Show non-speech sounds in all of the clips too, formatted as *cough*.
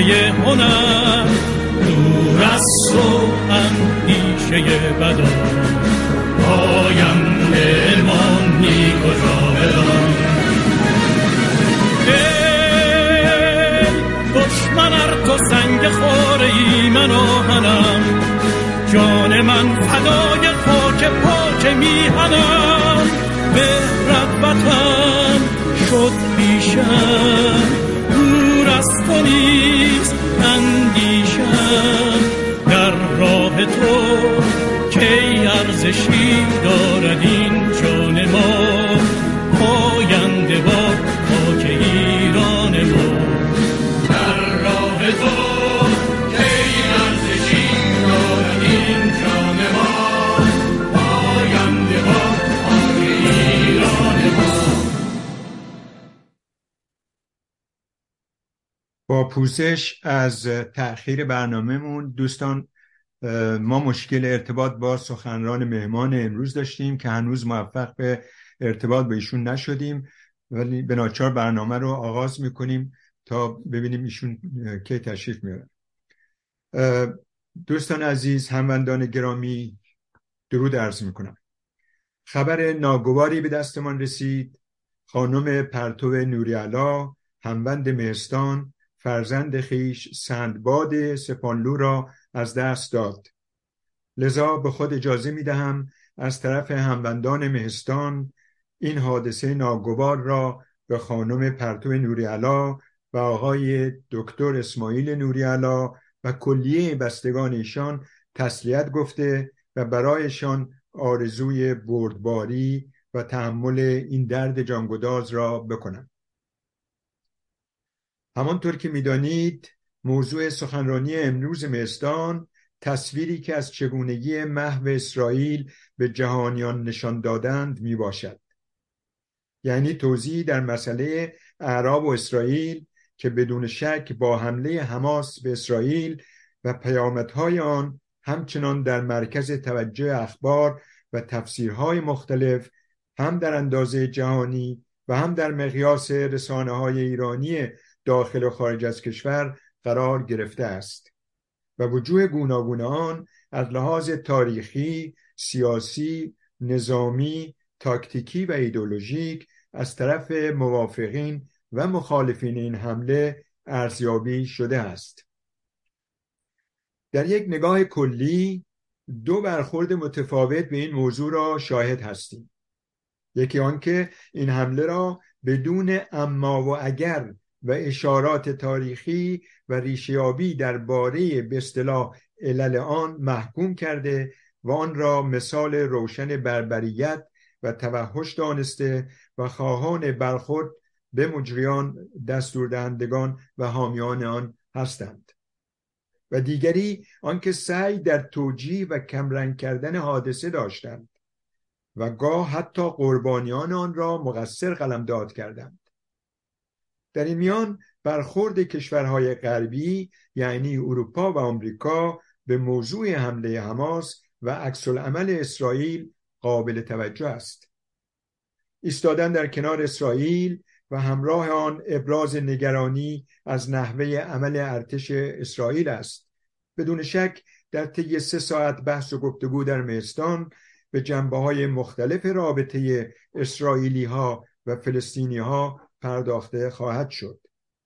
Yeah, on پوزش از تأخیر برنامهمون. دوستان ما مشکل ارتباط با سخنران مهمان امروز داشتیم که هنوز موفق به ارتباط به ایشون نشدیم ولی به ناچار برنامه رو آغاز می‌کنیم تا ببینیم ایشون کی تشریف میارن دوستان عزیز هموندان گرامی درود عرض می‌کنم. خبر ناگواری به دستمان رسید. خانم پرتو نوریالا هموند مهستان فرزند خیش سندباد سپانلو را از دست داد. لذا به خود اجازه می دهم از طرف هموندان مهستان این حادثه ناگوار را به خانم پرتو نوریالا و آقای دکتر اسماعیل نوریالا و کلیه بستگان ایشان تسلیت گفته و برایشان آرزوی بردباری و تحمل این درد جانگداز را بکنم. همانطور که می‌دانید موضوع سخنرانی امروز مستان تصویری که از چگونگی محو اسرائیل به جهانیان نشان دادند می باشد. یعنی توضیح در مسئله اعراب و اسرائیل که بدون شک با حمله حماس به اسرائیل و پیامدهای آن همچنان در مرکز توجه اخبار و تفسیرهای مختلف هم در اندازه جهانی و هم در مقیاس رسانه های ایرانی داخل و خارج از کشور قرار گرفته است و وجوه گوناگون آن از لحاظ تاریخی، سیاسی، نظامی، تاکتیکی و ایدولوژیک از طرف موافقین و مخالفین این حمله ارزیابی شده است. در یک نگاه کلی دو برخورد متفاوت به این موضوع را شاهد هستیم. یکی آنکه این حمله را بدون اما و اگر و اشارات تاریخی و ریشیابی درباره به اصطلاح علل آن محکوم کرده و آن را مثال روشن بربریت و توحش دانسته و خواهان برخورد به مجریان دستوردهندگان و حامیان آن هستند. و دیگری آنکه سعی در توجیه و کمرنگ کردن حادثه داشتند و گاه حتی قربانیان آن را مقصر قلمداد کردند. در این میان برخورد کشورهای غربی یعنی اروپا و آمریکا به موضوع حمله حماس و عکس عمل اسرائیل قابل توجه است. ایستادن در کنار اسرائیل و همراه آن ابراز نگرانی از نحوه عمل ارتش اسرائیل است. بدون شک در طی سه ساعت بحث و گفتگو در مهستان به جنبه های مختلف رابطه اسرائیلی ها و فلسطینی ها پرداخته خواهد شد.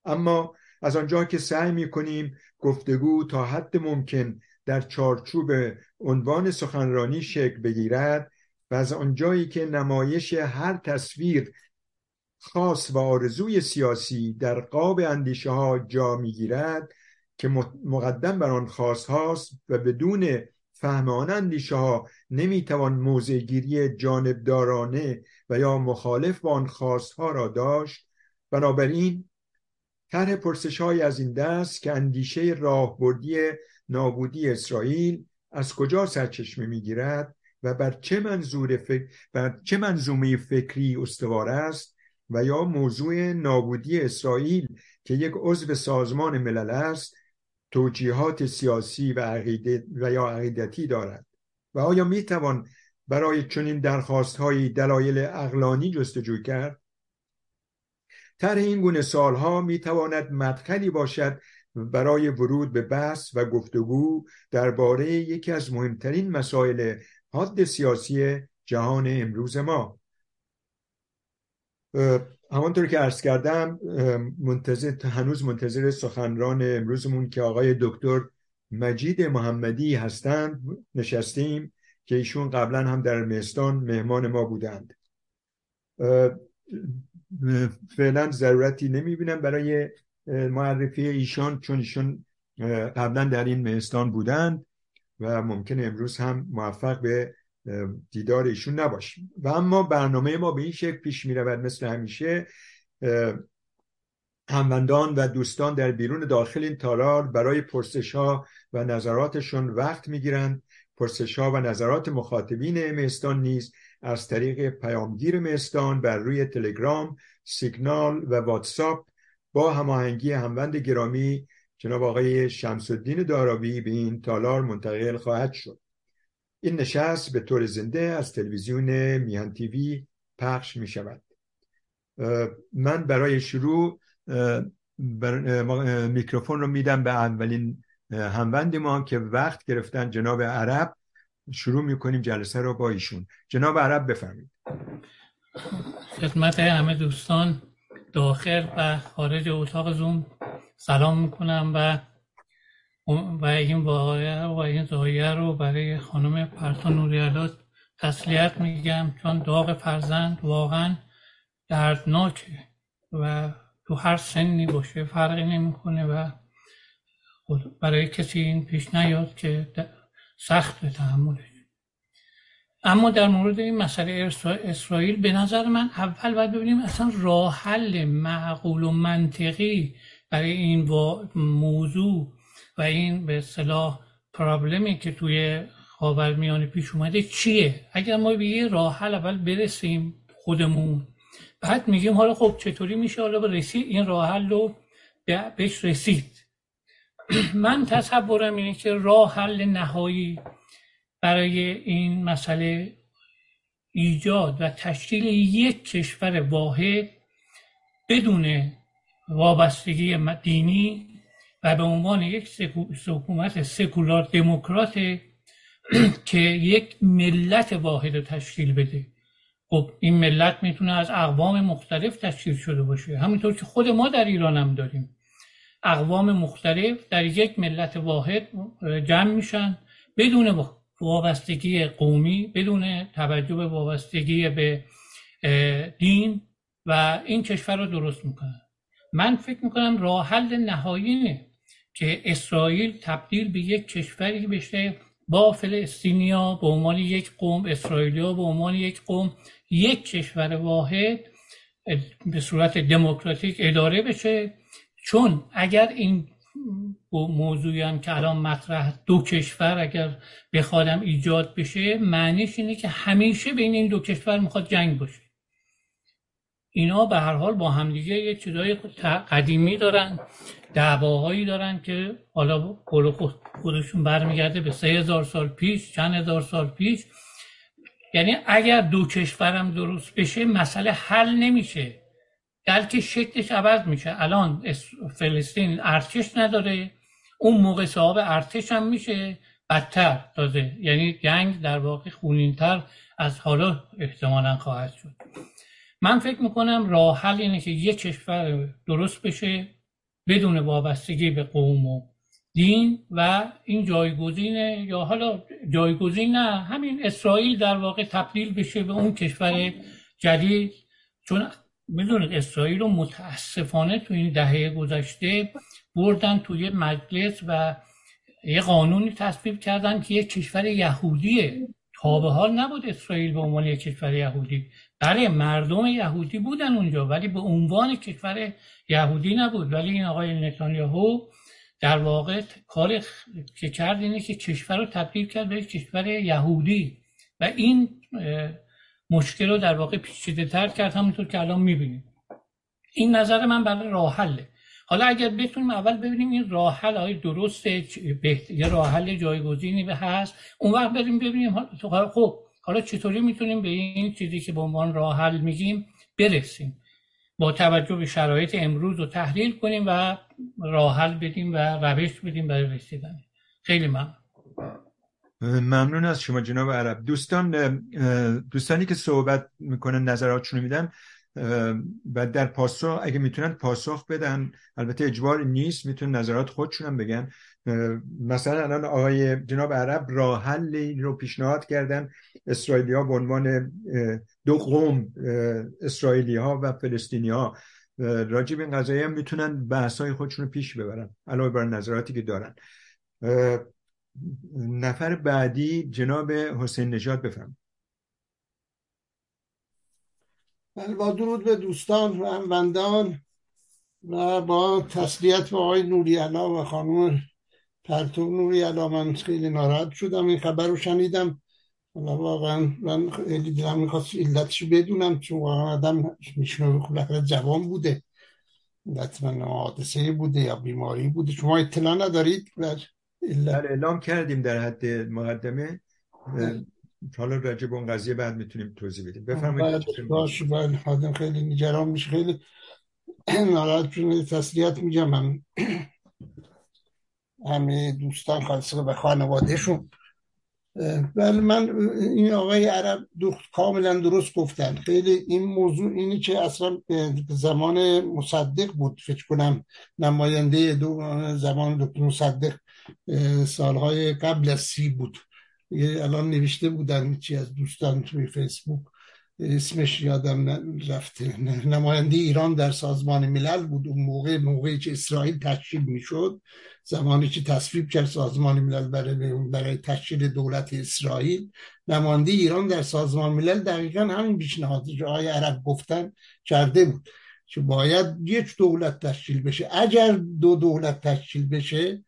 اما از آنجا که سعی می کنیم گفتگو تا حد ممکن در چارچوب عنوان سخنرانی شکل بگیرد و از آنجایی که نمایش هر تصویر خاص و آرزوی سیاسی در قاب اندیشه ها جا می‌گیرد که مقدم بر آن خواست هاست و بدون فهم آن اندیشه ها نمی‌توان موضع گیری جانبدارانه و یا مخالف با آن خواست ها را داشت بنابراین طرح پرسش های از این دست که اندیشه راهبردی نابودی اسرائیل از کجا سرچشمه می‌گیرد و بر چه منظور فکر بر چه منظومه فکری استوار است و یا موضوع نابودی اسرائیل که یک عضو سازمان ملل است توجیهات سیاسی و, عقیده و یا عقیدتی دارد؟ و آیا می توان برای چنین درخواست دلایل اقلانی جستجو کرد؟ طرح این گونه سالها می تواند مدخلی باشد برای ورود به بحث و گفتگو درباره یکی از مهمترین مسائل حاد سیاسی جهان امروز ما. همانطور که عرض کردم منتظر هنوز منتظر سخنران امروزمون که آقای دکتر مجید محمدی هستند. نشستیم که ایشون قبلا هم در مهستان مهمان ما بودند. فعلا ضرورتی نمی‌بینم برای معرفی ایشان چون ایشون قبلا در این مهستان بودند و ممکن امروز هم موفق به دیدار ایشون نباشیم. و اما برنامه ما به این شکل پیش می رود مثل همیشه هموندان و دوستان در بیرون داخل این تالار برای پرسش ها و نظراتشون وقت می‌گیرند. پرسش ها و نظرات مخاطبین مهستان نیز از طریق پیامگیر مهستان بر روی تلگرام، سیگنال و واتساپ با هماهنگی هموند گرامی جناب آقای شمس الدین داراوی به این تالار منتقل خواهد شد. این نشست به طور زنده از تلویزیون میهن تیوی پخش می شود من برای شروع میکروفون رو میدم به اولین هموند ما که وقت گرفتن جناب عرب. شروع می‌کنیم جلسه رو با ایشون. جناب عرب بفرمید خدمت همه دوستان داخل و خارج اتاق زوم. سلام می‌کنم و و این واقعه و این زایه رو برای خانم پرتا نوریالات تسلیت میگم چون داغ فرزند واقعا دردناکه و تو هر سنی باشه فرقی نمی‌کنه و برای کسی این پیش نیاد که سخت تحملش اما در مورد این مسئله اسرائیل به نظر من اول باید ببینیم اصلا راه حل معقول و منطقی برای این موضوع و این به صلاح پرابلمی که توی خاورمیانه پیش اومده چیه؟ اگر ما به یه راه حل اول برسیم خودمون بعد میگیم حالا خب چطوری میشه؟ حالا رسید این راه حل رو بهش رسید. من تصورم اینه که راه حل نهایی برای این مسئله ایجاد و تشکیل یک کشور واحد بدون وابستگی دینی و به عنوان یک حکومت سکولار دموکرات که یک ملت واحد تشکیل بده. خب این ملت می‌تونه از اقوام مختلف تشکیل شده باشه. همینطور که خود ما در ایران هم داریم. اقوام مختلف در یک ملت واحد جمع میشن بدون وابستگی قومی بدون توجه به وابستگی به دین و این کشور رو درست می‌کنن. من فکر می‌کنم راه حل نهایی که اسرائیل تبدیل به یک کشوری بشه با فلسطینیا به عنوان یک قوم اسرائیلیا به عنوان یک قوم یک کشور واحد به صورت دموکراتیک اداره بشه. چون اگر این موضوعی هم که الان مطرح دو کشور اگر بخوادم ایجاد بشه معنیش اینه که همیشه بین این دو کشور می‌خواد جنگ باشه. اینا به هر حال با همدیگه یه چیزای قدیمی دارن دعواهایی دارن که حالا خودشون برمیگرده به سه هزار سال پیش چند هزار سال پیش. یعنی اگر دو کشورم درست بشه مسئله حل نمیشه. بلکه شکلش عوض میشه. الان فلسطین ارتش نداره. اون موقع صاحب ارتش هم میشه. بدتر تازه. یعنی جنگ در واقع خونینتر از حالا احتمالا خواهد شد. من فکر می‌کنم راه حل اینه که یک کشور درست بشه بدون وابستگی به قوم و دین و این جایگزین یا حالا جایگزین نه همین اسرائیل در واقع تبدیل بشه به اون کشور جدید. چون می‌دونید اسرائیل رو متاسفانه تو این دهه گذشته بردن توی مجلس و یه قانونی تصویب کردن که یک کشور یهودیه. تا به حال نبود اسرائیل به عنوان یک کشور یهودی. بله مردم یهودی بودن اونجا ولی به عنوان کشور یهودی نبود. ولی این آقای نتانیاهو در واقع کار که کرد اینه که کشور رو تبدیل کرد به کشور یهودی. و این مشکل رو در واقع پیچیده تر کرد همونطور که الان می‌بینیم. این نظر من برای راه حله. حالا اگر بتونیم اول ببینیم این راه حل های درسته یه راه حل جایگزینی به هست. اون وقت بریم ببینیم خب حالا چطوری می‌تونیم به این چیزی که به عنوان راه حل میگیم برسیم؟ با توجه به شرایط امروز رو تحلیل کنیم و راه حل بدیم و روش بدیم برای رسیدن. خیلی ممنون. ممنون از شما جناب عرب. دوستان دوستانی که صحبت می‌کنن نظراتشون میدن و در پاسخ اگه می‌تونن پاسخ بدن البته اجبار نیست می‌تونن نظرات خودشون بگن. مثلا الان آقای جناب عرب راه حل رو پیشنهاد کردن اسرائیلی به عنوان دو قوم اسرائیلی ها و فلسطینی ها راجب این قضایی هم می‌تونن بحث های خودشون رو پیش ببرن علاوه بر نظراتی که دارن. نفر بعدی جناب حسین نژاد بفهم بله با درود به دوستان و هموندان و با تسلیت به آقای نوری و خانم پرتو نوری علا من خیلی ناراحت شدم این خبر رو شنیدم. واقعا من خیلی دلم می‌خواست علتش بدونم چون واقعا آدم میشنو بالاخره جوان بوده. حتما حادثه بوده یا بیماری بوده. شما اطلاع ندارید؟ بر بله، اعلام کردیم در حد مقدمه. حالا راجع به اون قضیه بعد می‌تونیم توضیح بدیم. بفرمایید بله، باش بله خیلی نگران میشه. خیلی ناراحت تسلیت میگم. من همه دوستان خالصه به خانوادهشون. ولی من این آقای عرب کاملا درست گفتن. خیلی این موضوع اینی که اصلا زمان مصدق بود. فکر کنم نماینده دو زمان دکتر مصدق سالهای قبل از سی بود. الان نوشته بودن چی از دوستان توی فیسبوک. اسمش یادم رفته. نماینده ایران در سازمان ملل بود. اون موقع موقعی که اسرائیل تشکیل می‌شد زمانی که تصویب کرد سازمان ملل برای, برای تشکیل دولت اسرائیل. نماینده ایران در سازمان ملل دقیقا همین پیشنهادی که عرب گفتن کرده بود. که باید یک دولت تشکیل بشه. اگر دو دولت تشکیل بشه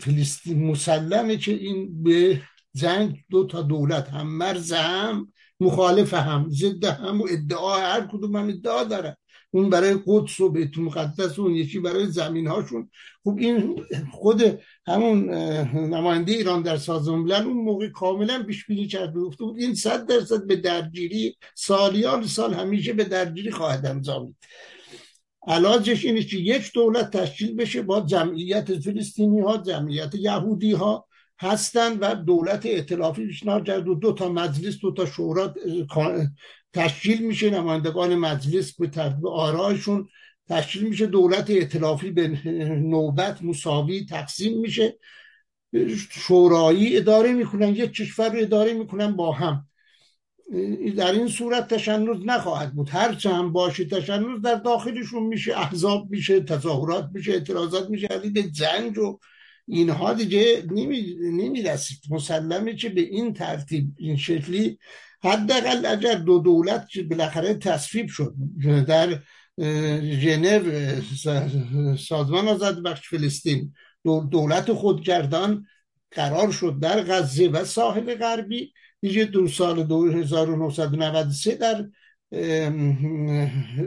فلسطین مسلمه که این به زنگ دو تا دولت هم مرز هم مخالف هم ضد هم و ادعا هر کدوم هم ادعا دارن. اون برای قدس و بیت مقدس و اون یکی برای زمین هاشون خب این خود همون نماینده ایران در سازمان ملل اون موقع کاملا پیش بینی کرده گفته بود این صد درصد به درگیری سالیان سال همیشه به درگیری خواهد انجامید علاجش اینه که یک دولت تشکیل بشه با جمعیت فلسطینی ها جمعیت یهودی ها هستند و دولت ائتلافی پیشنهاد کرد و دو تا مجلس دو تا شورا تشکیل میشه نمایندگان مجلس به ترتیب آرایشون تشکیل میشه دولت ائتلافی به نوبت مساوی تقسیم میشه شورایی اداره می‌کنن یک کشور رو اداره می‌کنن با هم. در این صورت تشنج نخواهد بود. هر هم باشه تشنج در داخلشون میشه احزاب میشه تظاهرات میشه اعتراضات میشه به جنگ و اینها دیگه نمی رسید مسلمه که به این ترتیب این شکلی حداقل اگر دو دولت بالاخره تصویب شد. در ژنو سازمان آزاد بخش فلسطین دولت خودگردان قرار شد در غزه و ساحل غربی. دیگه دو سال 2993 در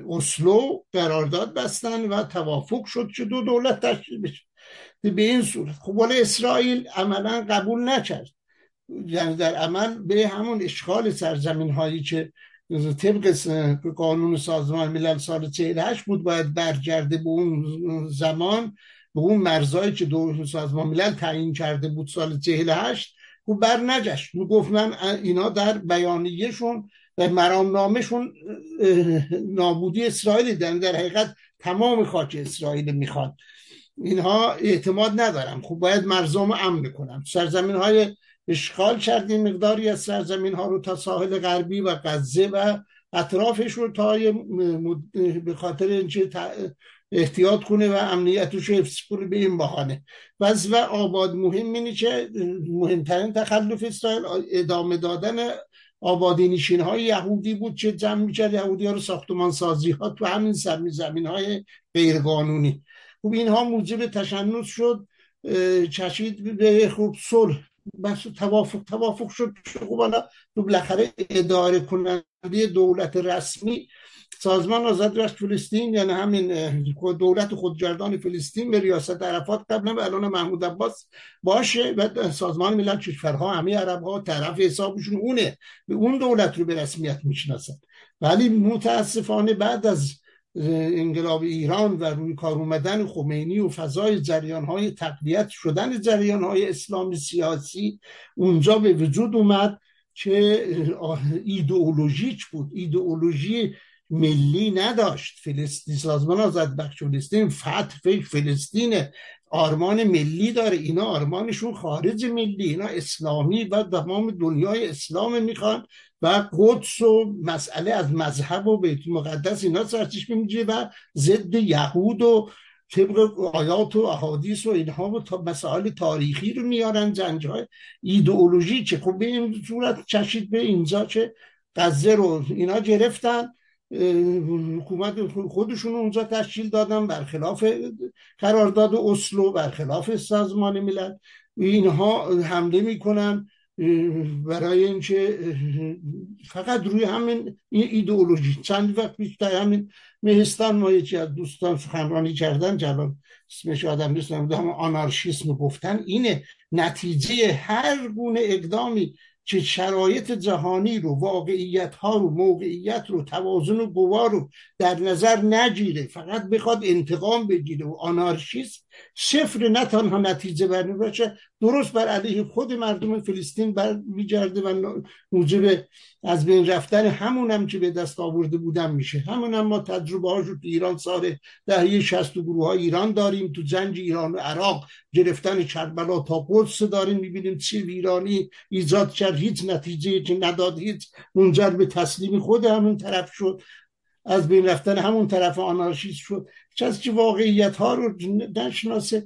اسلو قرارداد بستن و توافق شد که دو دولت تشکیل بشه. به این صورت. خب ولی اسرائیل عملا قبول نکرد. یعنی در عمل به همون اشغال سرزمین هایی که طبق قانون سازمان ملل سال 48 بود باید برگرده به اون زمان به اون مرزهایی که دو سازمان ملل تعیین کرده بود سال 48 و بر نجشت گفت من اینا در بیانیهشون در مرامنامهشون نابودی اسرائیل در, در حقیقت تمام خاک اسرائیل می‌خواد. اینها اعتماد ندارم. خب باید مرزام امن کنم. سرزمین های اشغال کردیم مقداری از سرزمین ها رو تا ساحل غربی و غزه و اطرافش رو تا به خاطر اینکه احتیاط کنه و امنیتش حفظ کنه به این بحانه و آباد مهم اینه که مهمترین تخلف اسرائیل ادامه دادن آبادی نشین های یهودی بود که جمع می‌کرد. یهودی ها رو ساختمان سازی ها تو همین زمین های غیرقانونی. خب اینها موجب تشنج شد چشید به خوب صلح. بس توافق توافق شد. خب حالا تو بالاخره اداره کننده دولت رسمی سازمان آزاد بخش فلسطین یعنی همین دولت خودگردان فلسطین به ریاست عرفات قبلا و الان محمود عباس باشه و سازمان ملل کشورها همه عرب ها طرف حسابشون اونه. به اون دولت رو به رسمیت می‌شناسن. ولی متاسفانه بعد از انقلاب ایران و روی کار اومدن خمینی و فضای جریان های تقویت شدن جریان های اسلام سیاسی اونجا به وجود اومد که ایدئولوژیک بود. ایدئولوژی ملی نداشت. فلسطین سازمان آزاد بخش فلسطین فتح فلسطین آرمان ملی داره. اینا آرمانشون خارج ملی اینا اسلامی و تمام دنیای اسلام می‌خوان و قدس و مسئله از مذهب و بیت مقدس اینا سرچش می‌گیره و ضد یهود و طبق آیات و احادیث و اینها و تا مسائل تاریخی رو میارن جنج های ایدئولوژی که خب به این صورت چشید به اینجا که غزه رو اینا گرفتن. حکومت خودشون اونجا تشکیل دادن برخلاف قرارداد اسلو برخلاف سازمان ملل. اینها حمله می‌کنن برای اینکه فقط روی همین ایدئولوژی. چند وقت پیش در همین مهستان ما یکی از دوستان سخنرانی کردن جلال اسمش آدم نیستم آنارشیسم گفتن. اینه نتیجه هر گونه اقدامی که شرایط جهانی رو واقعیت ها رو موقعیت رو توازن و قوا رو در نظر نگیره. فقط بخواد انتقام بگیره و آنارشیسم صفر نه تنها نتیجه بر باشه درست بر علیه خود مردم فلسطین بر میگرده و موجب از بین رفتن همونم که به دست آورده بودن میشه. همونم ما تجربه هاشو تو ایران سال دهه 60 گروه های ایران داریم. تو جنگ ایران و عراق گرفتن کربلا تا قدس داریم. می‌بینیم چی ایرانی ایجاد کرد. هیچ نتیجه که نداد. هیچ منجر به تسلیم خود همون طرف شد. از بین رفتن همون طرف آنارشیست شد. کسی که واقعیت ها رو نشناسه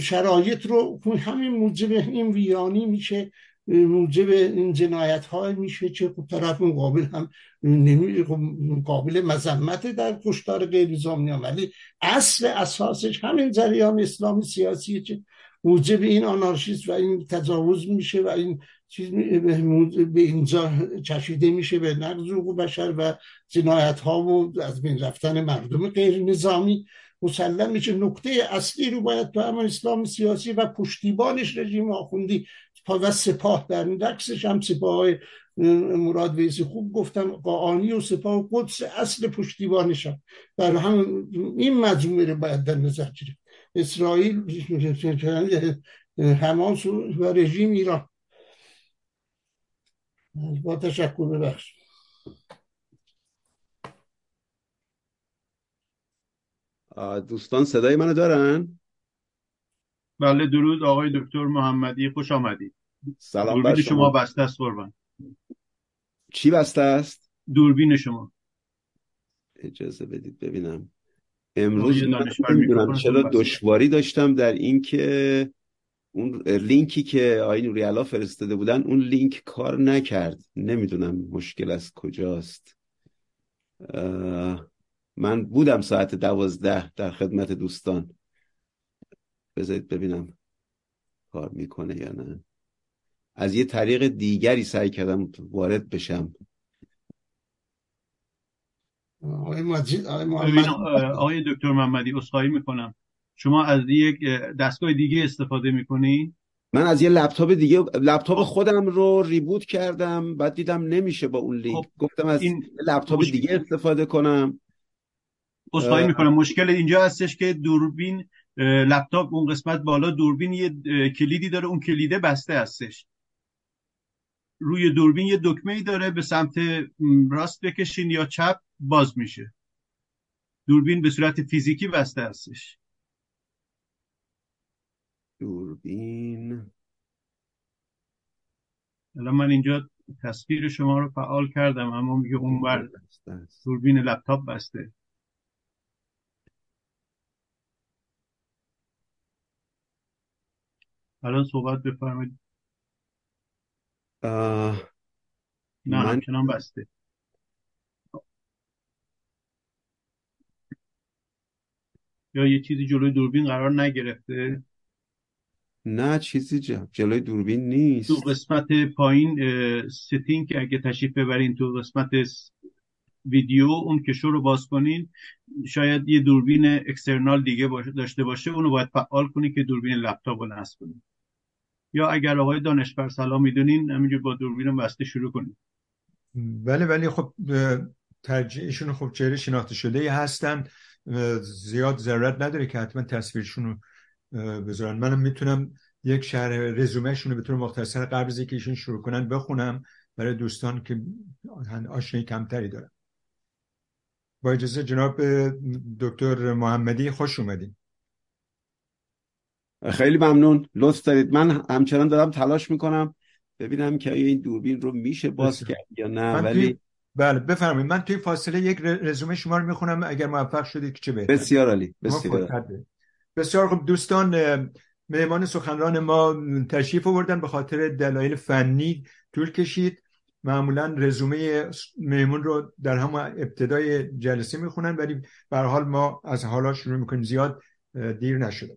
شرایط رو همین موجب این ویرانی میشه موجب این جنایت ها میشه که خب طرف مقابل هم نمی خب قابل مذمت در کشتار غیر زامنی ولی اصل اساسش همین جریان اسلامی سیاسی که موجب این آنارشیست و این تجاوز میشه و این چیز به اینجا چشیده میشه به نقض حقوق بشر و جنایت ها و از بین رفتن مردم غیر نظامی مسلم میشه نکته اصلی رو باید تو همون اسلام سیاسی و پشتیبانش رژیم آخوندی و سپاه در رقصش هم سپاه های مراد ویزی خوب گفتم قاانی و سپاه قدس اصل پشتیبانش هم در هم این مجموعه رو باید در نظر گرفت اسرائیل حماس و رژیم ایران با تشکر ببخش دوستان صدای منو دارن؟ بله درود آقای دکتر محمدی خوش آمدید سلام بر شما. شما بسته است قربان چی بسته است؟ دوربین شما اجازه بدید ببینم امروز نمی‌دونم چرا دشواری داشتم در اینکه اون لینکی که آقای نوری فرستاده بودن اون لینک کار نکرد. نمی‌دونم مشکل از کجاست. من بودم ساعت دوازده در خدمت دوستان. بذارید ببینم کار می‌کنه یا نه. از یه طریق دیگری سعی کردم وارد بشم. آقای دکتر محمدی اصخایی می‌کنم شما از یک دستگاه دیگه استفاده می‌کنی؟ من از یه لپتاپ دیگه لپتاپ. خودم رو ریبوت کردم بعد دیدم نمیشه با اون لینک خب. گفتم از این لپتاپ مشکل... دیگه استفاده کنم اصخایی می‌کنم مشکل اینجا هستش که دوربین لپتاپ اون قسمت بالا دوربین یه کلیدی داره اون کلیده بسته هستش روی دوربین یه دکمه ای داره به سمت راست بکشین یا چپ باز میشه. دوربین به صورت فیزیکی بسته هستش. دوربین. الان من اینجا تصویر شما رو فعال کردم اما میگه اون بر دوربین لپتاپ بسته. الان صحبت بفرمایید. نه من... همچنان بسته. یا یه چیزی جلوی دوربین قرار نگرفته؟ نه چیزی جلوی دوربین نیست. تو قسمت پایین setting که اگه تشریف ببرین تو قسمت ویدیو اون کشو رو باز کنین شاید یه دوربین external دیگه داشته باشه اونو باید فعال کنی که دوربین لپتاپ رو نصب کنین یا اگر آقای دانشور سلام می‌دونین همینجور با دوربین بسته شروع کنین. بله ولی خب ترجیحشون خب چهره شناخته شده هستن. زیاد ضرورت نداره که حتما تصویرشون رو بذارن. منم می‌تونم یک شهر رزومهشون رو به طور مختصر قبل از که ایشون شروع کنن بخونم برای دوستان که آشنایی کمتری دارن. با اجازه جناب دکتر محمدی خوش اومدین. خیلی ممنون. لطف دارید. من همچنان دارم تلاش می‌کنم ببینم که آیا این دوربین رو میشه باز کرد یا نه ولی بله بفرمایید. من توی فاصله یک رزومه شما رو می‌خونم. اگر موفق شدید که چه بهتر. بسیار عالی. بسیار بسیار خوب. دوستان مهمان سخنران ما تشریف آوردن به خاطر دلایل فنی طول کشید. معمولا رزومه مهمون رو در همه ابتدای جلسه می‌خونن ولی به حال ما از حالا شروع می‌کنیم. زیاد دیر نشده.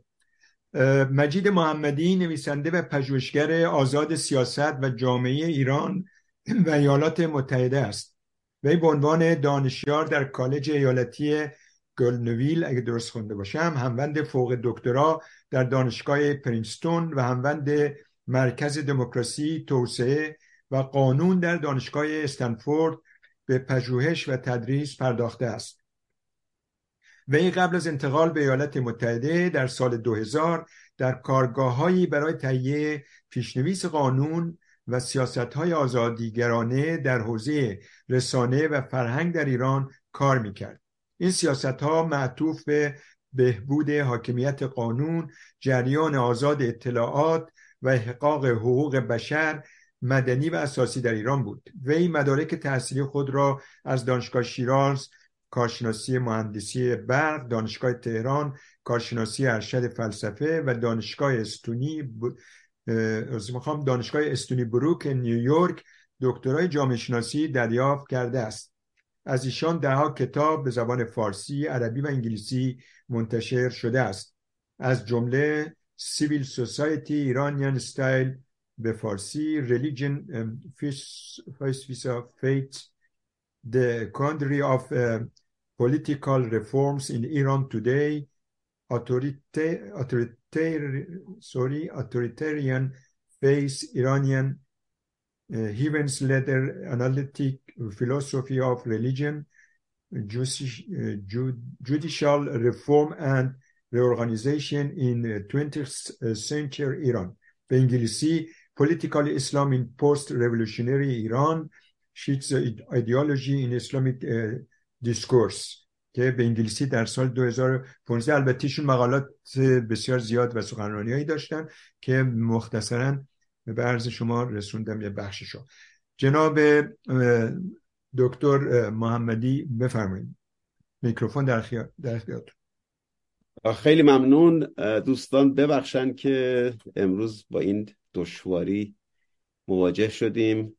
مجید محمدی نویسنده و پژوهشگر آزاد سیاست و جامعه ایران و ایالات متحده است. وی به عنوان دانشیار در کالج ایالتی گلنویل اگه درست خونده باشم هموند فوق دکترا در دانشگاه پرینستون و هموند مرکز دموکراسی توسعه و قانون در دانشگاه استنفورد به پژوهش و تدریس پرداخته است. وی قبل از انتقال به ایالات متحده در سال 2000 در کارگاههایی برای تهیه پیشنویس قانون و سیاست های آزادیگرانه در حوزه رسانه و فرهنگ در ایران کار می‌کرد این سیاست ها معطوف به بهبود حاکمیت قانون جریان آزاد اطلاعات و احقاق حقوق بشر مدنی و اساسی در ایران بود وی مدارک تحصیلی خود را از دانشگاه شیراز کارشناسی مهندسی برق دانشگاه تهران کارشناسی ارشد فلسفه و دانشگاه استونی. می‌خوام دانشگاه استونی بروک نیویورک دکترای جامعه شناسی دریافت کرده است. از ایشان دهها کتاب به زبان فارسی، عربی و انگلیسی منتشر شده است. از جمله سیویل سوسایتی ایرانیان ستایل به فارسی Religion Faith The Country of Political Reforms in Iran Today authoritarian, sorry, authoritarian face Iranian uh, letter analytic philosophy of religion, uh, judicial reform and reorganization in 20th uh, century Iran. Ve see political Islam in post-revolutionary Iran, Shiite ideology in Islamic uh, discourse. که به انگلیسی در سال 2015 البته ایشون مقالات بسیار زیاد و سخنرانی هایی داشتن که مختصرا به عرض شما رسوندم یه بخششو. جناب دکتر محمدی بفرمایید. میکروفون در اختیارتون خیلی ممنون. دوستان ببخشن که امروز با این دشواری مواجه شدیم.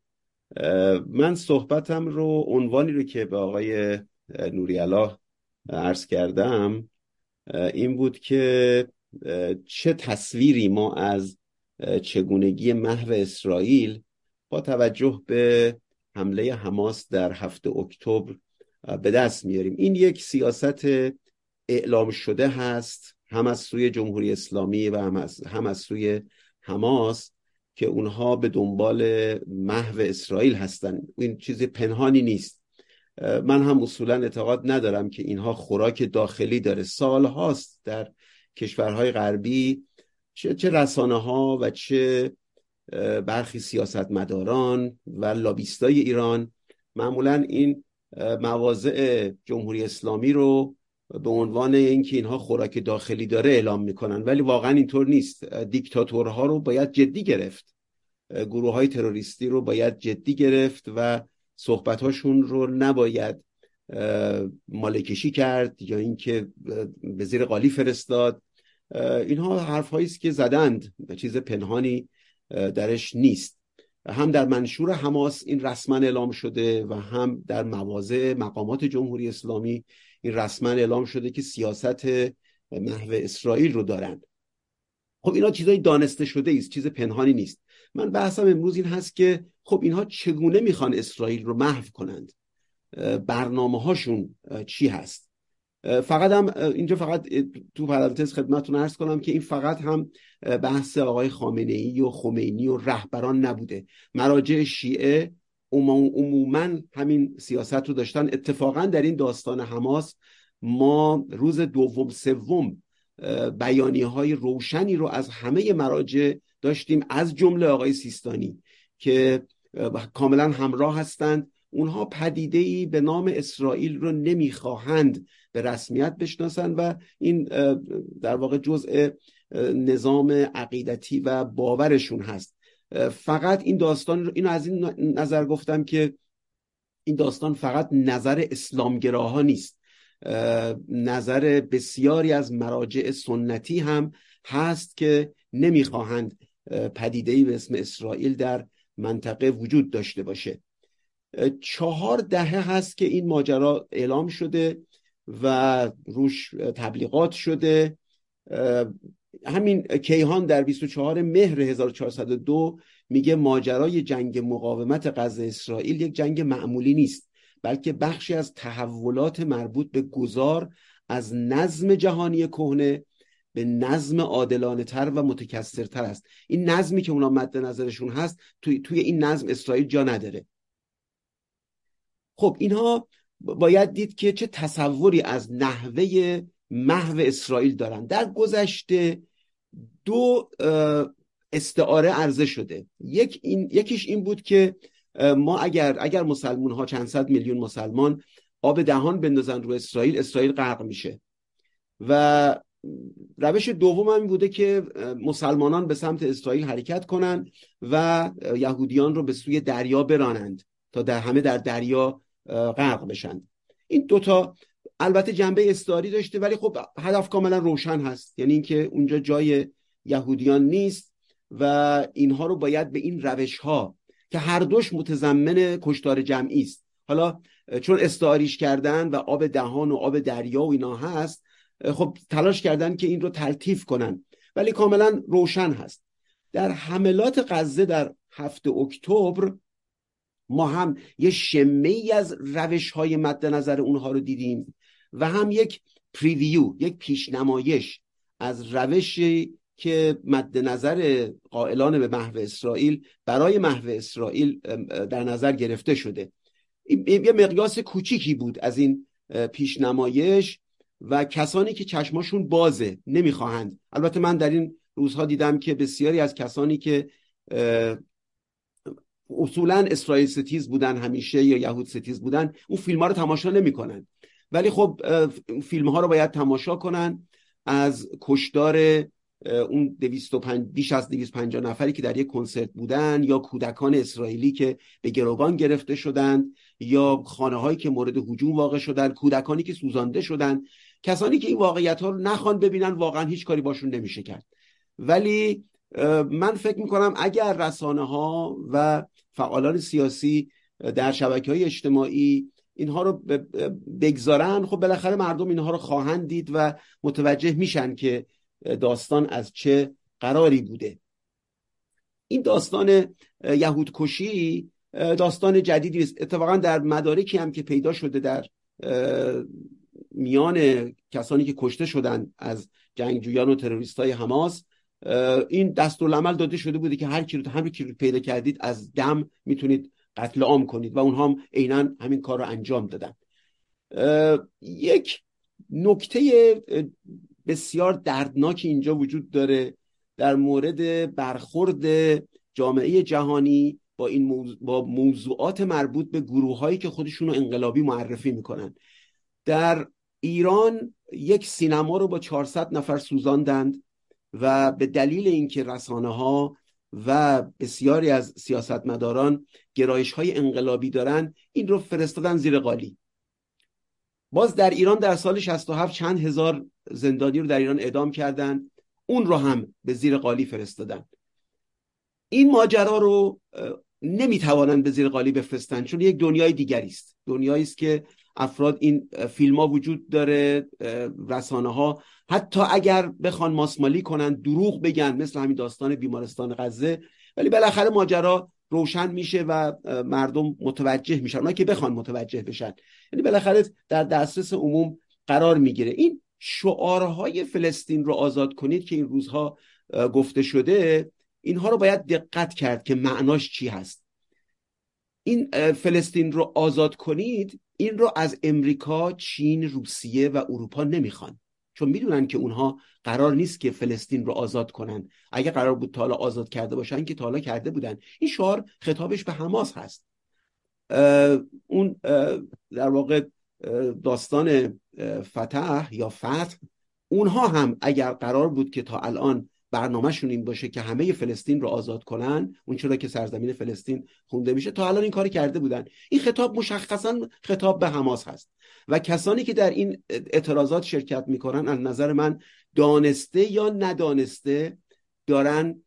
من صحبتم رو عنوانی رو که به آقای نوری الله عرض کردم این بود که چه تصویری ما از چگونگی محو اسرائیل با توجه به حمله حماس در هفته اکتبر به دست میاریم. این یک سیاست اعلام شده هست هم از سوی جمهوری اسلامی و هم از, هم از سوی حماس که اونها به دنبال محو اسرائیل هستن. این چیز پنهانی نیست. من هم اصولا اعتقاد ندارم که اینها خوراک داخلی داره. سال هاست در کشورهای غربی چه, چه رسانه ها و چه برخی سیاستمداران و لابیستای ایران معمولا این مواضع جمهوری اسلامی رو به عنوان اینکه اینها خوراک داخلی داره اعلام می‌کنن. ولی واقعا اینطور نیست. دیکتاتورها رو باید جدی گرفت. گروه های تروریستی رو باید جدی گرفت و صحبتهاشون رو نباید مالکشی کرد یا اینکه به زیر قالی فرستاد. اینها حرف است که زدند چیز پنهانی درش نیست. هم در منشور حماس این رسما اعلام شده و هم در مواضع مقامات جمهوری اسلامی این رسما اعلام شده که سیاست محو اسرائیل رو دارند خب اینا چیزای دانسته شده است چیز پنهانی نیست. من بحثم امروز این هست که خب اینها چگونه می‌خوان اسرائیل رو محو کنند؟ برنامه هاشون چی هست؟ فقط هم اینجا فقط تو پرانتز خدمتتون ارز کنم که این فقط هم بحث آقای خامنه ای و خمینی و رهبران نبوده. مراجع شیعه عموما همین سیاست رو داشتن. اتفاقا در این داستان حماس ما روز دوم سوم بیانی های روشنی رو از همه مراجع داشتیم از جمله آقای سیستانی که کاملا همراه هستند. اونها پدیده ای به نام اسرائیل رو نمی‌خواهند به رسمیت بشناسند و این در واقع جزء نظام عقیدتی و باورشون هست. فقط این داستان رو اینو از این نظر گفتم که این داستان فقط نظر اسلامگراها نیست. نظر بسیاری از مراجع سنتی هم هست که نمی‌خواهند پدیده به اسم اسرائیل در منطقه وجود داشته باشه. چهار دهه هست که این ماجرا اعلام شده و روش تبلیغات شده. همین کیهان در 24 مهر 1402 میگه ماجرای جنگ مقاومت غزه اسرائیل یک جنگ معمولی نیست بلکه بخشی از تحولات مربوط به گذار از نظم جهانی کهنه به نظم عادلانه تر و متکثرتر است. این نظمی که اونا مد نظرشون هست توی, توی این نظم اسرائیل جا نداره. خب اینها باید دید که چه تصوری از نحوه محو اسرائیل دارن. در گذشته دو استعاره عرضه شده. یک این، یکیش این بود که ما اگر اگر مسلمون ها چند صد میلیون مسلمان آب دهان بندازن رو اسرائیل اسرائیل غرق میشه. و روش دوم هم بوده که مسلمانان به سمت اسرائیل حرکت کنند و یهودیان رو به سوی دریا برانند تا در همه در دریا غرق بشن این دوتا البته جنبه استعاری داشته ولی خب هدف کاملا روشن هست. یعنی اینکه اونجا جای یهودیان نیست و اینها رو باید به این روش ها که هر دوش متضمن کشتار جمعی است. حالا چون استعاریش کردن و آب دهان و آب دریا و اینا هست خب تلاش کردن که این رو تلطیف کنن. ولی کاملا روشن هست. در حملات غزه در هفته اکتبر ما هم یه شمه ای از روش های مد نظر اونها رو دیدیم و هم یک preview یک پیشنمایش از روشی که مد نظر قائلان به محو اسرائیل برای محو اسرائیل در نظر گرفته شده. یه مقیاس کوچیکی بود از این پیشنمایش. و کسانی که چشماشون بازه نمی‌خواهند. البته من در این روزها دیدم که بسیاری از کسانی که اصولا اسرائیل ستیز بودن همیشه یا یهود ستیز بودن اون فیلم ها رو تماشا نمی‌کنن. ولی خب فیلم ها رو باید تماشا کنن از کشدار اون 205 بیش از 250 نفری که در یک کنسرت بودن یا کودکان اسرائیلی که به گروگان گرفته شدند یا خانه هایی که مورد هجوم واقع شدن کودکانی که سوزانده شدن. کسانی که این واقعیت ها رو نخوان ببینن واقعا هیچ کاری باشون نمیشه کرد. ولی من فکر می‌کنم اگر رسانه ها و فعالان سیاسی در شبکه های اجتماعی اینها رو بگذارن خب بالاخره مردم اینها رو خواهند دید و متوجه میشن که داستان از چه قراری بوده. این داستان یهود کشی داستان جدیدی است. اتفاقا در مدارکی هم که پیدا شده در میان کسانی که کشته شدن از جنگجویان و تروریست های حماس این دستورالعمل داده شده بوده که هر کی رو هر کی رو پیدا کردید از دم می‌تونید قتل عام کنید و اونها هم عینا همین کار رو انجام دادن. یک نکته بسیار دردناک اینجا وجود داره در مورد برخورد جامعه جهانی با این موضوع با موضوعات مربوط به گروه هایی که خودشون رو انقلابی معرفی می‌کنن. در ایران یک سینما رو با 400 نفر سوزاندند و به دلیل اینکه رسانه ها و بسیاری از سیاستمداران گرایش های انقلابی دارن این رو فرستادن زیر قالی. باز در ایران در سال 67 چند هزار زندانی رو در ایران اعدام کردن اون رو هم به زیر قالی فرستادن. این ماجرا رو نمی‌توانند به زیر قالی بفرستن چون یک دنیای دیگری است. دنیایی است که افراد این فیلم ها وجود داره رسانه ها حتی اگر بخوان ماسمالی کنن دروغ بگن مثل همین داستان بیمارستان غزه. ولی بالاخره ماجرا روشن میشه و مردم متوجه میشن. اونایی که بخوان متوجه بشن. یعنی بالاخره در دسترس عموم قرار می‌گیره. این شعارهای فلسطین رو آزاد کنید که این روزها گفته شده اینها رو باید دقت کرد که معناش چی هست. این فلسطین رو آزاد کنید این رو از امریکا چین روسیه و اروپا نمی‌خوان. چون می‌دونن که اونها قرار نیست که فلسطین رو آزاد کنن. اگه قرار بود تا آزاد کرده باشن که تا کرده بودن. این شعار خطابش به حماس هست. اون در واقع داستان فتح یا فتح اونها هم اگر قرار بود که تا الان برنامهشون این باشه که همه فلسطین رو آزاد کنن اون چرا که سرزمین فلسطین خونده میشه. تا الان این کاری کرده بودن. این خطاب مشخصا خطاب به حماس هست. و کسانی که در این اعتراضات شرکت می‌کنن از نظر من دانسته یا ندانسته دارن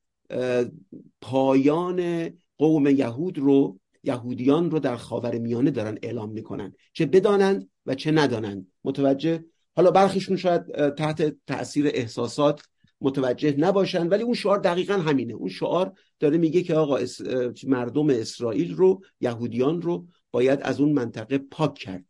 پایان قوم یهود رو یهودیان رو در خاور میانه دارن اعلام می‌کنن. چه بدانند و چه ندانند. متوجه؟ حالا برخیشون شاید تحت تاثیر احساسات متوجه نباشن ولی اون شعار دقیقا همینه. اون شعار داره میگه که آقا مردم اسرائیل رو یهودیان رو باید از اون منطقه پاک کرد.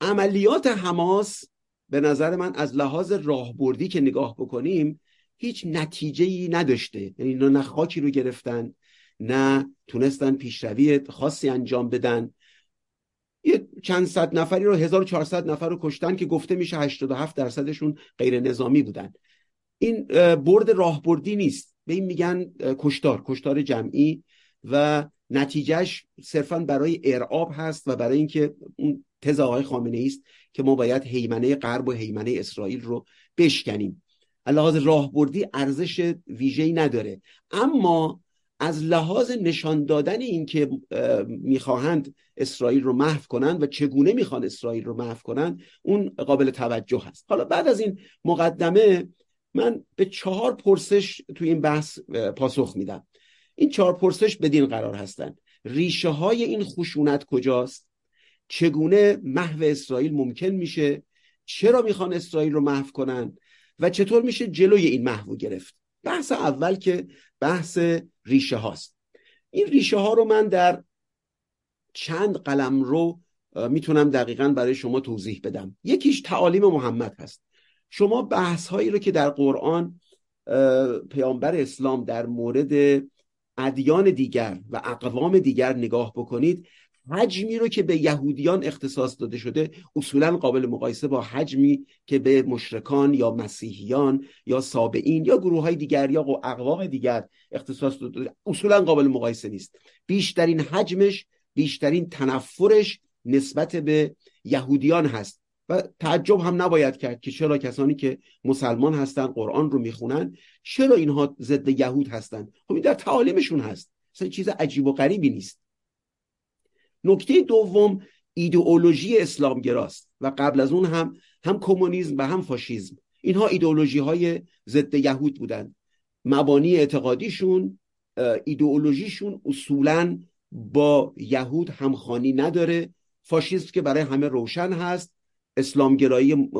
عملیات حماس به نظر من از لحاظ راهبردی که نگاه بکنیم هیچ نتیجه ای نداشته. یعنی نه خاکی رو گرفتن نه تونستن پیشروی خاصی انجام بدن. یه چند صد نفری رو 1400 نفر رو کشتن که گفته میشه 87 درصدشون غیر نظامی بودن. این برد راهبردی نیست. به این میگن کشتار کشتار جمعی و نتیجهش صرفا برای ارعاب هست و برای اینکه اون تز آقای خامنه است که ما باید حیمنه غرب و حیمنه اسرائیل رو بشکنیم. لحاظ راهبردی ارزش ویژه‌ای نداره. اما از لحاظ نشان دادن اینکه می‌خواهند اسرائیل رو محو کنند و چگونه می‌خوان اسرائیل رو محو کنند اون قابل توجه هست. حالا بعد از این مقدمه من به چهار پرسش توی این بحث پاسخ میدم. این چهار پرسش بدین قرار هستند ریشه های این خشونت کجاست؟ چگونه محو اسرائیل ممکن میشه؟ چرا می‌خوان اسرائیل رو محو کنند و چطور میشه جلوی این محو گرفت؟ بحث اول که بحث ریشه هاست. این ریشه ها رو من در چند قلم رو می‌تونم دقیقا برای شما توضیح بدم. یکیش تعالیم محمد هست. شما بحث هایی رو که در قرآن پیامبر اسلام در مورد ادیان دیگر و اقوام دیگر نگاه بکنید حجمی رو که به یهودیان اختصاص داده شده اصولا قابل مقایسه با حجمی که به مشرکان یا مسیحیان یا سابعین یا گروه های دیگر یا اقوام دیگر اختصاص داده اصولا قابل مقایسه نیست. بیشترین حجمش بیشترین تنفرش نسبت به یهودیان هست. و تعجب هم نباید کرد که چرا کسانی که مسلمان هستن قرآن رو می‌خونن چرا اینها ضد یهود هستن؟ خب این در تعالیمشون هست. اصلا چیز عجیب و غریبی نیست. نکته دوم ایدئولوژی اسلامگراست و قبل از اون هم هم کمونیسم و هم فاشیزم اینها ایدئولوژی های ضد یهود بودند. مبانی اعتقادیشون ایدئولوژیشون اصولا با یهود همخانی نداره. فاشیسم که برای همه روشن هست اسلامگرایی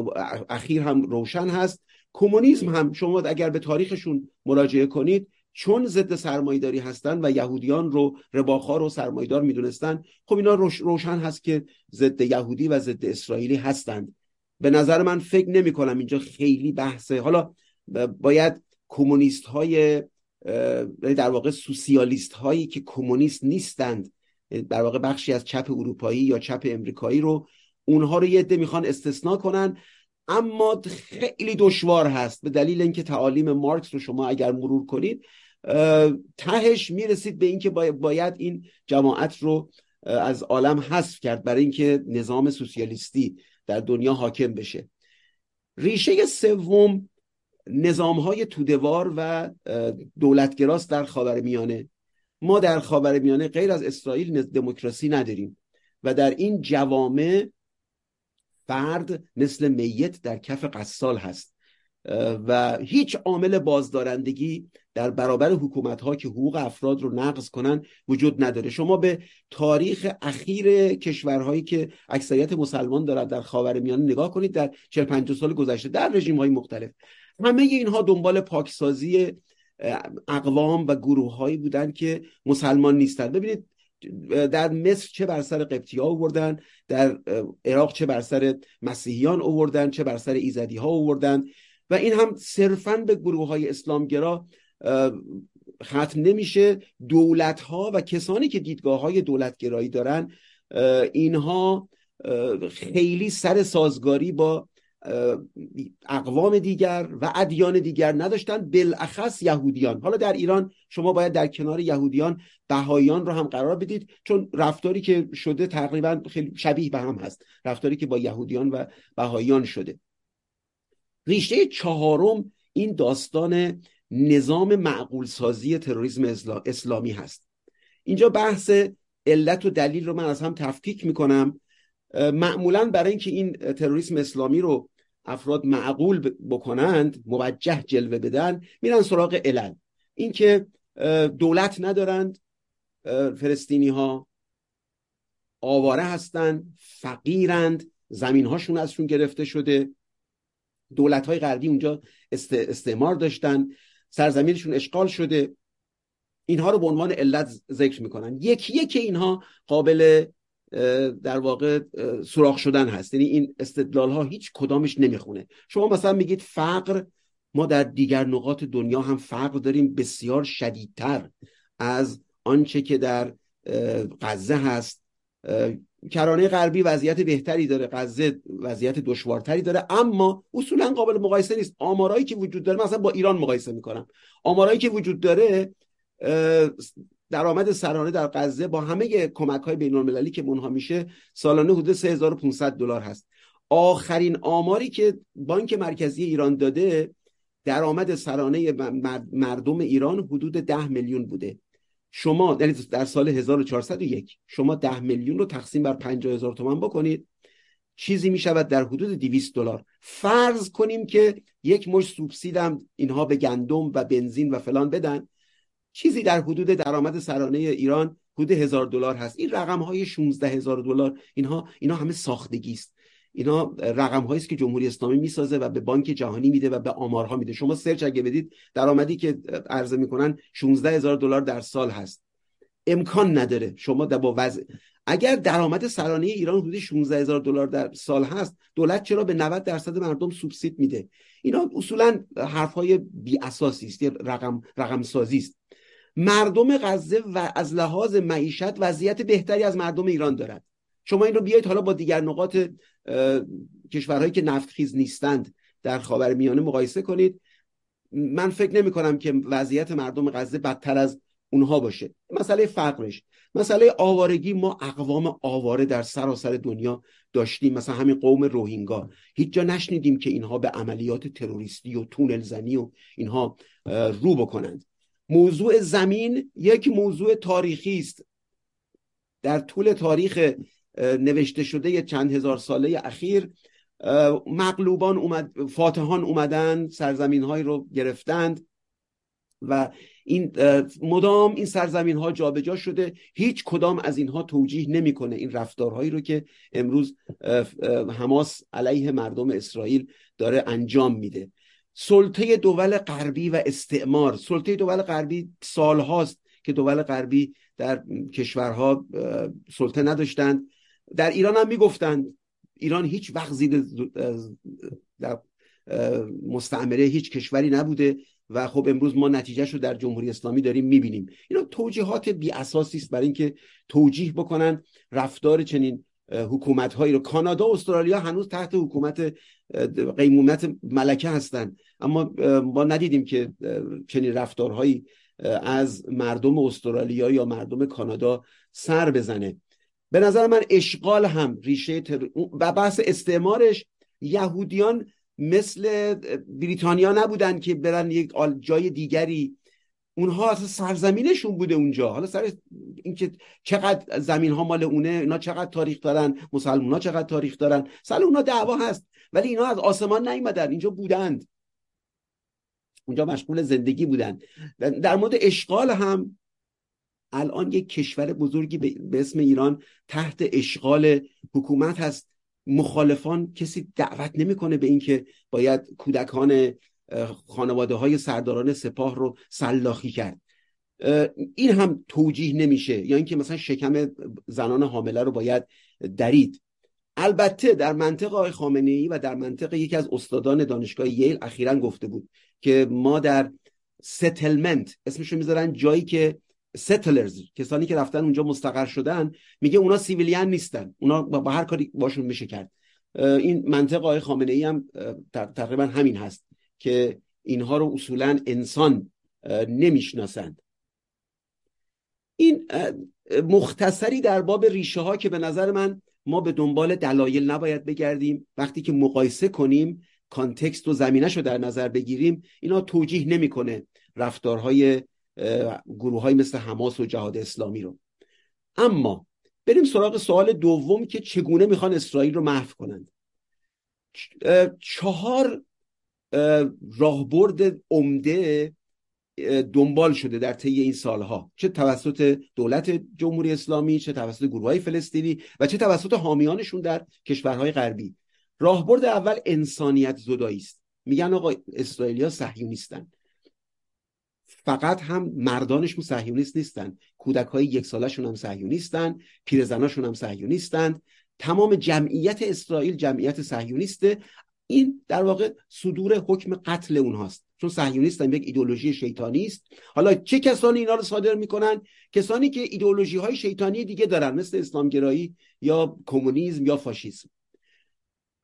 اخیر هم روشن هست. کمونیسم هم شما اگر به تاریخشون مراجعه کنید چون ضد سرمایداری هستن و یهودیان رو رباخار و سرمایدار می‌دونستن خب اینا روشن هست که ضد یهودی و ضد اسرائیلی هستند. به نظر من فکر نمی کنم اینجا خیلی بحثه حالا باید کمونیست های در واقع سوسیالیست هایی که کمونیست نیستند در واقع بخشی از چپ اروپایی یا چپ امریکایی رو اونها رو یه عده می‌خوان استثنا کنن. اما خیلی دشوار هست. به دلیل اینکه تعالیم مارکس رو شما اگر مرور کنید تهش می‌رسید به اینکه باید این جماعت رو از عالم حذف کرد برای اینکه نظام سوسیالیستی در دنیا حاکم بشه. ریشه سوم نظام های تودوار و دولتگراست در خاور میانه ما در خاور میانه غیر از اسرائیل دموکراسی نداریم و در این جوامع فرد مثل میت در کف قصال هست. و هیچ عامل بازدارندگی در برابر حکومت ها که حقوق افراد رو نقض کنن وجود نداره. شما به تاریخ اخیر کشورهایی که اکثریت مسلمان دارد در خاور میانه نگاه کنید در 40 50 سال گذشته در رژیم های مختلف همه اینها دنبال پاکسازی اقوام و گروه هایی بودن که مسلمان نیستند ببینید در مصر چه بر سر قبطی ها آوردن در عراق چه بر سر مسیحیان آوردن چه بر سر ایزدی ها آوردن. و این هم صرفا به گروه های اسلامگرا ختم نمیشه. دولت ها و کسانی که دیدگاه های دولتگرایی دارن اینها خیلی سر سازگاری با اقوام دیگر و ادیان دیگر نداشتن. بالاخص یهودیان. حالا در ایران شما باید در کنار یهودیان بهاییان رو هم قرار بدید چون رفتاری که شده تقریبا خیلی شبیه به هم هست. رفتاری که با یهودیان و بهاییان شده. ریشه چهارم این داستان نظام معقول سازی تروریسم اسلامی هست. اینجا بحث علت و دلیل رو من از هم تفکیک می‌کنم. معمولا برای اینکه این تروریسم اسلامی رو افراد معقول بکنند موجه جلوه بدن میرن سراغ علل. اینکه دولت ندارند فلسطینی ها آواره هستند فقیرند زمین هاشون ازشون گرفته شده. دولت های غربی اونجا استعمار داشتن. سرزمینشون اشغال شده. اینها رو به عنوان علت ذکر می‌کنن. یکی یکی اینها قابل در واقع سراخ شدن هست. یعنی این استدلال ها هیچ کدامش نمی‌خونه. شما مثلا میگید فقر ما در دیگر نقاط دنیا هم فقر داریم بسیار شدیدتر از آنچه که در غزه هست. کرانه غربی وضعیت بهتری داره غزه وضعیت دشوارتری داره اما اصولا قابل مقایسه نیست. آمارایی که وجود داره مثلا با ایران مقایسه می‌کنم. آمارایی که وجود داره درآمد سرانه در غزه با همه کمک های بین المللی که منها میشه سالانه حدود 3500 دلار هست. آخرین آماری که بانک مرکزی ایران داده درآمد سرانه مردم ایران حدود 10 میلیون بوده. شما یعنی در سال 1401 شما 10 میلیون رو تقسیم بر 50 هزار تومان بکنید. چیزی می شود در حدود 200 دلار. فرض کنیم که یک مش سوبسید هم اینها به گندم و بنزین و فلان بدن. چیزی در حدود درآمد سرانه ایران حدود هزار دلار هست. این رقم های 16 هزار دلار اینها اینا همه ساختگی است اینا رقم هایی است که جمهوری اسلامی می‌سازه و به بانک جهانی میده و به آمارها میده. شما سرچ اگه بدید درآمدی که عرضه می‌کنن 16 هزار دلار در سال هست. امکان نداره. شما در با وضع اگر درآمد سرانه ایران حدود 16 هزار دلار در سال هست دولت چرا به 90 درصد مردم سوبسید میده؟ اینا اصولا حرف های بی اساسی است رقم رقم سازی است. مردم غزه و از لحاظ معیشت وضعیت بهتری از مردم ایران دارد شما این رو بیایید حالا با دیگر نقاط کشورهایی که نفتخیز نیستند در خاورمیانه مقایسه کنید. من فکر نمی کنم که وضعیت مردم غزه بدتر از اونها باشه. مسئله فقرش مسئله آوارگی ما اقوام آواره در سراسر دنیا داشتیم. مثلا همین قوم روهینگا. هیچ جا نشنیدیم که اینها به عملیات تروریستی و تونل زنی و اینها رو بکنند. موضوع زمین یک موضوع تاریخی است. در طول تاریخ نوشته شده چند هزار ساله اخیر. مغلوبان اومد فاتحان اومدن سرزمین های رو گرفتند و این مدام این سرزمین ها جابجا شده. هیچ کدام از اینها توجیه نمی‌کنه این رفتارهایی رو که امروز حماس علیه مردم اسرائیل داره انجام میده. سلطه دول غربی و استعمار. سلطه دول غربی سالهاست که دول غربی در کشورها سلطه نداشتند. در ایران هم می‌گفتند ایران هیچ وقت زیر در مستعمره هیچ کشوری نبوده و خب امروز ما نتیجهش رو در جمهوری اسلامی داریم می‌بینیم. اینا توجیهات بی اساسی است برای اینکه توجیه بکنن رفتار چنین حکومت هایی رو. کانادا و استرالیا هنوز تحت حکومت قیمومت ملکه هستند اما ما ندیدیم که چنین رفتارهایی از مردم استرالیا یا مردم کانادا سر بزنه. به نظر من اشغال هم ریشه تر... و بحث استعمارش یهودیان مثل بریتانیا نبودن که برن یک جای دیگری. اونها اصلا سرزمینشون بوده اونجا. حالا سر اینکه چقدر زمین ها مال اونه اینا چقدر تاریخ دارن؟ مسلمان ها چقدر تاریخ دارن؟ سر اونا دعوا هست. ولی اینا از آسمان نیومدن. اینجا بودند. اونجا مشغول زندگی بودن. در مورد اشغال هم الان یک کشور بزرگی به اسم ایران تحت اشغال حکومت هست. مخالفان کسی دعوت نمی‌کنه به اینکه باید کودکان خانواده های سرداران سپاه رو سلاخی کرد. این هم توجیه نمیشه. یا اینکه مثلا شکم زنان حامله رو باید درید. البته در منطقه آقای خامنه ای و در منطقه یکی از استادان دانشگاه ییل اخیرا گفته بود که ما در ستلمنت اسمشو می‌ذارن جایی که ستلرز کسانی که رفتن اونجا مستقر شدن میگه اونا سیویلیان نیستن. اونا با هر کاری باشون میشه کرد. این منطق آقای خامنه ای هم تقریبا همین هست که اینها رو اصولا انسان نمی‌شناسند. این مختصری در باب ریشه ها که به نظر من ما به دنبال دلایل نباید بگردیم. وقتی که مقایسه کنیم کانتکست و زمینش رو در نظر بگیریم اینا توجیه نمی‌کنه رفتارهای گروه های مثل حماس و جهاد اسلامی رو. اما بریم سراغ سوال دوم که چگونه می‌خوان اسرائیل رو محو کنند. چهار راهبرد عمده دنبال شده در طی این سالها. چه توسط دولت جمهوری اسلامی چه توسط گروه های فلسطینی و چه توسط حامیانشون در کشورهای غربی. راهبرد اول انسانیت زدایی است. میگن آقا اسرائیلیا صهیونیستن فقط هم مردانشون صهیونیست نیستن. کودک های یک سالشون هم صهیونیستن پیرزناشون هم صهیونیستند تمام جمعیت اسرائیل جمعیت صهیونیسته این در واقع صدور حکم قتل اونهاست. چون صهیونیست یک ایدولوژی شیطانی است. حالا چه کسانی اینا رو صادر می‌کنن؟ کسانی که ایدولوژی های شیطانی دیگه دارن مثل اسلامگرایی یا کمونیسم یا فاشیسم.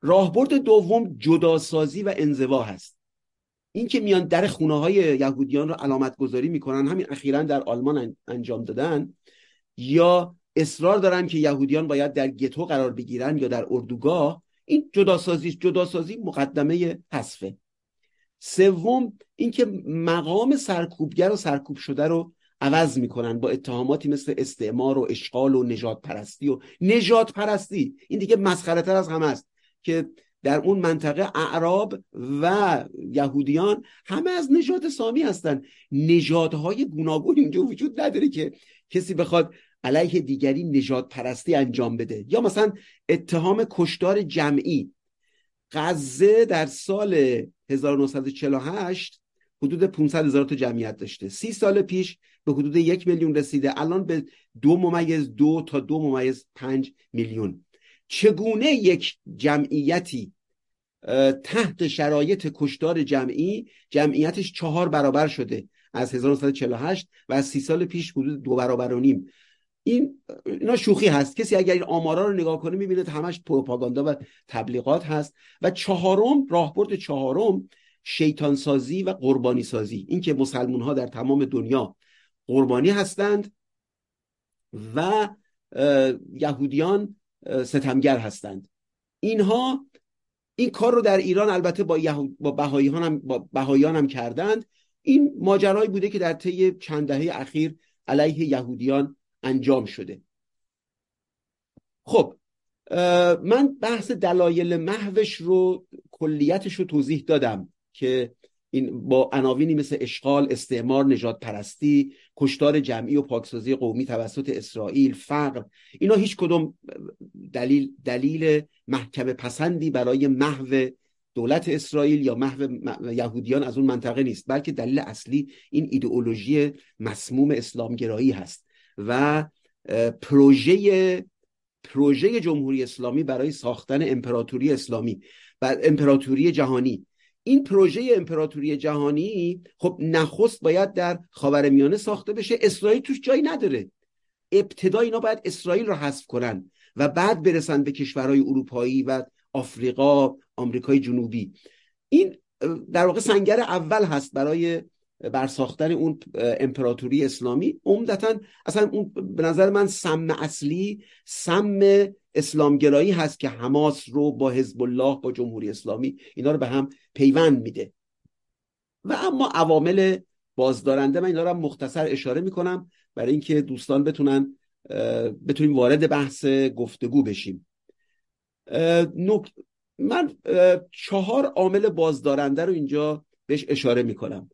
راهبرد دوم جداسازی و انزوا هست. این که میان در خونه های یهودیان رو علامت گذاری می‌کنن همین اخیرا در آلمان انجام دادن یا اصرار دارن که یهودیان باید در گتو قرار بگیرن یا در اردوگاه این جداسازی جداسازی مقدمه حذفه. سوم اینکه مقام سرکوبگر و سرکوب شده رو عوض می‌کنن با اتهاماتی مثل استعمار و اشغال و نجات پرستی و نجات پرستی این دیگه مسخره تر از همه است که در اون منطقه اعراب و یهودیان همه از نژاد سامی هستن. نژادهای گوناگون اینجا وجود نداره که کسی بخواد علیه دیگری نجات پرستی انجام بده. یا مثلا اتهام کشتار جمعی. غزه در سال 1948 حدود 500 هزار تا جمعیت داشته. سی سال پیش به حدود یک میلیون رسیده. الان به دو ممیز دو تا دو ممیز پنج میلیون. چگونه یک جمعیتی تحت شرایط کشتار جمعی جمعیتش چهار برابر شده از 1948 و از سی سال پیش حدود دو برابر و نیم. این اینا شوخی هست. کسی اگر این آمارا رو نگاه کنه می‌بینه همش پروپاگاندا و تبلیغات هست. و چهارم راهبرد چهارم شیطان سازی و قربانی سازی اینکه مسلمون ها در تمام دنیا قربانی هستند و یهودیان ستمگر هستند. اینها این کار رو در ایران البته با, یهود، با بهاییان هم با بهاییان هم کردند. این ماجرایی بوده که در طی چند دهه اخیر علیه یهودیان انجام شده. خب من بحث دلایل محوش رو کلیتش رو توضیح دادم که این با عناوینی مثل اشغال استعمار نجات پرستی کشتار جمعی و پاکسازی قومی توسط اسرائیل فقر اینا هیچ کدوم دلیل دلیل محکم پسندی برای محو دولت اسرائیل یا محو یهودیان از اون منطقه نیست بلکه دلیل اصلی این ایدئولوژی مسموم اسلامگرایی هست و پروژه پروژه جمهوری اسلامی برای ساختن امپراتوری اسلامی و امپراتوری جهانی. این پروژه امپراتوری جهانی خب نخست باید در خاورمیانه ساخته بشه. اسرائیل توش جایی نداره. ابتدا اینا باید اسرائیل رو حذف کنن و بعد برسن به کشورهای اروپایی و آفریقا آمریکای جنوبی. این در واقع سنگر اول هست برای برساختن اون امپراتوری اسلامی. عمدتا اصلا اون به نظر من سم اصلی سم اسلامگرایی هست که حماس رو با حزب الله با جمهوری اسلامی اینا رو به هم پیوند میده. و اما عوامل بازدارنده من اینا رو مختصر اشاره می‌کنم برای اینکه دوستان بتونن بتونیم وارد بحث گفتگو بشیم. من چهار عامل بازدارنده رو اینجا بهش اشاره می‌کنم.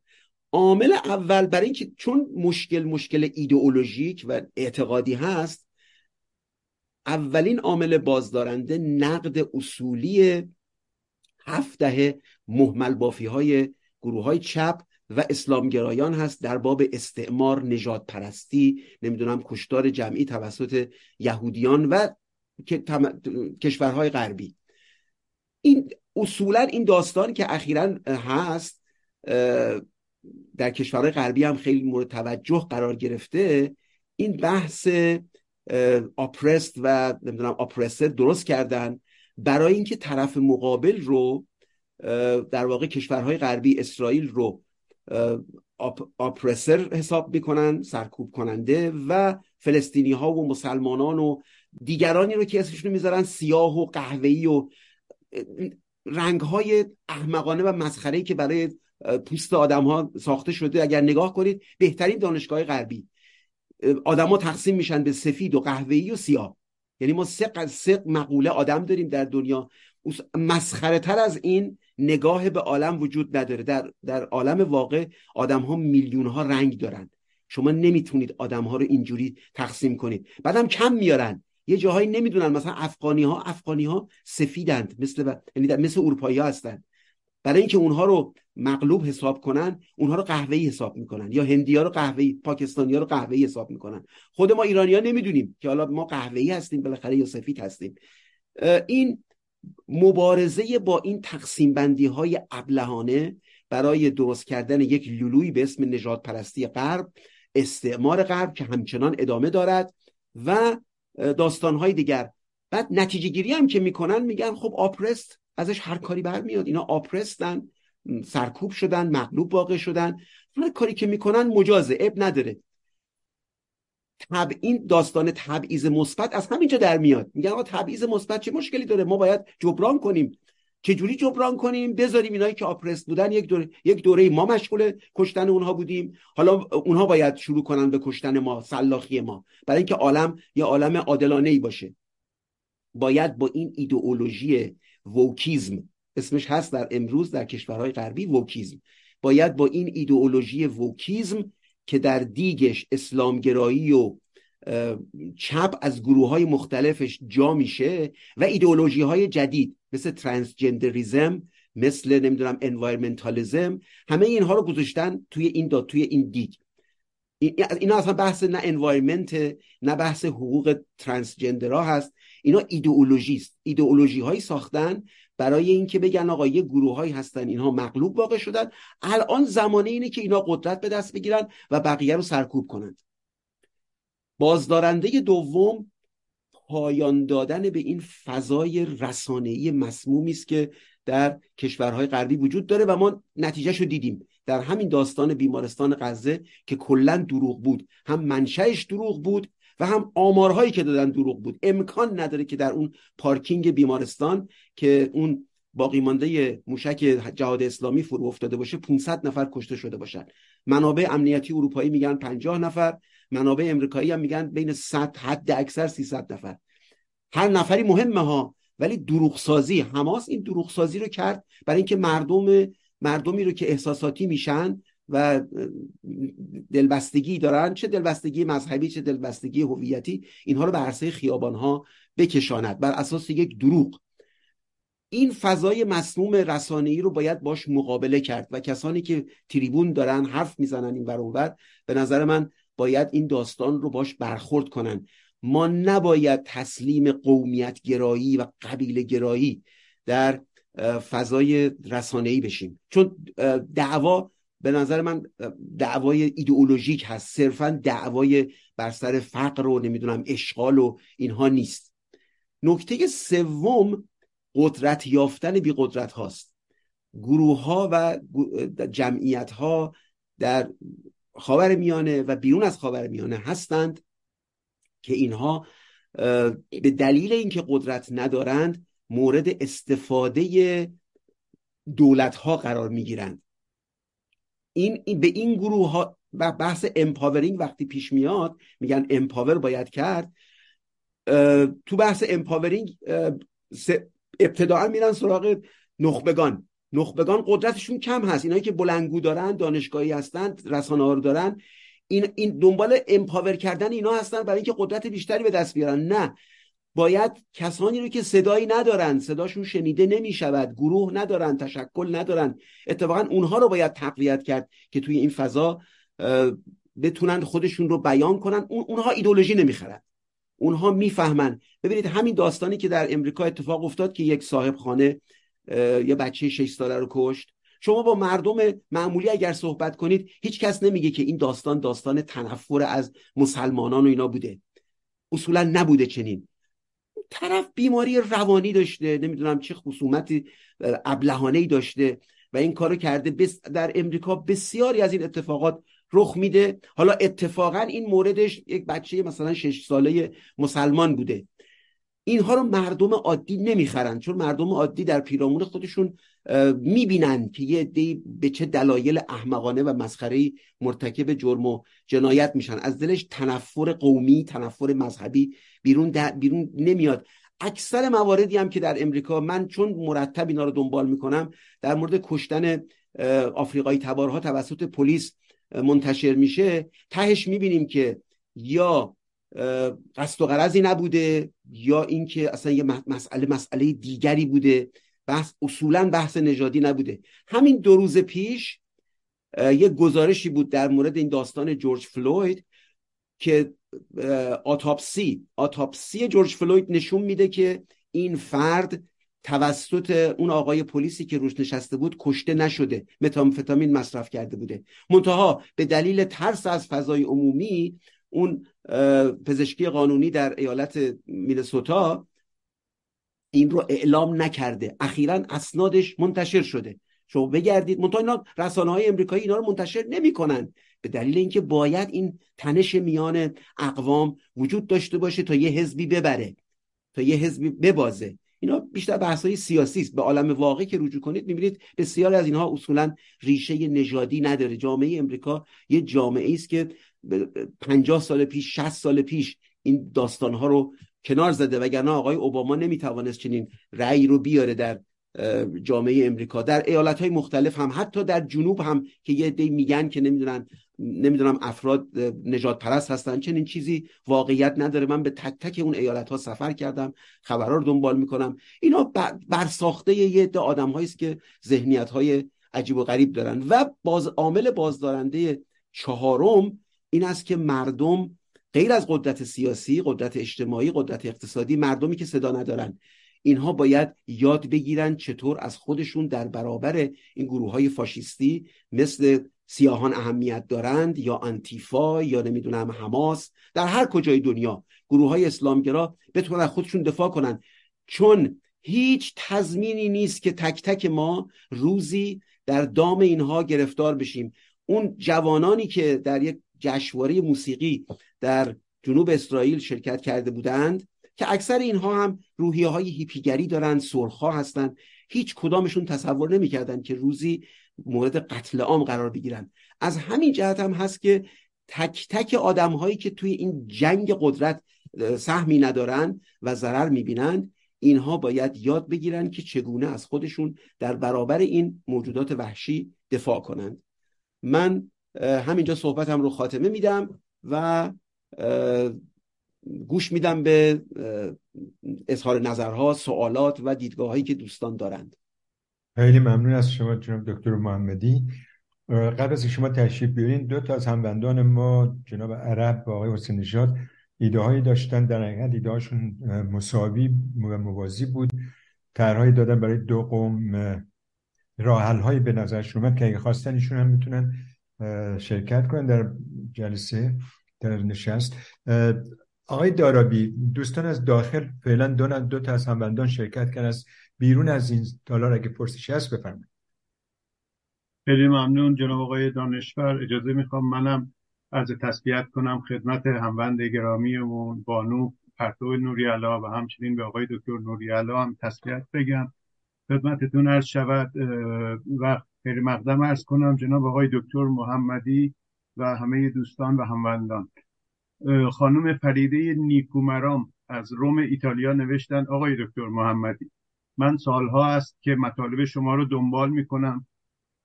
عامل اول برای اینکه چون مشکل مشکل ایدئولوژیک و اعتقادی هست اولین عامل بازدارنده نقد اصولی هفت دهه محمل بافی های گروه های چپ و اسلامگرایان هست در باب استعمار نجات پرستی نمی‌دونم کشتار جمعی توسط یهودیان و کشورهای غربی. این اصولا این داستان که اخیرا هست در کشورهای غربی هم خیلی مورد توجه قرار گرفته این بحث آپرست و نمی‌دونم آپرسر درست کردن برای اینکه طرف مقابل رو در واقع کشورهای غربی اسرائیل رو آپرسر حساب می‌کنن سرکوب کننده و فلسطینی ها و مسلمانان و دیگرانی رو که اسمشون می‌ذارن سیاه و قهوه‌ای و رنگ های احمقانه و مسخره که برای پوست آدم ها ساخته شده. اگر نگاه کنید بهترین دانشگاه غربی. آدما تقسیم میشن به سفید و قهوه‌ای و سیاه. یعنی ما سه, سه مقوله آدم داریم در دنیا. مسخره تر از این نگاه به عالم وجود نداره. در در عالم واقع آدم ها میلیون ها رنگ دارن. شما نمی‌تونید آدم ها رو اینجوری تقسیم کنید. بعدم کم میارن. یه جاهایی نمی‌دونن. مثلا افغانی ها افغانی ها سفیدند. مثل یعنی مثل اروپایی ها هستند برای اینکه اونها رو مغلوب حساب کنن اونها رو قهوه‌ای حساب می‌کنن. یا هندی ها رو قهوه‌ای پاکستانی ها رو قهوه‌ای حساب می‌کنن. خود ما ایرانی ها نمی‌دونیم که حالا ما قهوه‌ای هستیم بالاخره یا سفید هستیم. این مبارزه با این تقسیم بندی های ابلهانه برای درست کردن یک لولوی به اسم نجات پرستی غرب استعمار غرب که همچنان ادامه دارد و داستان های دیگر. بعد نتیجه گیری هم که می‌کنن میگن خب آپرست ازش هر کاری برمیاد. اینا آپرستن سرکوب شدن مغلوب واقع شدن. هر کاری که می‌کنن مجازه اب نداره. تب این داستان تبعیض مثبت از همینجا در میاد. میگن آقا تبعیض مثبت چه مشکلی داره؟ ما باید جبران کنیم. چه جوری جبران کنیم؟ بذاریم اینایی که آپرست بودن یک دوره یک دوره ما مشغول کشتن اونها بودیم. حالا اونها باید شروع کنن به کشتن ما سلاخی ما. برای اینکه عالم یه عالم عادلانه ای باشه. باید با این ایدئولوژی ووکیزم. اسمش هست در امروز در کشورهای غربی wokeism. باید با این ایدئولوژی wokeism که در دیگش اسلامگرایی و چپ از گروه های مختلفش جا میشه و ایدئولوژی های جدید مثل transgenderism مثل نمی‌دونم environmentalism همه اینها رو گذاشتن توی این داد توی این دیگ. اینا اصلا بحث نه environment نه بحث حقوق transgender ها هست. اینا ایدئولوژی است ایدئولوژی هایی ساختن برای اینکه بگن آقا یه گروه هایی هستن اینها مغلوب واقع شدن. الان زمانه اینه که اینا قدرت به دست بگیرن و بقیه رو سرکوب کنند بازدارنده دوم پایان دادن به این فضای رسانه‌ای مسمومی است که در کشورهای غربی وجود داره و ما نتیجهش رو دیدیم. در همین داستان بیمارستان غزه که کلا دروغ بود. هم منشأش دروغ بود و هم آمارهایی که دادن دروغ بود. امکان نداره که در اون پارکینگ بیمارستان که اون باقی مانده موشک جهاد اسلامی فرو افتاده باشه 500 نفر کشته شده باشن. منابع امنیتی اروپایی میگن 50 نفر منابع امریکایی هم میگن بین 100 حد اکثر 300 نفر. هر نفری مهمه ها ولی دروغ سازی حماس این دروغ سازی رو کرد برای اینکه مردم مردمی رو که احساساتی میشن و دلبستگی دارن چه دلبستگی مذهبی چه دلبستگی هویتی اینها رو به عرصه خیابان ها بکشاند. بر اساس یک دروغ. این فضای مسموم رسانه‌ای رو باید باش مقابله کرد و کسانی که تریبون دارن حرف می‌زنن این ور به نظر من باید این داستان رو باش برخورد کنن. ما نباید تسلیم قومیت گرایی و قبیله گرایی در فضای رسانه‌ای بشیم. چون دعوا به نظر من دعوای ایدئولوژیک هست. صرفا دعوای بر سر فقر و نمی‌دونم اشغال و اینها نیست. نکته سوم قدرت یافتن بی قدرت هاست. گروه ها و جمعیت ها در خاور میانه و بیرون از خاور میانه هستند که اینها به دلیل اینکه قدرت ندارند مورد استفاده دولت ها قرار می‌گیرند. این به این گروه ها بحث empowering وقتی پیش میاد میگن empower باید کرد تو بحث empowering ابتدائا میرن سراغ نخبگان. نخبگان قدرتشون کم هست. اینایی که بلندگو دارن دانشگاهی هستن رسانه ها رو دارن این, این دنبال امپاور کردن اینا هستن برای اینکه قدرت بیشتری به دست بیارن. نه. باید کسانی رو که صدایی ندارن صداشون شنیده نمی شود گروه ندارن تشکل ندارن اتفاقا اونها رو باید تقویت کرد که توی این فضا بتونن خودشون رو بیان کنن. اونها ایدولوژی نمی‌خرن. اونها می‌فهمن. ببینید همین داستانی که در امریکا اتفاق افتاد که یک صاحب خانه یه بچه 6 ساله رو کشت. شما با مردم معمولی اگر صحبت کنید هیچ کس نمیگه که این داستان داستان تنفر از مسلمانان و اینا بوده. اصولا نبوده چنین. طرف بیماری روانی داشته نمی‌دونم چه خصومتی ابلهانه داشته و این کارو کرده. بس در امریکا بسیاری از این اتفاقات رخ میده. حالا اتفاقا این موردش یک بچه مثلا شش ساله مسلمان بوده. اینها رو مردم عادی نمی‌خرن چون مردم عادی در پیرامون خودشون می‌بینن که یه عده‌ای به چه دلایل احمقانه و مسخره مرتکب جرم و جنایت میشن. از دلش تنفر قومی تنفر مذهبی بیرون, بیرون نمیاد. اکثر مواردی هم که در امریکا من چون مرتب اینا رو دنبال می‌کنم در مورد کشتن آفریقایی تبارها توسط پلیس منتشر میشه. تهش می‌بینیم که یا قصد و قرضی نبوده یا اینکه اصلا یه مسئله مسئله دیگری بوده. بحث اصولا بحث نژادی نبوده. همین دو روز پیش یه گزارشی بود در مورد این داستان جورج فلوید که آتاپسی آتاپسی جورج فلوید نشون میده که این فرد توسط اون آقای پلیسی که روش نشسته بود کشته نشده متامفتامین مصرف کرده بوده. منتها به دلیل ترس از فضای عمومی اون پزشکی قانونی در ایالت مینسوتا این رو اعلام نکرده. اخیرا اسنادش منتشر شده. شما بگردید. منتها اینا رسانه های امریکایی اینا رو منتشر نمی‌کنن. به دلیل اینکه باید این تنش میان اقوام وجود داشته باشه تا یه حزبی ببره تا یه حزبی ببازه. اینا بیشتر بحث های سیاسی است. به عالم واقعی که رجوع کنید می‌بینید بسیار از اینها اصولا ریشه نژادی نداره. جامعه امریکا یه جامعه است که 50 سال پیش 60 سال پیش این داستان ها رو کنار زده. وگرنه آقای اوباما نمی‌توانست چنین رأی رو بیاره در جامعه امریکا. در ایالت های مختلف هم حتی در جنوب هم که یه دی میگن که نمی‌دونن نمی‌دونم افراد نجات پرست هستن چنین چیزی واقعیت نداره. من به تک تک اون ایالت ها سفر کردم خبرها رو دنبال می‌کنم. اینا برساخته یه عده آدم است که ذهنیت های عجیب و غریب دارن. و باز عامل بازدارنده چهارم این است که مردم غیر از قدرت سیاسی قدرت اجتماعی قدرت اقتصادی مردمی که صدا ندارن اینها باید یاد بگیرن چطور از خودشون در برابر این گروه های فاشیستی مثل سیاهان اهمیت دارند یا انتیفا یا نمی‌دونم حماس در هر کجای دنیا گروه های اسلامگرا بتونن از خودشون دفاع کنن. چون هیچ تضمینی نیست که تک تک ما روزی در دام اینها گرفتار بشیم. اون جوانانی که در یک جشنواره موسیقی در جنوب اسرائیل شرکت کرده بودند که اکثر اینها هم روحیه های هیپیگری دارند سرخا هستند هیچ کدامشون تصور نمی‌کردند که روزی مورد قتل عام قرار بگیرن. از همین جهت هم هست که تک تک آدم هایی که توی این جنگ قدرت سهمی ندارن و ضرر می‌بینند اینها باید یاد بگیرن که چگونه از خودشون در برابر این موجودات وحشی دفاع کنند. من همینجا صحبتم رو خاتمه میدم و گوش میدم به اظهار نظرها سوالات و دیدگاه هایی که دوستان دارند. خیلی ممنون از شما جناب دکتر محمدی. قبل از شما تشریف بیارین دو تا از هموندان ما جناب عرب و آقای حسین نژاد ایده هایی داشتن. در حقیقت ایده هاشون مساوی و موازی بود. طرحهایی دادن برای دو قوم راحل هایی به نظرشون اومد که اگه خواستن ایشون هم می‌تونن شرکت کنن. در جلسه در نشست آقای دارابی دوستان از داخل فعلا دو, دو تا از هموندان شرکت کردن. از بیرون از این دلار اگه پرسشی هست بفرمایید. خیلی ممنون جناب آقای دانشور. اجازه می‌خوام منم از تسلیت کنم خدمت هموند گرامیمون بانو پرتو نوری علا و همچنین به آقای دکتر نوری علا هم تسلیت بگم. خدمتتون عرض شود و خیلی مقدم عرض کنم جناب آقای دکتر محمدی و همه دوستان و هموندان. خانم فریده نیکومرام از روم ایتالیا نوشتن آقای دکتر محمدی من سالها است که مطالب شما رو دنبال می کنم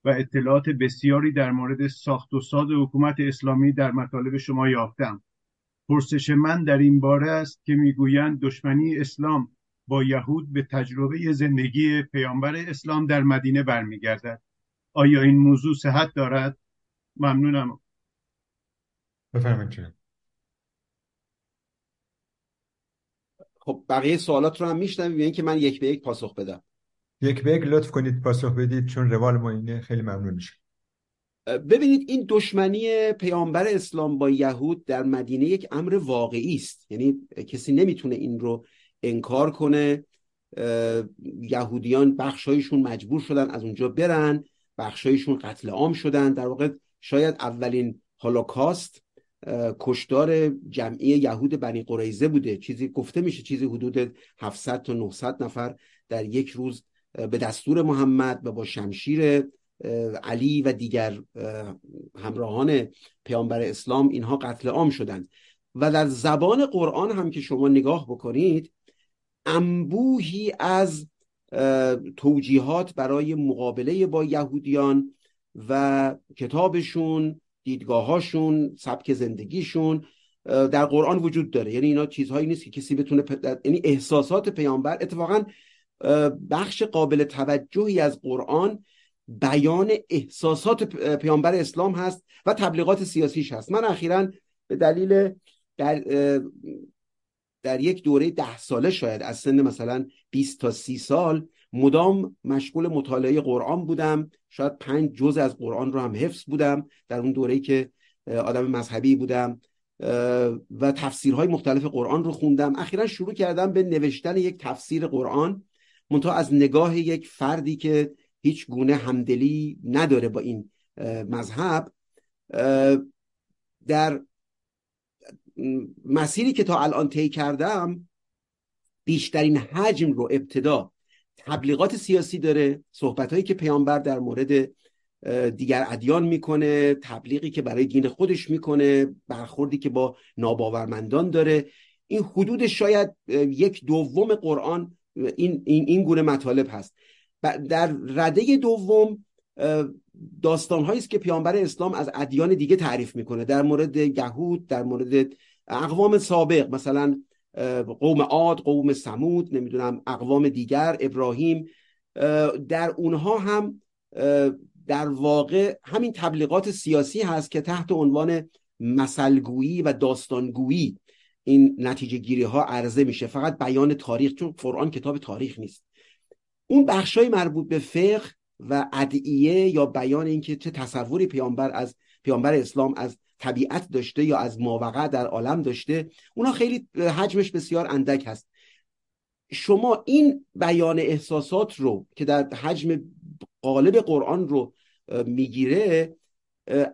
و اطلاعات بسیاری در مورد ساخت و ساز حکومت اسلامی در مطالب شما یافتم. پرسش من در این باره است که می‌گویند دشمنی اسلام با یهود به تجربه زندگی پیامبر اسلام در مدینه برمیگردد. آیا این موضوع صحت دارد؟ ممنونم. بفرمایید خب بقیه سوالات رو هم میشنم ببینید که من یک به یک پاسخ بدم. یک به یک لطف کنید پاسخ بدید چون روال ما اینه خیلی ممنون میشه ببینید این دشمنی پیامبر اسلام با یهود در مدینه یک امر واقعی است. یعنی کسی نمی‌تونه این رو انکار کنه. یهودیان بخشایشون مجبور شدن از اونجا برن بخشایشون قتل عام شدن. در واقع شاید اولین هولوکاست. کشدار جمعی یهود بنی قریزه بوده. چیزی گفته میشه چیزی حدود 700 تا 900 نفر در یک روز به دستور محمد و با شمشیر علی و دیگر همراهان پیامبر اسلام اینها قتل عام شدند. و در زبان قرآن هم که شما نگاه بکنید انبوهی از توجیهات برای مقابله با یهودیان و کتابشون دیدگاهاشون سبک زندگیشون در قرآن وجود داره. یعنی اینا چیزهایی نیست که کسی بتونه یعنی احساسات پیامبر اتفاقا بخش قابل توجهی از قرآن بیان احساسات پیامبر اسلام هست و تبلیغات سیاسیش هست. من اخیرا به دلیل در, در یک دوره ده ساله شاید از سن مثلا 20 تا 30 سال مدام مشغول مطالعه قرآن بودم. شاید پنج جز از قرآن رو هم حفظ بودم. در اون دوره که آدم مذهبی بودم. و تفسیرهای مختلف قرآن رو خوندم. اخیرا شروع کردم به نوشتن یک تفسیر قرآن. منتها از نگاه یک فردی که هیچ گونه همدلی نداره با این مذهب در مسیری که تا الان طی کردم بیشترین حجم رو ابتدا تبلیغات سیاسی داره صحبت هایی که پیامبر در مورد دیگر ادیان می‌کنه تبلیغی که برای دین خودش می‌کنه برخوردی که با ناباورمندان داره. این حدود شاید یک دوم قرآن این, این, این گونه مطالب هست. در رده دوم داستان است که پیامبر اسلام از ادیان دیگه تعریف می‌کنه. در مورد یهود در مورد اقوام سابق مثلا قوم عاد قوم سمود نمی‌دونم اقوام دیگر ابراهیم در اونها هم در واقع همین تبلیغات سیاسی هست که تحت عنوان مسلگویی و داستانگویی این نتیجه گیری ها عرضه میشه. فقط بیان تاریخ چون قرآن کتاب تاریخ نیست. اون بخشای مربوط به فقه و ادعیه یا بیان اینکه چه تصوری پیامبر از پیامبر اسلام از طبیعت داشته یا از ماوقع در عالم داشته اونا خیلی حجمش بسیار اندک هست. شما این بیان احساسات رو که در حجم قالب قرآن رو می‌گیره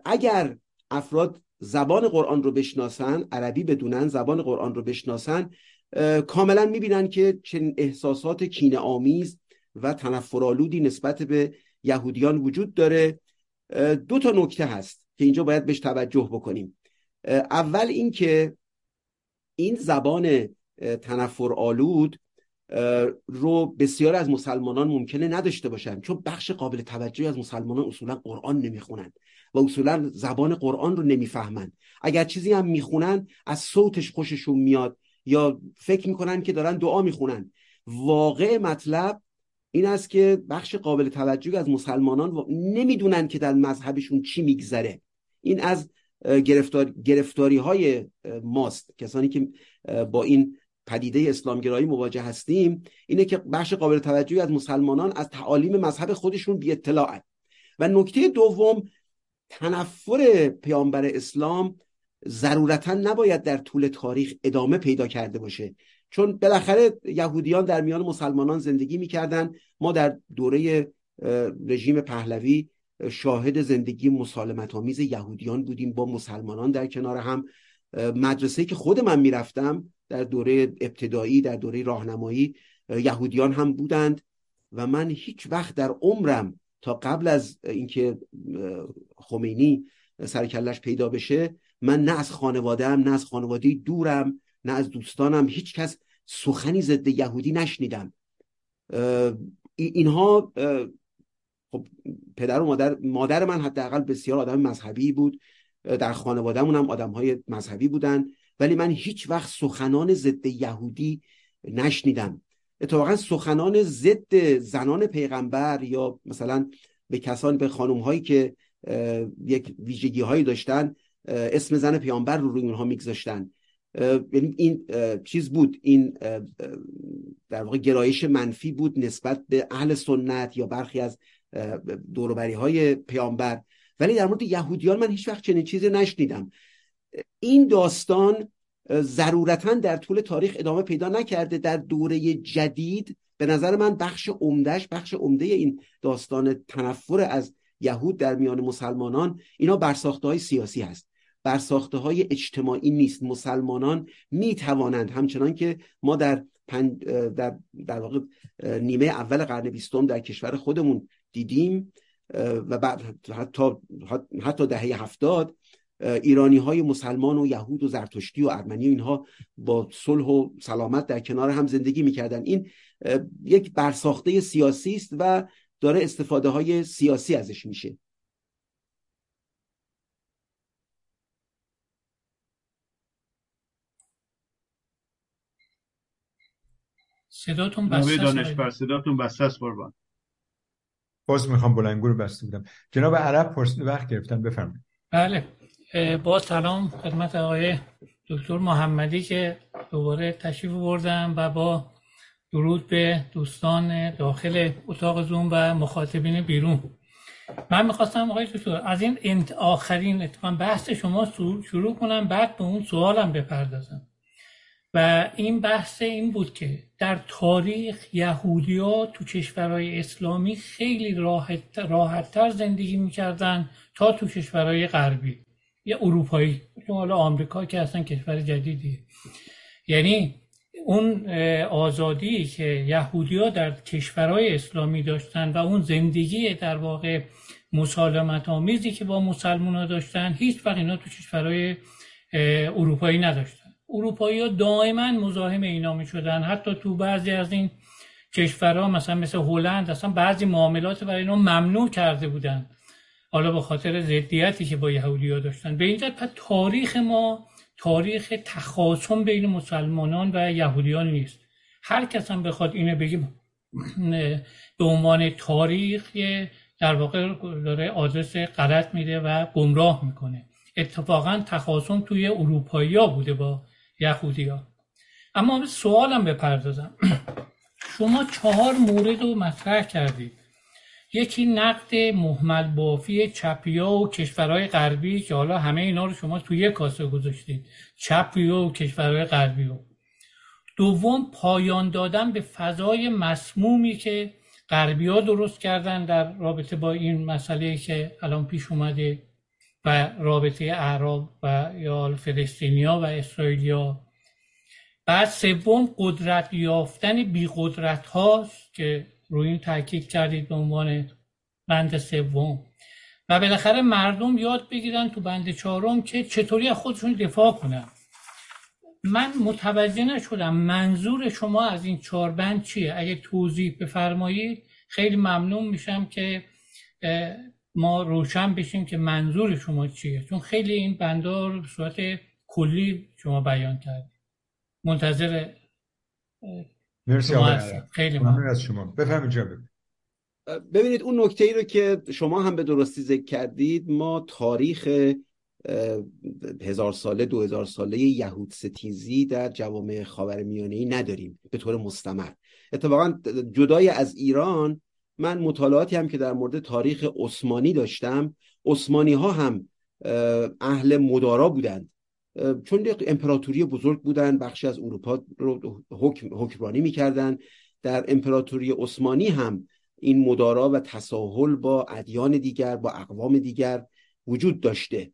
اگر افراد زبان قرآن رو بشناسن عربی بدونن زبان قرآن رو بشناسن کاملا می‌بینن که چنین احساسات کینه آمیز و تنفرآلودی نسبت به یهودیان وجود داره. دو تا نکته هست. که اینجا باید بهش توجه بکنیم. اول اینکه این زبان تنفر آلود رو بسیار از مسلمانان ممکنه نداشته باشن چون بخش قابل توجهی از مسلمانان اصولا قرآن نمی‌خونن و اصولا زبان قرآن رو نمی‌فهمن. اگر چیزی هم می‌خونن از صوتش خوششون میاد یا فکر می‌کنن که دارن دعا می‌خونن. واقع مطلب این است که بخش قابل توجهی از مسلمانان نمی‌دونن که در مذهبشون چی میگذره. این از گرفتار... گرفتاری های ماست. کسانی که با این پدیده اسلامگرایی مواجه هستیم اینه که بخش قابل توجهی از مسلمانان از تعالیم مذهب خودشون بی و نکته دوم تنفر پیامبر اسلام ضرورتا نباید در طول تاریخ ادامه پیدا کرده باشه. چون بالاخره یهودیان در میان مسلمانان زندگی می‌کردن. ما در دوره رژیم پهلوی شاهد زندگی مسالمت آمیز یهودیان بودیم با مسلمانان در کنار هم. مدرسه که خود من می‌رفتم در دوره ابتدایی در دوره راهنمایی یهودیان هم بودند و من هیچ وقت در عمرم تا قبل از اینکه خمینی سرکلش پیدا بشه من نه از خانوادهم نه از خانواده دورم نه از دوستانم هیچ کس سخنی ضد یهودی نشنیدم. اینها خب پدر و مادر مادر من حداقل بسیار آدم مذهبی بود. در خانوادهمون هم آدم های مذهبی بودن. ولی من هیچ وقت سخنان ضد یهودی نشنیدم. اتفاقا سخنان ضد زنان پیغمبر یا مثلا به کسان به خانم هایی که یک ویژگی هایی داشتن اسم زن پیامبر رو روی اونها میگذاشتن. یعنی این چیز بود. این در واقع گرایش منفی بود نسبت به اهل سنت یا برخی از دوروبری های پیامبر. ولی در مورد یهودیان من هیچ وقت چنین چیزی نشنیدم. این داستان ضرورتا در طول تاریخ ادامه پیدا نکرده. در دوره جدید به نظر من بخش عمدهش بخش عمده این داستان تنفر از یهود در میان مسلمانان اینا برساخته های سیاسی هست. برساخته های اجتماعی نیست. مسلمانان می توانند همچنان که ما در در, در واقع نیمه اول قرن بیستم در کشور خودمون دیدیم و بعد حتی حتی دهه هفتاد ایرانی های مسلمان و یهود و زرتشتی و ارمنی و اینها با صلح و سلامت در کنار هم زندگی می‌کردن. این یک برساخته سیاسی است و داره استفاده های سیاسی ازش میشه. صداتون بسته صداتون بسته است قربان. باز می‌خوام بلنگو رو بسته بودم. جناب عرب پرسید وقت گرفتن بفرمایید. بله. با سلام خدمت آقای دکتر محمدی که دوباره تشریف بردم و با درود به دوستان داخل اتاق زوم و مخاطبین بیرون. من می‌خواستم آقای دکتر از این آخرین اتفاقا بحث شما شروع کنم بعد به اون سوالم بپردازم. و این بحث این بود که در تاریخ یهودی ها تو کشورهای اسلامی خیلی راحت, راحت زندگی می‌کردن تا تو کشورهای غربی. یا اروپایی حالا آمریکا که اصلا کشور جدیدی یعنی اون آزادی که یهودی ها در کشورهای اسلامی داشتن و اون زندگی در واقع مسالمت آمیزی که با مسلمان ها داشتن هیچ وقت اینا تو کشورهای اروپایی نداشتن. اروپایی ها دائما مزاحم اینا می شدن حتی تو بعضی از این کشورها مثلا مثل هلند اصلا بعضی معاملات برای اینا ممنوع کرده بودن. حالا به خاطر ضدیتی که با یهودی ها داشتن. به این جد تاریخ ما تاریخ تخاصم بین مسلمانان و یهودیان نیست. هر کس هم بخواد اینو بگیم به عنوان تاریخ در واقع داره آدرس غلط میده و گمراه می‌کنه. اتفاقا تخاصم توی اروپایی ها بوده با یهودی ها اما سوالم بپردازم. شما چهار مورد رو مطرح کردید. یکی نقد محمل بافی چپیا و کشورهای غربی که حالا همه اینا رو شما توی یک کاسه گذاشتید. چپیا و کشورهای غربی دوم پایان دادن به فضای مسمومی که غربی ها درست کردن در رابطه با این مسئله که الان پیش اومده. و رابطه اعراب و یا فلسطینیا و اسرائیلیا بعد سوم قدرت یافتن بی قدرت هاست که روی این تاکید کردید به عنوان بند سوم. و بالاخره مردم یاد بگیرن تو بند چهارم که چطوری از خودشون دفاع کنن. من متوجه نشدم منظور شما از این چهار بند چیه. اگه توضیح بفرمایید خیلی ممنون میشم که ما روشن بشیم که منظور شما چیه. چون خیلی این بنده رو به صورت کلی شما بیان کردید منتظر مرسی خیلی ممنون از شما. بفهمید ببینید اون نکته ای رو که شما هم به درستی ذکر کردید ما تاریخ هزار ساله دو هزار ساله یهود ستیزی در جوامع خاور ای نداریم به طور مستمر. اتفاقا جدای از ایران من مطالعاتی هم که در مورد تاریخ عثمانی داشتم عثمانی ها هم اهل مدارا بودند. چون یک امپراتوری بزرگ بودن بخشی از اروپا رو حکم، حکمرانی می‌کردن در امپراتوری عثمانی هم این مدارا و تساهل با ادیان دیگر با اقوام دیگر وجود داشته.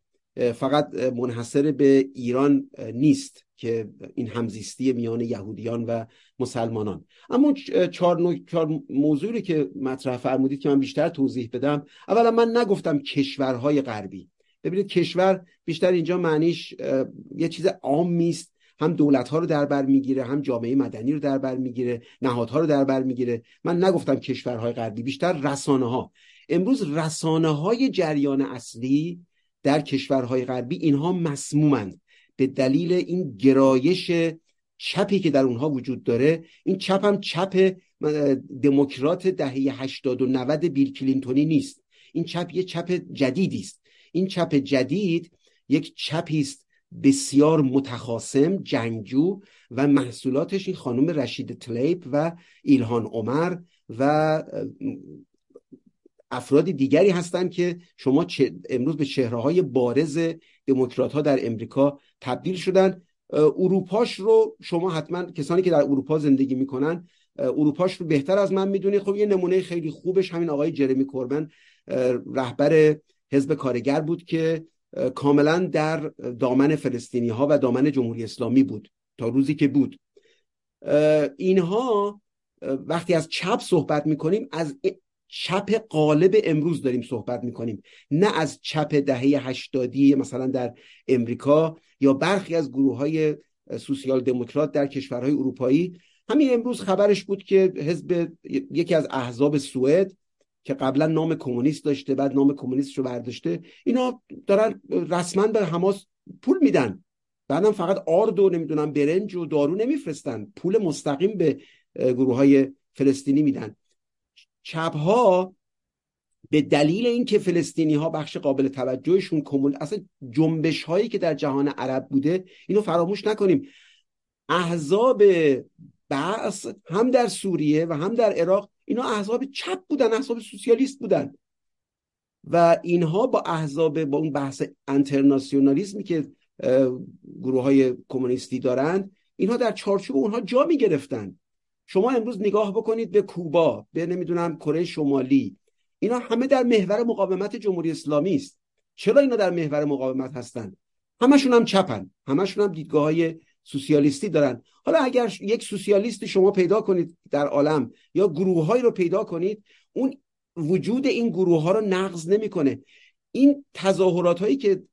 فقط منحصر به ایران نیست که این همزیستی میان یهودیان و مسلمانان. اما چهار, چهار موضوعی که مطرح فرمودید که من بیشتر توضیح بدم. اولا من نگفتم کشورهای غربی. ببینید کشور بیشتر اینجا معنیش یه چیز عام است هم دولت ها رو در بر می‌گیره هم جامعه مدنی رو در بر می‌گیره نهادها رو در بر می‌گیره. من نگفتم کشورهای غربی بیشتر رسانه ها امروز رسانه های جریان اصلی در کشورهای غربی اینها مسمومند به دلیل این گرایش چپی که در اونها وجود داره این چپ هم چپ دموکرات دهه 80 و 90 بیل کلینتونی نیست. این چپ یه چپ جدیدی است. این چپ جدید یک چپی است بسیار متخاسم جنگجو و محصولاتش این خانم رشید تلیب و ایلهان عمر و افراد دیگری هستند که شما امروز به چهره های بارز دموکرات ها در امریکا تبدیل شدن. اروپاش رو شما حتما کسانی که در اروپا زندگی می‌کنن اروپاش رو بهتر از من می‌دونید خب یه نمونه خیلی خوبش همین آقای جرمی کوربن رهبر حزب کارگر بود که کاملا در دامن فلسطینی ها و دامن جمهوری اسلامی بود تا روزی که بود. اینها وقتی از چپ صحبت می‌کنیم از چپ قالب امروز داریم صحبت می‌کنیم. نه از چپ دهه هشتادی مثلا در امریکا یا برخی از گروه های سوسیال دموکرات در کشورهای اروپایی. همین امروز خبرش بود که حزب یکی از احزاب سوئد که قبلا نام کمونیست داشته بعد نام کمونیست رو برداشته اینا دارن رسما به حماس پول میدن. بعدم فقط آرد و نمی‌دونم برنج و دارو نمیفرستن. پول مستقیم به گروه های فلسطینی میدن. چپ ها به دلیل اینکه فلسطینی ها بخش قابل توجهشون کمون اصلا جنبش هایی که در جهان عرب بوده اینو فراموش نکنیم. احزاب بعث هم در سوریه و هم در عراق اینا احزاب چپ بودن احزاب سوسیالیست بودن. و اینها با احزاب با اون بحث انترناسیونالیسمی که گروه های کمونیستی دارند اینها در چارچوب اونها جا می گرفتن شما امروز نگاه بکنید به کوبا به نمی‌دونم کره شمالی. اینا همه در محور مقاومت جمهوری اسلامی است. چرا اینا در محور مقاومت هستند همشون هم چپن. همشون هم دیدگاه های سوسیالیستی دارن. حالا اگر یک سوسیالیست شما پیدا کنید در عالم یا گروههایی رو پیدا کنید اون وجود این گروه ها رو نقض نمی‌کنه. این تظاهرات هایی که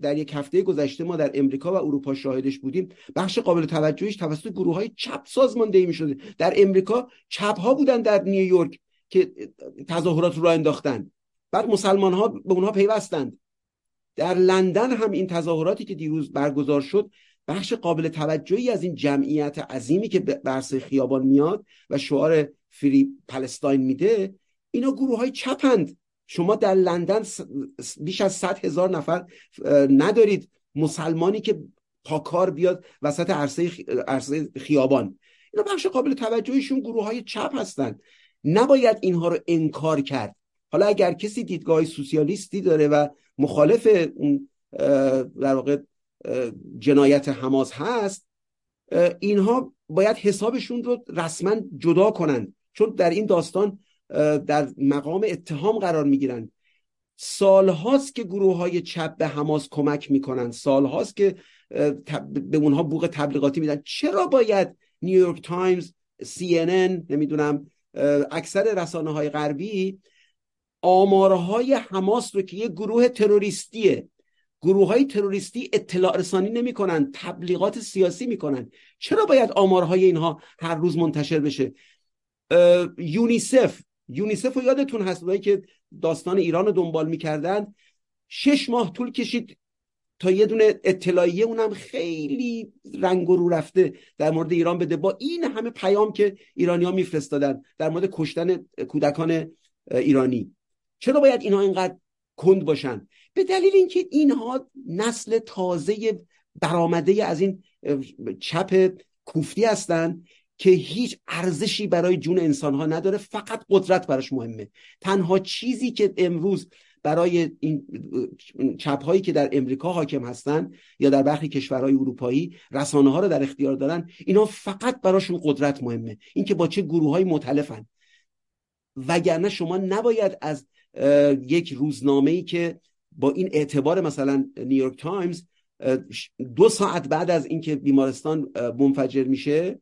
در یک هفته گذشته ما در امریکا و اروپا شاهدش بودیم بخش قابل توجهش توسط گروه های چپ سازماندهی می شده در امریکا چپ ها بودن در نیویورک که تظاهرات رو انداختن. بعد مسلمان ها به اونها پیوستند. در لندن هم این تظاهراتی که دیروز برگزار شد بخش قابل توجهی از این جمعیت عظیمی که برسه خیابان میاد و شعار فری پلستاین میده اینا گروه های چپند شما در لندن بیش از صد هزار نفر ندارید مسلمانی که پاکار بیاد وسط عرصه, عرصه خیابان. اینا بخش قابل توجهشون گروه های چپ هستند نباید اینها رو انکار کرد. حالا اگر کسی دیدگاه سوسیالیستی داره و مخالف در واقع جنایت حماس هست اینها باید حسابشون رو رسما جدا کنند چون در این داستان در مقام اتهام قرار می‌گیرند. سالهاست که گروه های چپ به حماس کمک می‌کنن سالهاست که به اونها بوق تبلیغاتی میدن. چرا باید نیویورک تایمز سی نمی‌دونم اکثر رسانه های غربی آمارهای حماس رو که یه گروه تروریستیه گروه های تروریستی اطلاع رسانی نمی کنن تبلیغات سیاسی می‌کنن چرا باید آمارهای اینها هر روز منتشر بشه؟ یونیسف یونیسف رو یادتون هست که داستان ایران رو دنبال می‌کردن؟ شش ماه طول کشید تا یه دونه اطلاعیه اونم خیلی رنگ رو رفته در مورد ایران بده. با این همه پیام که ایرانی ها میفرستادن در مورد کشتن کودکان ایرانی. چرا باید اینها اینقدر کند باشن؟ به دلیل اینکه اینها نسل تازه برآمده از این چپ کوفتی هستند که هیچ ارزشی برای جون انسان ها نداره فقط قدرت براش مهمه. تنها چیزی که امروز برای این چپ هایی که در امریکا حاکم هستند یا در برخی کشورهای اروپایی رسانه ها رو در اختیار دارن اینا فقط براشون قدرت مهمه. اینکه با چه گروه های مختلفن وگرنه شما نباید از یک روزنامه ای که با این اعتبار مثلا نیویورک تایمز دو ساعت بعد از اینکه بیمارستان منفجر میشه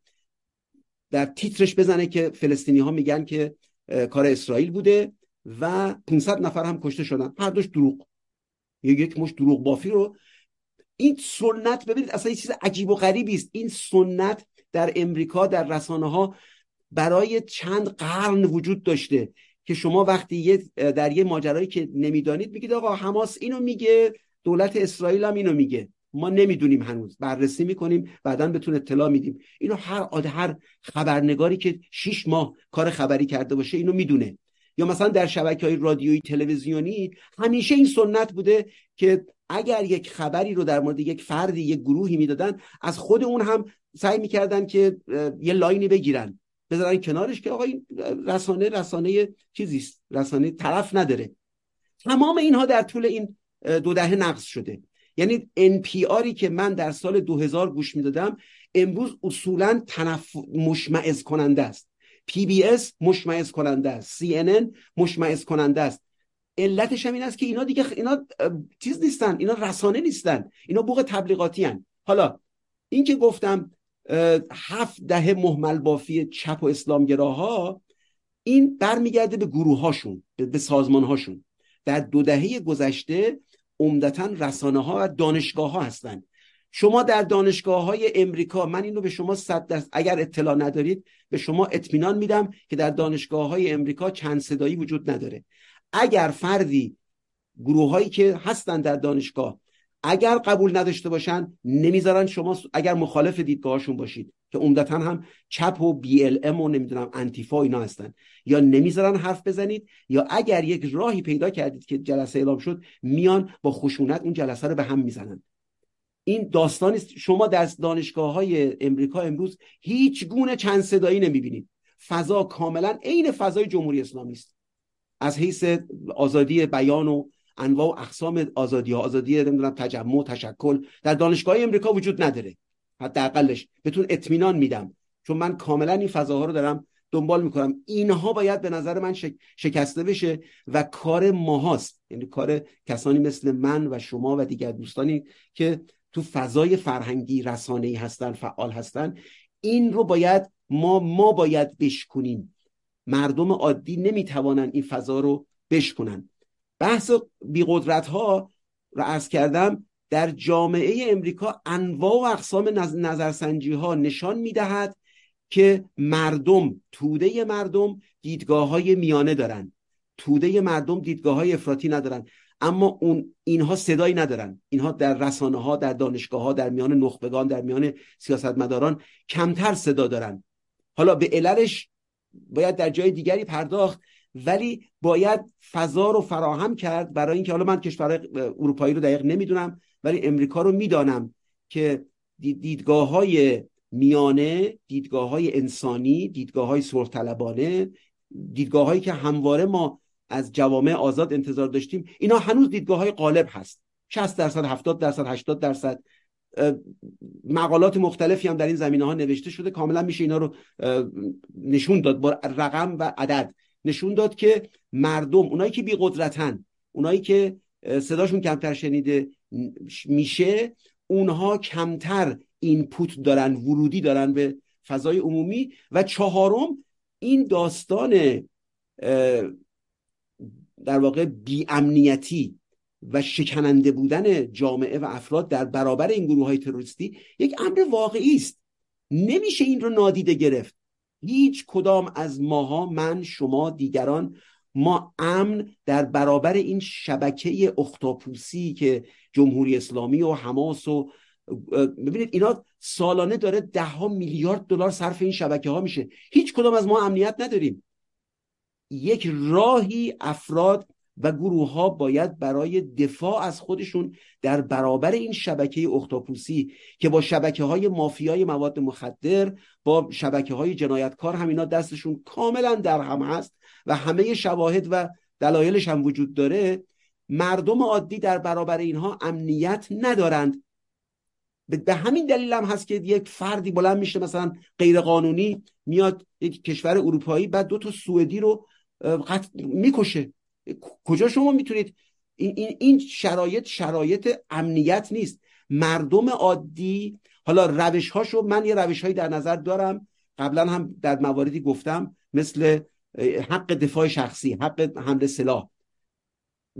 در تیترش بزنه که فلسطینی ها میگن که کار اسرائیل بوده و 500 نفر هم کشته شدن. هر دوش دروغ. یک مشت دروغ بافی رو. این سنت ببینید اصلا یه چیز عجیب و غریبی است. این سنت در امریکا در رسانه ها برای چند قرن وجود داشته که شما وقتی یه در یه ماجرایی که نمی‌دانید میگید آقا حماس اینو میگه دولت اسرائیل هم اینو میگه. ما نمی‌دونیم هنوز. بررسی می‌کنیم بعدا بهتون اطلاع میدیم. اینو هر هر خبرنگاری که شیش ماه کار خبری کرده باشه اینو می‌دونه. یا مثلا در شبکه های رادیویی تلویزیونی همیشه این سنت بوده که اگر یک خبری رو در مورد یک فردی یک گروهی می‌دادن از خود اون هم سعی می‌کردن که یه لاینی بگیرن. بذارن کنارش که آقا این رسانه رسانه چیزیست. رسانه طرف نداره. تمام اینها در طول این دو دهه نقص شده. یعنی NPRی که من در سال 2000 گوش می‌دادم امروز اصولا تنف... مشمعز کننده است PBS مشمعز کننده است. CNN مشمعز کننده است. علتش هم این است که اینا دیگه اینا چیز نیستن. اینا رسانه نیستن. اینا بوق تبلیغاتی هن. حالا این که گفتم هفت دهه محمل بافی چپ و اسلامگراها این برمیگرده به گروه هاشون به سازمان هاشون در دو دهه گذشته عمدتا رسانه ها و دانشگاه ها هستند شما در دانشگاه های امریکا من اینو به شما صد دست اگر اطلاع ندارید به شما اطمینان میدم که در دانشگاه های امریکا چند صدایی وجود نداره. اگر فردی گروه هایی که هستن در دانشگاه اگر قبول نداشته باشن نمی‌ذارن شما اگر مخالف دیدگاهشون باشید که عمدتا هم چپ و بی ال ام و نمی‌دونم انتیفا اینا هستن. یا نمی‌ذارن حرف بزنید یا اگر یک راهی پیدا کردید که جلسه اعلام شد میان با خشونت اون جلسه رو به هم می‌زنن. این داستانی شما در دانشگاه های امریکا امروز هیچ گونه چند صدایی نمی‌بینید. فضا کاملا عین فضای جمهوری اسلامی است. از حیث آزادی بیان و انواع و اقسام آزادی ها. آزادی نمی‌دونم تجمع تشکل. در دانشگاه امریکا وجود نداره. حداقلش بهتون اطمینان میدم. چون من کاملا این فضاها رو دارم دنبال می‌کنم. اینها باید به نظر من شکسته بشه و کار ماهاست. یعنی کار کسانی مثل من و شما و دیگر دوستانی که تو فضای فرهنگی رسانه ای هستن فعال هستن این رو باید ما ما باید بشکنیم. مردم عادی نمی‌توانن این فضا رو بشکنن. بحث بیقدرت ها رو عرض کردم در جامعه امریکا انواع و اقسام نظرسنجی ها نشان می‌دهد که مردم توده مردم دیدگاه های میانه دارن. توده مردم دیدگاه های افراطی ندارن. اما اون اینها صدایی ندارن. اینها در رسانه ها در دانشگاه ها در میان نخبگان در میان سیاستمداران کمتر صدا دارن. حالا به عللش باید در جای دیگری پرداخت. ولی باید فضا رو فراهم کرد برای اینکه حالا من کشور اروپایی رو دقیق نمی‌دونم ولی امریکا رو می‌دانم که دیدگاه های میانه دیدگاه های انسانی دیدگاه های طلبانه دیدگاه هایی که همواره ما از جوامع آزاد انتظار داشتیم اینا هنوز دیدگاه های غالب هست. 60 درصد 70 درصد 80 درصد مقالات مختلفی هم در این زمینه ها نوشته شده کاملا میشه اینا رو نشون داد با رقم و عدد. نشون داد که مردم اونایی که بی قدرتن اونایی که صداشون کمتر شنیده میشه اونها کمتر اینپوت دارن ورودی دارن به فضای عمومی. و چهارم این داستان در واقع بیامنیتی و شکننده بودن جامعه و افراد در برابر این گروه های تروریستی یک امر واقعی است. نمیشه این رو نادیده گرفت. هیچ کدام از ماها من شما دیگران ما امن در برابر این شبکه اختاپوسی که جمهوری اسلامی و حماس و ببینید اینا سالانه داره ده ها میلیارد دلار صرف این شبکه ها میشه. هیچ کدام از ما امنیت نداریم. یک راهی افراد و گروه ها باید برای دفاع از خودشون در برابر این شبکه اختاپوسی که با شبکه های مافیای مواد مخدر با شبکه های جنایتکار هم اینا دستشون کاملا در هم هست و همه شواهد و دلایلش هم وجود داره مردم عادی در برابر اینها امنیت ندارند. به همین دلیل هم هست که یک فردی بلند میشه مثلا غیر قانونی میاد یک کشور اروپایی بعد دو تا سوئدی رو می‌کشه. کجا شما می‌تونید؟ این, این, این شرایط شرایط امنیت نیست. مردم عادی حالا روش هاشو من یه روش هایی در نظر دارم. قبلا هم در مواردی گفتم مثل حق دفاع شخصی حق حمل سلاح.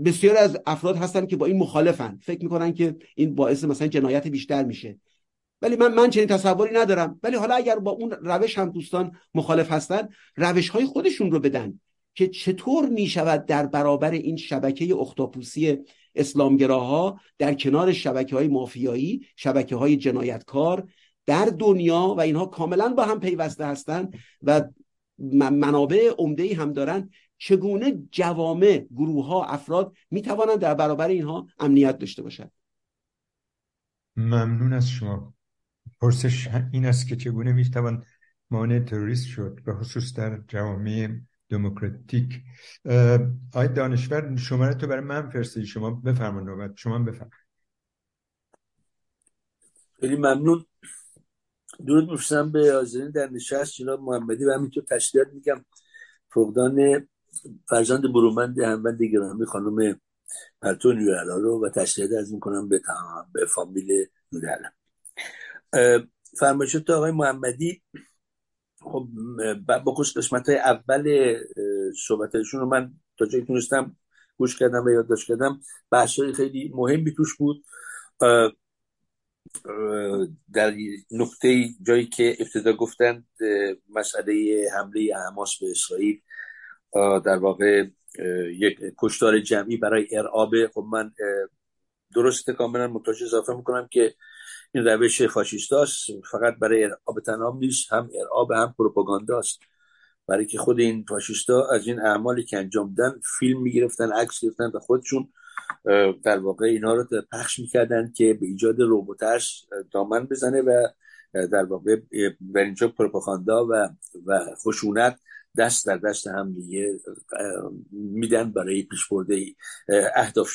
بسیار از افراد هستن که با این مخالفن. فکر می‌کنن که این باعث مثلا جنایت بیشتر میشه. ولی من من چنین تصوری ندارم. ولی حالا اگر با اون روش هم دوستان مخالف هستن روش های خودشون رو بدن. که چطور می شود در برابر این شبکه اختاپوسی اسلامگراها در کنار شبکه های مافیایی شبکه های جنایتکار در دنیا و اینها کاملا با هم پیوسته هستند و منابع عمده هم دارن چگونه جوامع گروه ها افراد می توانند در برابر اینها امنیت داشته باشند؟ ممنون از شما. پرسش این است که چگونه می توان مانع تروریست شد به خصوص در جوامع دموکراتیک. آی دانشور شماره تو برای من فرستید شما بفرمایید نوبت. شما بفرمایید. خیلی ممنون. درود میفرستم به حاضرین در نشست جناب محمدی. و همینطور تشکیلات میگم. فقدان فرزند برومند همبند گرامی خانم پرتو نورالا رو و تشکیلات از می‌کنم به به فامیل نورالا فرمایشات آقای محمدی. خب با قسمت های اول صحبتشون رو من تا جایی تونستم گوش کردم و یادداشت کردم بحث خیلی مهمی توش بود. در نقطه جایی که ابتدا گفتند مسئله حمله حماس به اسرائیل در واقع یک کشتار جمعی برای ارعاب. خب من درست کاملا متوجه اضافه می‌کنم که این روش فاشیستاست. فقط برای ارعاب تنام نیست هم ارعاب هم پروپاگانداست. برای که خود این فاشیستا از این اعمالی که انجام دادن فیلم می‌گرفتن عکس گرفتن و خودشون در واقع اینا رو پخش می‌کردن که به ایجاد روبوترس دامن بزنه و در واقع بر اینجا پروپاگاندا و و خشونت دست در دست هم دیگه میدن برای پیشبرده اهداف.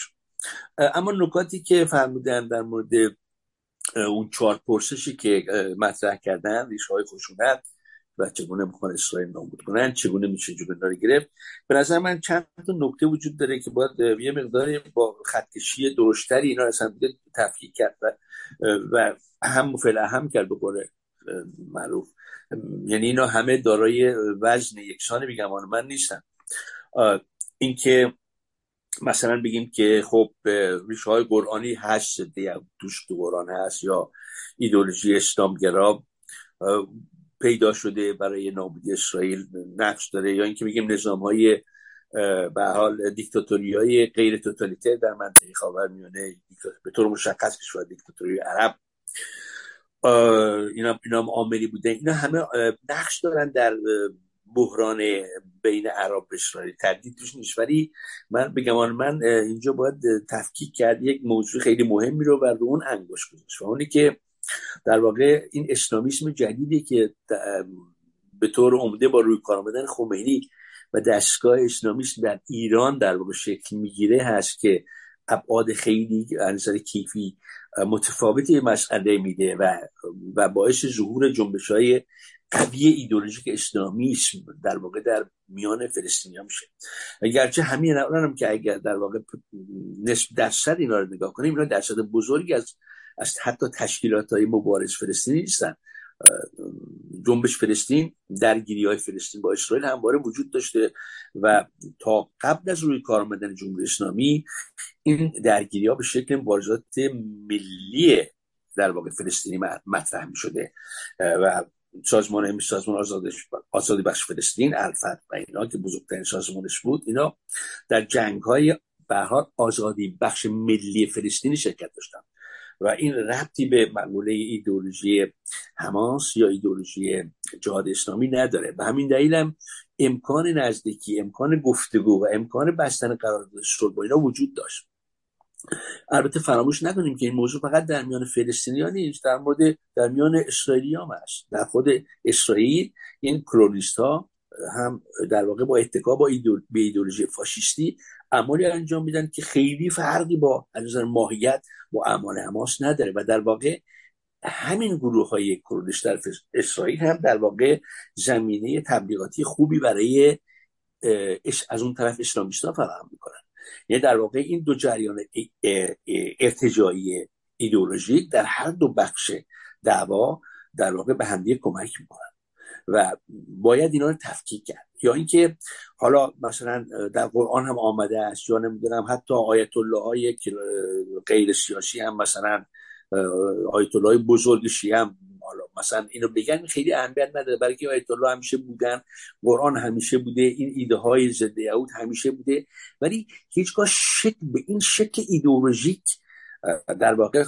اما نکاتی که فرمودن در مورد اون چهار پرسشی که مطرح کردن ریشه های خشونت و چگونه می‌خوان اسرائیل نابود کنن چگونه میشه جلو گرفت. به نظر من چند تا نکته وجود داره که باید یه مقداری با خطکشی درشتری اینا اصلا تفکیک کرد و, و هم فعلا هم کرد بکنه معروف. یعنی اینا همه دارای وزن یکسانی میگم من نیستن. اینکه مثلا بگیم که خب ریشه های قرآنی هست توش تو قرآن هست یا ایدولوژی اسلامگرا پیدا شده برای نابودی اسرائیل نقش داره یا اینکه میگیم نظام های به حال دیکتاتوری های غیر توتالیتر در منطقه خاورمیانه به طور مشخص کشور دیکتاتوری عرب. اینا اینا عاملی بوده. اینا همه نقش دارن در بحران بین عرب اسرائیل تردید توش نیست. ولی من بگم من اینجا باید تفکیک کرد. یک موضوع خیلی مهمی رو بر اون انگوش گذاشت و اونی که در واقع این اسلامیسم جدیدی که به طور عمده با روی کار آمدن خمینی و دستگاه اسلامیسم در ایران در واقع شکل می‌گیره هست که ابعاد خیلی از کیفی متفاوتی مسئله میده و و باعث ظهور جنبش های قوی ایدولوژیک اسلامیسم در واقع در میان فلسطینی میشه. گرچه همین هم که اگر در واقع نسب درصد اینا رو نگاه کنیم اینا درصد بزرگی از از حتی تشکیلات های مبارز فلسطینی نیستن. جنبش فلسطین درگیری های فلسطین با اسرائیل همواره وجود داشته و تا قبل از روی کار آمدن جمهوری اسلامی این درگیری ها به شکل مبارزات ملی در واقع فلسطینی مطرح می شده و سازمان سازمان آزادی بخش فلسطین الفت و اینا که بزرگترین سازمانش بود اینا در جنگ های آزادی بخش ملی فلسطینی شرکت داشتن. و این ربطی به مقوله ایدولوژی حماس یا ایدولوژی جهاد اسلامی نداره. به همین دلیلم امکان نزدیکی امکان گفتگو و امکان بستن قرارداد صلح اینا وجود داشت. البته فراموش نکنیم که این موضوع فقط در میان فلسطینی ها نیست در مورد در میان اسرائیلی هم هست. در خود اسرائیل این کرونیست ها هم در واقع با اتکا با ایدولوژی فاشیستی اعمالی انجام میدن که خیلی فرقی با از ماهیت با اعمال حماس نداره و در واقع همین گروه های کردش در اسرائیل هم در واقع زمینه تبلیغاتی خوبی برای از اون طرف اسلامیستا فراهم می‌کنن. یعنی در واقع این دو جریان ارتجایی ایدئولوژیک در هر دو بخش دعوا در واقع به همدیگه کمک می‌کنن و باید اینا رو تفکیک کرد. یا اینکه حالا مثلا در قرآن هم آمده است یا نمی‌دونم حتی آیت الله های غیر سیاسی هم مثلا آیت الله بزرگ شیعه هم مثلا اینو بگن خیلی اهمیت نداره برای که آیت الله همیشه بودن قرآن همیشه بوده این ایده های ضد یهود همیشه بوده. ولی هیچگاه شکل به این شکل ایدئولوژیک در واقع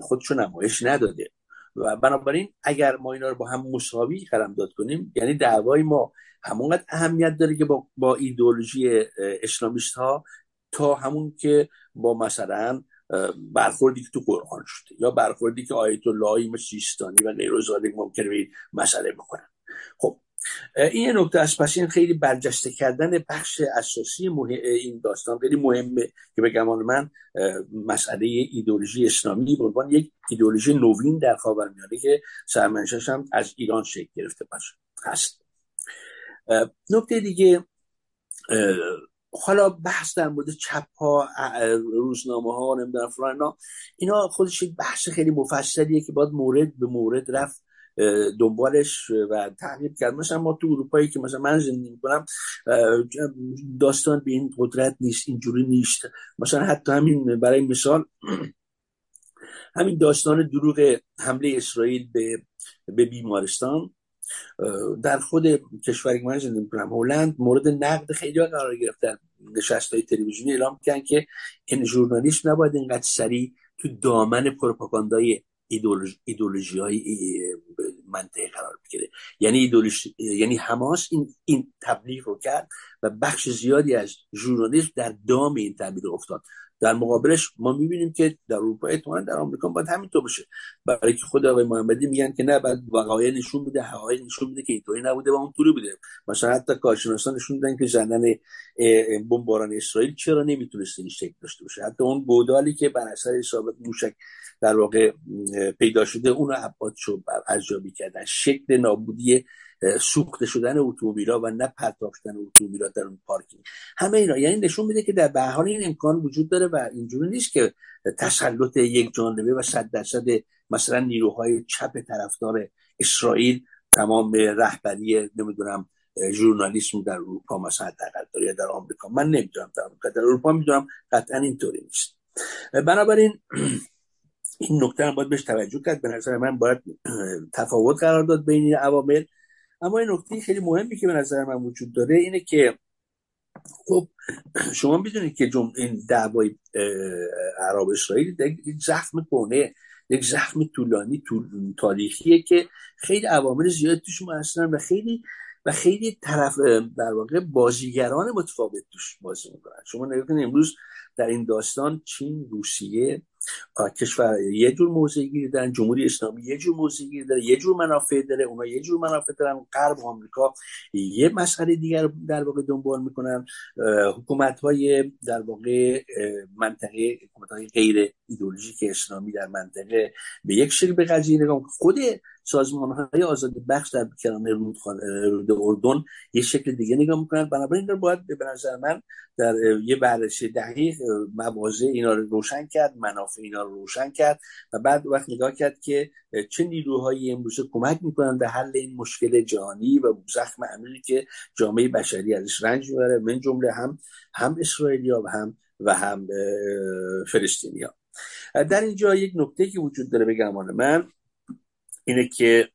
خودشو نمایش نداده. و بنابراین اگر ما اینا رو با هم مساوی داد کنیم یعنی دعوای ما همونقدر اهمیت داره که با, با ایدولوژی اسلامیست ها تا همون که با مثلا برخوردی که تو قرآن شده یا برخوردی که آیت اللهی مثل سیستانی و نیروزاده ممکنه به مسئله بکنن خب این نکته است. پس این خیلی برجسته کردن بخش اساسی این داستان خیلی مهمه که به گمان من مسئله ایدولوژی اسلامی به عنوان یک ایدولوژی نوین در خاورمیانه که سرمنشش هم از ایران شکل گرفته باشه. هست. نکته دیگه حالا بحث در مورد چپ ها روزنامه ها نمی‌دونم فلان اینا خودش یک بحث خیلی مفصلیه که باید مورد به مورد رفت دنبالش و تحقیق کرد. مثلا ما تو اروپایی که مثلا من زندگی می‌کنم داستان به این قدرت نیست اینجوری نیست. مثلا حتی همین برای مثال همین داستان دروغ حمله اسرائیل به به بیمارستان. در خود کشوری من زندگی می‌کنم هلند مورد نقد خیلی قرار گرفتن نشست های تلویزیونی اعلام کردن که این ژورنالیست نباید اینقدر سریع تو دامن پروپاگاندای ایدولوژی های منطقه قرار بگیره. یعنی ایدولوژی یعنی حماس این این تبلیغ رو کرد و بخش زیادی از ژورنالیسم در دام این تبلیغ افتاد. در مقابلش ما می‌بینیم که در اروپا احتمالا در آمریکا باید همینطور بشه برای که خود آقای محمدی میگن که نه بعد وقایع نشون میده حقایق نشون میده که اینطوری نبوده و اونطوری بوده. مثلا حتی کارشناسان نشون میدن که زدن بمباران اسرائیل چرا نمی‌تونست این شکل داشته باشه؟ حتی اون بودالی که بر اثر اصابت موشک در واقع پیدا شده اون رو عباد شد ارزیابی کردن شکل نابودی سوخته شدن اتومبیلا و نه پرتاب شدن اتومبیلا در اون پارکینگ. همه اینا. یعنی نشون میده که در به حال این امکان وجود داره و اینجوری نیست که تسلط یک جانبه و صد درصد مثلا نیروهای چپ طرفدار اسرائیل تمام رهبری نمی‌دونم ژورنالیسم در اروپا مثلا حداقل یا در آمریکا. من نمی‌دونم در اروپا در اروپا می‌دونم قطعا اینطوری نیست. بنابراین *clears throat* این نکته هم باید بهش توجه کرد. به نظر من باید *clears throat* تفاوت قرار داد بین این عوامل. اما این نکته خیلی مهمی که به نظر من وجود داره اینه که خب شما می‌دونید که جم... این دعوای عرب اسرائیل یک زخم کنه یک زخم طولانی طول... تاریخیه که خیلی عوامل زیاد توش هستن و خیلی و خیلی طرف در واقع بازیگران متفاوت توش بازی می‌کنن. شما نگاه کنید امروز در این داستان چین روسیه کشور یه جور موضعی گیری دارن جمهوری اسلامی یه جور موضعی گیری داره یه جور منافع داره اونا یه جور منافع دارن. غرب آمریکا یه مسئله دیگر در واقع دنبال می‌کنن. حکومت های در واقع منطقه حکومت های غیر ایدولوژیک اسلامی در منطقه به یک شکل به قضیه نگاه خود سازمان های آزادی بخش در کرانه رود اردن یه شکل دیگه نگاه می‌کنن. بنابراین در باید به نظر من در یه بررسی دقیق مواضع اینا رو روشن کرد منافع اینا رو روشن کرد و بعد وقت نگاه کرد که چه نیروهایی امروزه کمک می‌کنن به حل این مشکل جهانی و زخم عمیقی که جامعه بشری ازش رنج می‌بره من جمله هم هم اسرائیلیا و هم و هم فلسطینیا. در اینجا یک نکته که وجود داره به گمان من اینه که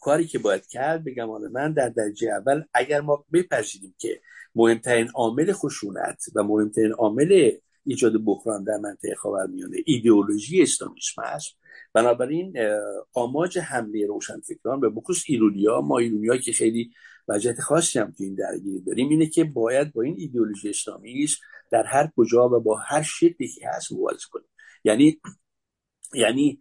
کاری که باید کرد به گمان من در درجه اول اگر ما بپذیریم که مهمترین عامل خشونت و مهمترین عامل ایجاد بحران در منطقه خاورمیانه ایدئولوژی اسلامیسم است بنابراین آماج حمله روشنفکران به بخصوص ایرونیا ما ایرونیا که خیلی وضعیت خاصی هم تو این درگیری داریم اینه که باید با این ایدئولوژی اسلامی در هر کجا و با هر شکلی که هست مبارزه کنیم. یعنی یعنی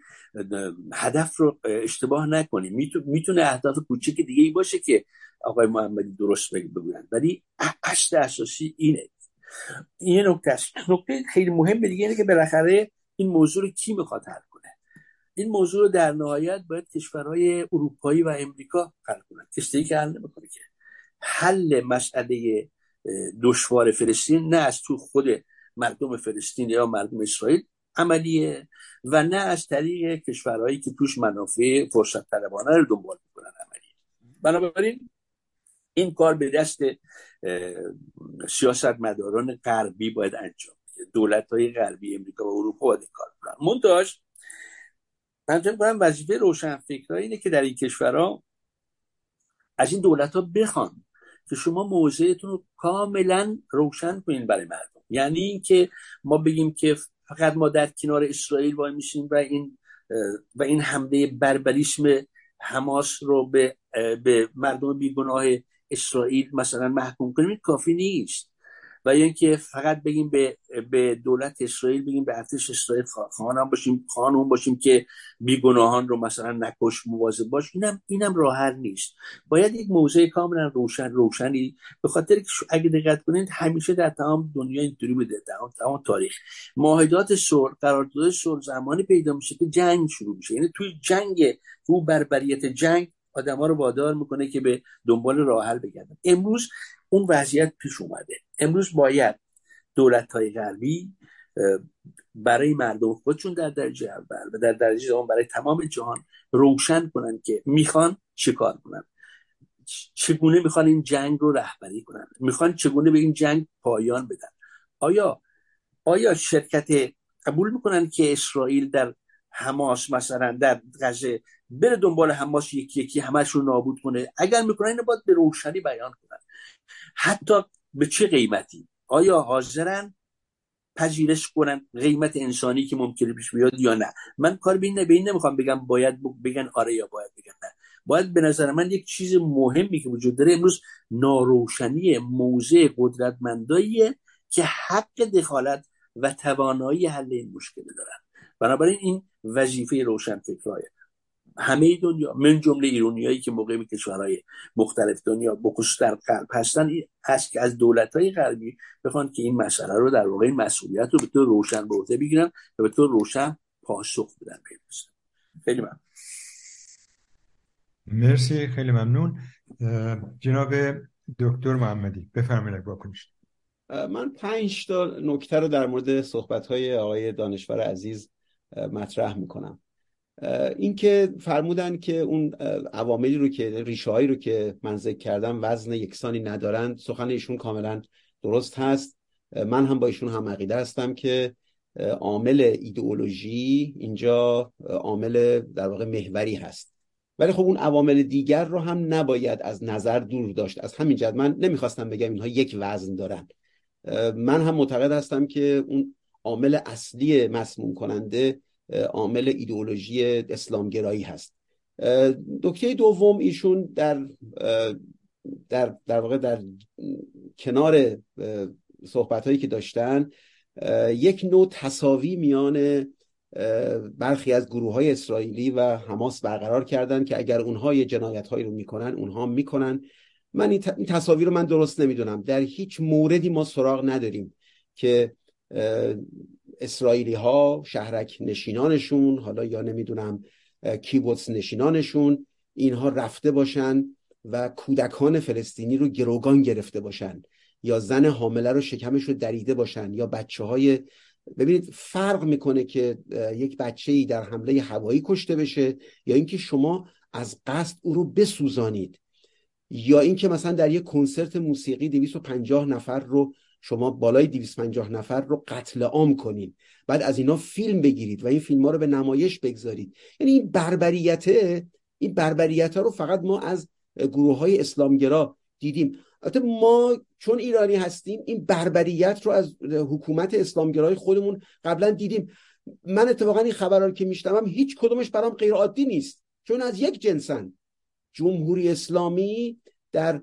هدف رو اشتباه نکنیم. می‌تونه اهداف کوچک دیگه ای باشه که آقای محمدی درست بگویند. ولی اصل اساسی اینه. این نکته نکته خیلی مهم دیگه اینه که بالاخره این موضوع رو کی می‌خواد حل کنه؟ این موضوع رو در نهایت باید کشورهای اروپایی و امریکا حل کنن کسی که حل نمی‌کنه که. حل مسئله دشوار فلسطین نه از تو خود مردم فلسطین یا مردم اسرائیل عملیه و نه از طریق کشورهایی که توش منافع فرصت طلبانه رو دنبال می‌کنن عملیه. بنابراین این کار به دست سیاست مداران غربی باید انجام دولت های غربی امریکا و اروپا باید کار کنن منتاج من کنم وظیفه روشن فکرها اینه که در این کشورها از این دولت ها بخوان که شما موضعتون رو کاملا روشن کنین برای مردم. یعنی اینکه ما بگیم که فقط ما در کنار اسرائیل وای میشیم و این و این حمله بربریسم حماس رو به, به مردم بیگناه اسرائیل مثلا محکوم کنیم کافی نیست. و اینکه فقط بگیم به به دولت اسرائیل بگیم به ارتش اسرائیل خانم باشیم خانم باشیم که بیگناهان رو مثلا نکش مواظب باش اینم اینم راه نیست. باید یک موضع کاملا روشن روشنی به خاطر که اگه دقت کنید همیشه در تمام دنیا اینطوری بوده در تمام تاریخ. معاهدات صلح قرارداد صلح زمانی پیدا میشه که جنگ شروع میشه. یعنی توی جنگ تو بربریت جنگ آدما رو وادار می‌کنه که به دنبال راه حل بگردن. امروز اون وضعیت پیش اومده. امروز باید دولت های غربی برای مردم خودشون در درجه اول و در درجه دوم برای تمام جهان روشن کنن که می‌خوان چیکار کنن. چگونه می‌خوان این جنگ رو رهبری کنن؟ می‌خوان چگونه به این جنگ پایان بدن؟ آیا آیا شرکت قبول می‌کنن که اسرائیل در حماس مثلا در غزه بره دنبال حماس یکی یکی همش نابود کنه؟ اگر می‌کنن اینو باید به روشنی بیان کنن حتی به چه قیمتی؟ آیا حاضرن پذیرش کنن قیمت انسانی که ممکنه پیش بیاد یا نه؟ من کار به این نمی‌خوام بگم باید بگن آره یا باید بگن نه. باید به نظر من یک چیز مهمی که وجود داره امروز ناروشنی موضع قدرتمنداییه که حق دخالت و توانایی حل این مشکل دارن. بنابراین این وظیفه روشن فکرهای همه دنیا من جمله ایرونیایی که موقع کشورهای مختلف دنیا بخصوص در غرب هستن هست که از دولت های غربی بخوان که این مسئله رو در واقع این مسئولیت رو به طور روشن به بگیرن و به طور روشن پاسخ بدن خیلی ممنون. مرسی خیلی ممنون. جناب دکتر محمدی بفرمایید واکنش. من پنج تا نکته رو در مورد صحبت های آقای دانشور عزیز مطرح می‌کنم. اینکه فرمودن که اون عواملی رو که ریشه هایی رو که من ذکر کردم وزن یکسانی ندارند سخن ایشون کاملا درست هست. من هم با ایشون هم عقیده هستم که عامل ایدئولوژی اینجا عامل در واقع محوری هست. ولی خب اون عوامل دیگر رو هم نباید از نظر دور داشت. از همین جد من نمی‌خواستم بگم اینها یک وزن دارن. من هم معتقد هستم که اون عامل اصلی مسموم کننده عامل ایدئولوژی اسلامگرایی هست. دکته دوم ایشون در در در واقع در کنار صحبت هایی که داشتن یک نوع تصاوی میان برخی از گروه های اسرائیلی و حماس برقرار کردن که اگر اونها یه جنایت هایی رو می‌کنن اونها می‌کنن. من این تصاویر رو من درست نمی‌دونم. در هیچ موردی ما سراغ نداریم که اسرائیلی ها شهرک نشینانشون حالا یا نمی‌دونم کیبوتس نشینانشون اینها رفته باشن و کودکان فلسطینی رو گروگان گرفته باشن یا زن حامله رو شکمش رو دریده باشن یا بچه های ببینید فرق می‌کنه که یک بچه ای در حمله هوایی کشته بشه یا اینکه شما از قصد او رو بسوزانید یا اینکه مثلا در یک کنسرت موسیقی 250 نفر رو شما بالای 250 نفر رو قتل عام کنید بعد از اینا فیلم بگیرید و این فیلم ها رو به نمایش بگذارید. یعنی این بربریت این بربریت ها رو فقط ما از گروه های اسلامگرا دیدیم. البته ما چون ایرانی هستیم این بربریت رو از حکومت اسلامگرای خودمون قبلا دیدیم. من اتفاقا این خبر رو که میشتمم هیچ کدومش برام غیر عادی نیست. چون از یک جنسن. جمهوری اسلامی در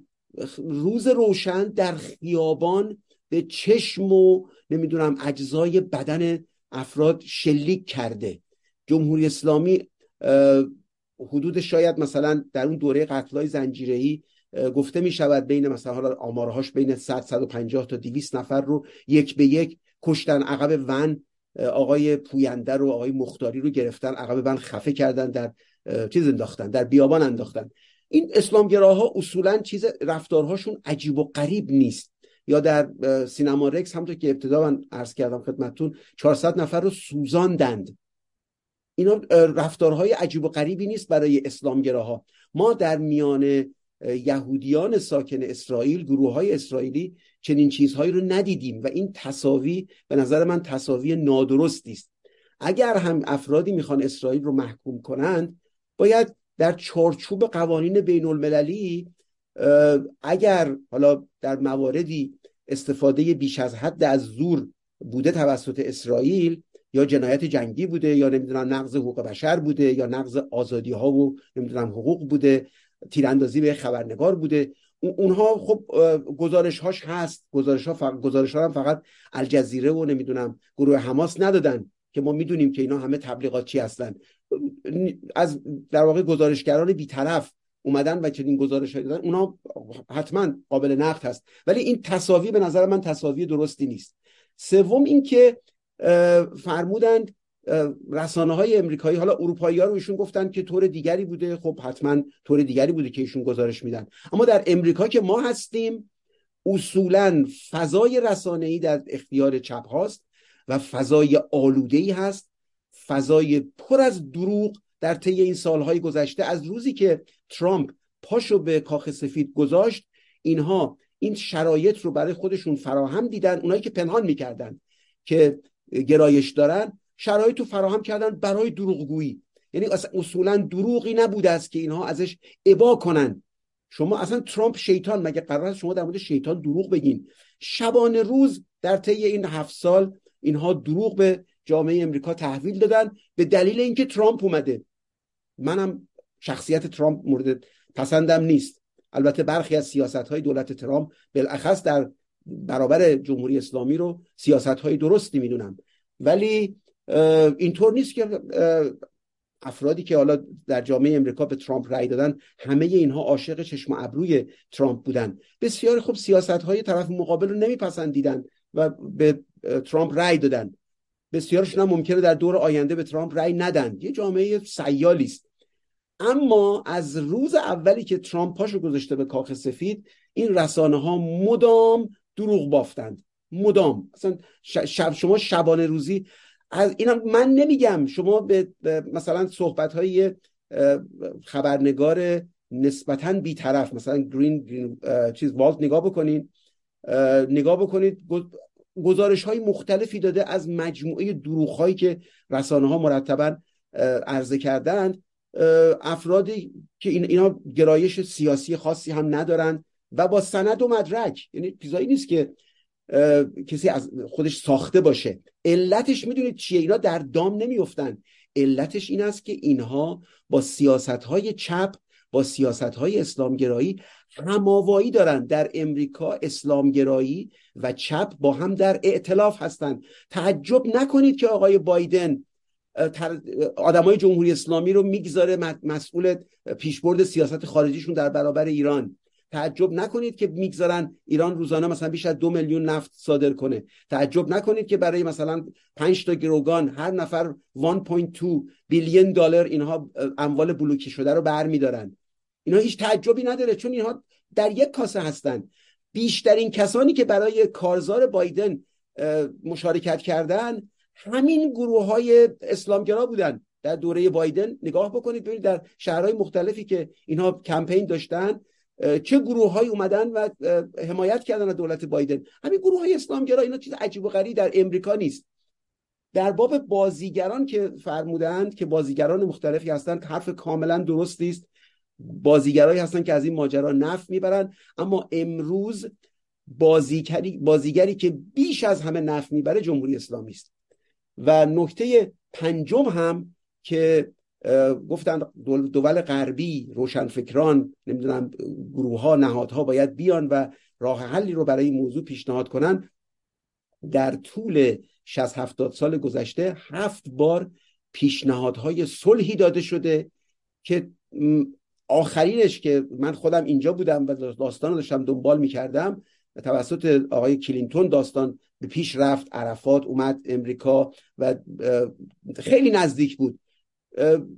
روز روشن در خیابان به چشم و نمی‌دونم اجزای بدن افراد شلیک کرده. جمهوری اسلامی حدود شاید مثلا در اون دوره قتلای زنجیره‌ای گفته می شود بین مثلا حالا آمارهاش بین 100 150 تا 200 نفر رو یک به یک کشتن عقب ون آقای پوینده رو آقای مختاری رو گرفتن عقب ون خفه کردن در چیز انداختن در بیابان انداختن. این اسلامگراها اصولا چیز رفتارهاشون عجیب و غریب نیست. یا در سینما رکس همونطور که ابتدا من عرض کردم خدمتتون 400 نفر رو سوزاندند. اینا رفتارهای عجیب و غریبی نیست برای اسلامگراها. ما در میان یهودیان ساکن اسرائیل گروه های اسرائیلی چنین چیزهایی رو ندیدیم و این تصاوی به نظر من تصاوی نادرستی است. اگر هم افرادی می‌خوان اسرائیل رو محکوم کنند باید در چارچوب قوانین بین المللی اگر حالا در مواردی استفاده بیش از حد از زور بوده توسط اسرائیل یا جنایت جنگی بوده یا نمی‌دونم نقض حقوق بشر بوده یا نقض آزادی ها و نمی‌دونم حقوق بوده تیراندازی به خبرنگار بوده اونها خب گزارش هاش هست. گزارش ها, فقط گزارش ها هم فقط الجزیره و نمی‌دونم گروه حماس ندادن که ما می‌دونیم که اینا همه تبلیغاتی هستن. از در واقع گزارشگران بیطرف اومدن و چنین گزارش دادن اونا حتما قابل نقد هست. ولی این تصاوی به نظر من تصاوی درستی نیست. سوم اینکه فرمودند رسانه های امریکایی حالا اروپایی ها رو ایشون گفتن که طور دیگری بوده. خب حتما طور دیگری بوده که ایشون گزارش میدن. اما در امریکا که ما هستیم اصولا فضای رسانه ای در اختیار چپ هاست و فضای آلوده ای هست. فضای پر از دروغ در طی این سالهای گذشته از روزی که ترامپ پاشو به کاخ سفید گذاشت اینها این شرایط رو برای خودشون فراهم دیدن اونایی که پنهان می‌کردن که گرایش دارن شرایط رو فراهم کردن برای دروغگویی. یعنی اصولا دروغی نبوده است که اینها ازش ابا کنن. شما اصلا ترامپ شیطان مگه قرار است شما در مورد شیطان دروغ بگین؟ شبانه روز در طی این هفت سال اینها دروغ به جامعه امریکا تحویل دادن به دلیل اینکه ترامپ اومده. منم شخصیت ترامپ مورد پسندم نیست. البته برخی از سیاست های دولت ترامپ بالاخص در برابر جمهوری اسلامی رو سیاست های درستی می‌دونم. ولی اینطور نیست که افرادی که حالا در جامعه امریکا به ترامپ رأی دادن همه اینها عاشق چشم و ابروی ترامپ بودن. بسیار خوب سیاست های طرف مقابل رو نمیپسندیدن و به ترامپ رأی دادن. بسیارشون هم ممکنه در دور آینده به ترامپ رأی ندن. یه جامعه سیالی است اما از روز اولی که ترامپ پاشو گذاشته به کاخ سفید این رسانه ها مدام دروغ بافتند. مدام. اصلا شب شما شبانه روزی از اینا من نمیگم. شما به مثلا صحبت های خبرنگار نسبتا بیطرف مثلا گرین, چیز والت نگاه بکنین. نگاه بکنید گزارش های مختلفی داده از مجموعه دروغ هایی که رسانه ها مرتبا عرضه کردند. افرادی که این اینا گرایش سیاسی خاصی هم ندارن و با سند و مدرک. یعنی چیزایی نیست که کسی از خودش ساخته باشه. علتش می‌دونید چیه؟ اینا در دام نمیفتن علتش این است که اینها با سیاست های چپ با سیاست های اسلامگرایی هماوایی دارن. در امریکا اسلامگرایی و چپ با هم در ائتلاف هستند تعجب نکنید که آقای بایدن آدمای جمهوری اسلامی رو می‌گذاره مسئول پیشبرد سیاست خارجیشون در برابر ایران. تعجب نکنید که می‌گذارن ایران روزانه مثلا بیش از دو میلیون نفت صادر کنه. تعجب نکنید که برای مثلا 5 تا گروگان هر نفر 1.2 بیلیون دلار اینها اموال بلوکی شده رو برمیدارن. اینا هیچ تعجبی نداره چون اینها در یک کاسه هستن. بیشترین کسانی که برای کارزار بایدن مشارکت کردن همین گروه های اسلامگرا بودن. در دوره بایدن نگاه بکنید ببینید در شهرهای مختلفی که اینها کمپین داشتن چه گروه های اومدن و حمایت کردن از دولت بایدن. همین گروه های اسلامگرا اینا چیز عجیب و غریبی در امریکا نیست. در باب بازیگران که فرمودند که بازیگران مختلفی هستند حرف کاملا درستی است بازیگرایی هستن که از این ماجرا نفت می‌برن اما امروز بازیگری بازیگری که بیش از همه نفت می‌بره جمهوری اسلامی است. و نکته پنجم هم که گفتن دول غربی روشنفکران نمی‌دونم گروه ها نهادها باید بیان و راه حلی رو برای این موضوع پیشنهاد کنن. در طول 60 70 سال گذشته هفت بار پیشنهادهای صلحی داده شده که آخرینش که من خودم اینجا بودم و داستان رو داشتم دنبال می‌کردم توسط آقای کلینتون داستان به پیش رفت عرفات اومد امریکا و خیلی نزدیک بود.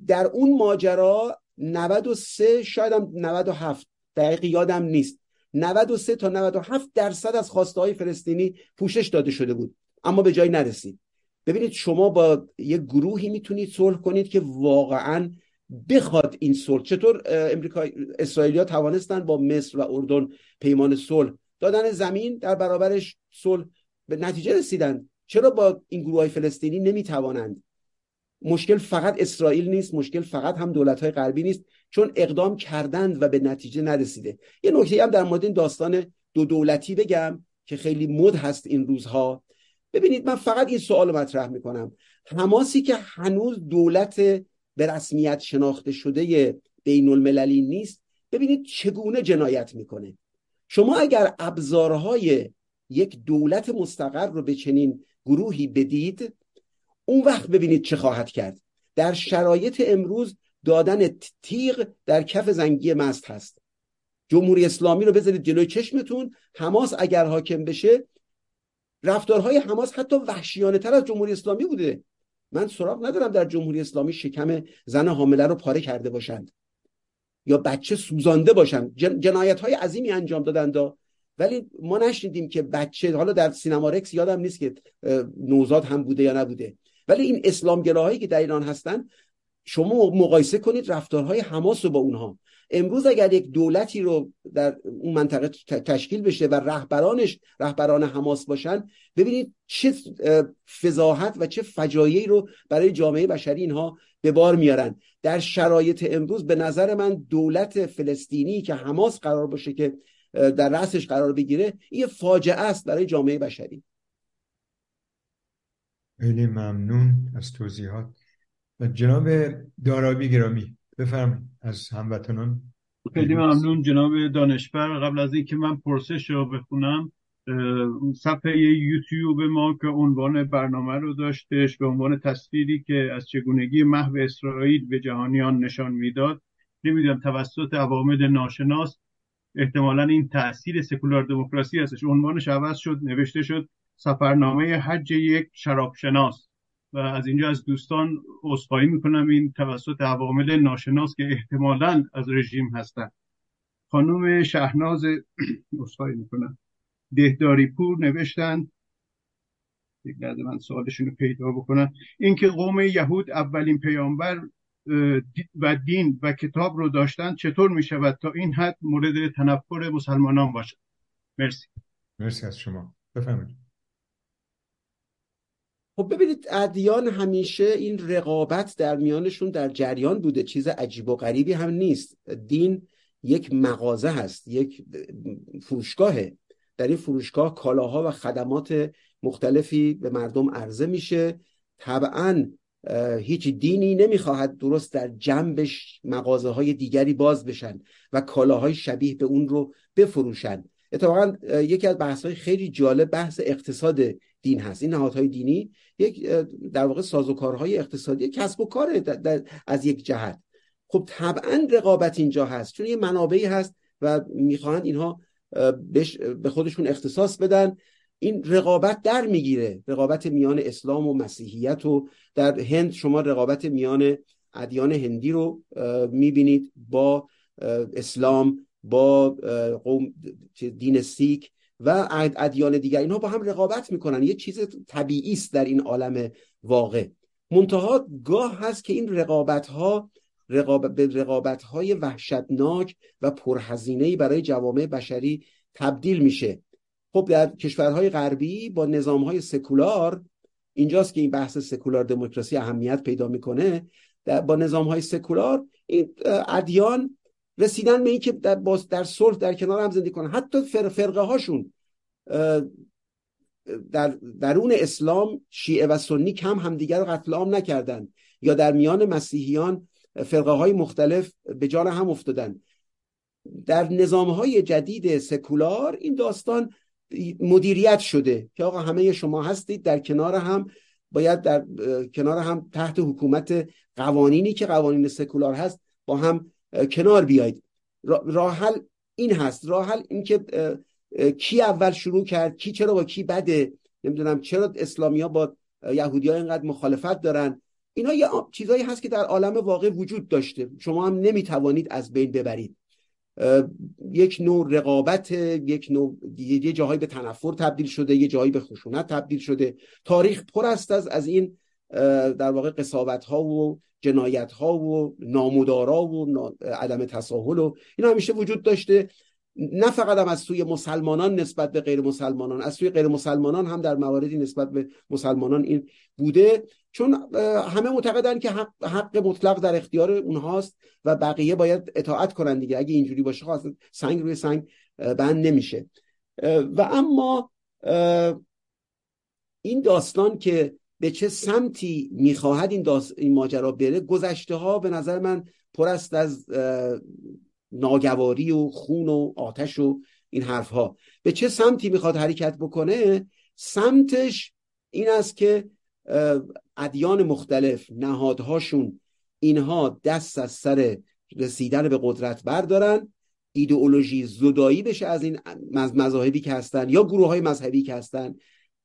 در اون ماجرا 93 شاید هم 97 دقیق یادم نیست. 93 تا 97 درصد از خواسته های فلسطینی پوشش داده شده بود اما به جای نرسید. ببینید شما با یک گروهی می‌تونید صلح کنید که واقعا بخواد این صلح. چطور امریکا اسرائیلیا توانستن با مصر و اردن پیمان صلح دادن زمین در برابرش صلح به نتیجه رسیدن. چرا با این گروه های فلسطینی نمی‌توانند؟ مشکل فقط اسرائیل نیست مشکل فقط هم دولت های غربی نیست چون اقدام کردند و به نتیجه نرسیده. یه نکته هم در مورد این داستان دو دولتی بگم که خیلی مد هست این روزها. ببینید من فقط این سوال مطرح می‌کنم. حماسی که هنوز دولت به رسمیت شناخته شده بین المللی نیست ببینید چگونه جنایت می‌کنه. شما اگر ابزارهای یک دولت مستقر رو به چنین گروهی بدید اون وقت ببینید چه خواهد کرد. در شرایط امروز دادن تیغ در کف زنگی مست هست. جمهوری اسلامی رو بذارید جلوی چشمتون. حماس اگر حاکم بشه رفتارهای حماس حتی وحشیانه تر از جمهوری اسلامی بوده. من سراغ ندارم در جمهوری اسلامی شکم زن حامله رو پاره کرده باشند یا بچه سوزانده باشند. جنایت های عظیمی انجام دادند ولی ما نشنیدیم که بچه حالا در سینما رکس یادم نیست که نوزاد هم بوده یا نبوده. ولی این اسلامگراهایی که در ایران هستن شما مقایسه کنید رفتارهای حماس رو با اونها. امروز اگر یک دولتی رو در اون منطقه تشکیل بشه و رهبرانش رهبران حماس باشن ببینید چه فضاحت و چه فجایعی رو برای جامعه بشری اینها به بار میارن. در شرایط امروز به نظر من دولت فلسطینی که حماس قرار باشه که در رأسش قرار بگیره این فاجعه است برای جامعه بشری. خیلی ممنون از توضیحات. و جناب دارابی گرامی بفرم از هموطنان. خیلی ممنون جناب دانشور. قبل از اینکه من پرسش رو بخونم صفحه یوتیوب ما که عنوان برنامه رو داشتش به عنوان تصویری که از چگونگی محو اسرائیل به جهانیان نشان می‌داد نمی‌دونم توسط عوامل ناشناس احتمالا این تاثیر سکولار دموکراسی هستش. عنوانش عوض شد نوشته شد سفرنامه حج یک شرابشناس. و از اینجا از دوستان عذرخواهی می‌کنم این توسط عوامل ناشناس که احتمالا از رژیم هستند خانم شهناز *clears throat* عذرخواهی می‌کنم. دهداری پور نوشتند یک من سوالشون رو پیدا بکنم. اینکه قوم یهود اولین پیامبر و دین و کتاب رو داشتن چطور می شود تا این حد مورد تنفر مسلمانان باشد؟ مرسی. مرسی از شما. بفهمید خب ببینید ادیان همیشه این رقابت در میانشون در جریان بوده. چیز عجیب و غریبی هم نیست. دین یک مغازه هست یک فروشگاهه. در این فروشگاه کالاها و خدمات مختلفی به مردم عرضه میشه. طبعا هیچ دینی نمی‌خواهد درست در جنبش مغازه های دیگری باز بشن و کالاهای شبیه به اون رو بفروشن. اتفاقا یکی از بحث های خیلی جالب بحث اقتصاد دین هست. این نهادهای دینی یک در واقع سازوکارهای اقتصادی کسب و کار از یک جهت. خب طبعا رقابت اینجا هست. چون یه منابعی هست و می‌خواهند اینها به خودشون اختصاص بدن. این رقابت در می‌گیره. رقابت میان اسلام و مسیحیت و در هند شما رقابت میان ادیان هندی رو می‌بینید با اسلام با قوم دین سیک و ادیان دیگر. اینها با هم رقابت می‌کنن. یه چیز طبیعی است در این عالم واقع. منتها گاه هست که این رقابت ها رقابت رقابت های وحشتناک و پرهزینه برای جوامع بشری تبدیل میشه. خب در کشورهای غربی با نظامهای سکولار اینجاست که این بحث سکولار دموکراسی اهمیت پیدا می‌کنه با نظامهای سکولار این ادیان رسیدن به اینکه در, در صلح در کنار هم زندگی کنن. حتی فرقه هاشون در درون اسلام شیعه و سنی کم همدیگر رو قتل عام نکردن یا در میان مسیحیان فرقه های مختلف به جان هم افتادن. در نظام های جدید سکولار این داستان مدیریت شده که آقا همه شما هستید در کنار هم باید در کنار هم تحت حکومت قوانینی که قوانین سکولار هست با هم کنار بیاید راحل این هست. راحل این که کی اول شروع کرد کی چرا با کی بده نمی‌دونم چرا اسلامی ها با یهودی ها اینقدر مخالفت دارن؟ اینا یه چیزایی هست که در عالم واقع وجود داشته. شما هم نمی‌توانید از بین ببرید. یک نوع رقابت یک نوع یه جاهایی به تنفر تبدیل شده یه جایی به خشونت تبدیل شده. تاریخ پر است از از این در واقع قصاوت ها و جنایت ها و نامدارا و عدم تساهل و اینا همیشه وجود داشته. نه فقط هم از سوی مسلمانان نسبت به غیر مسلمانان از سوی غیر مسلمانان هم در مواردی نسبت به مسلمانان این بوده. چون همه معتقدن که حق, حق مطلق در اختیار اونهاست و بقیه باید اطاعت کنن دیگه. اگه اینجوری باشه خواست سنگ روی سنگ بند نمیشه. و اما این داستان که به چه سمتی می‌خواهد این, این ماجرا بره گذشته ها به نظر من پر است از ناگواری و خون و آتش و این حرف ها به چه سمتی می‌خواد حرکت بکنه؟ سمتش این است که ادیان مختلف نهادهاشون اینها دست از سر رسیدن به قدرت بردارن. ایدئولوژی زدایی بشه از این مذاهبی که هستن یا گروه های مذهبی که هستن.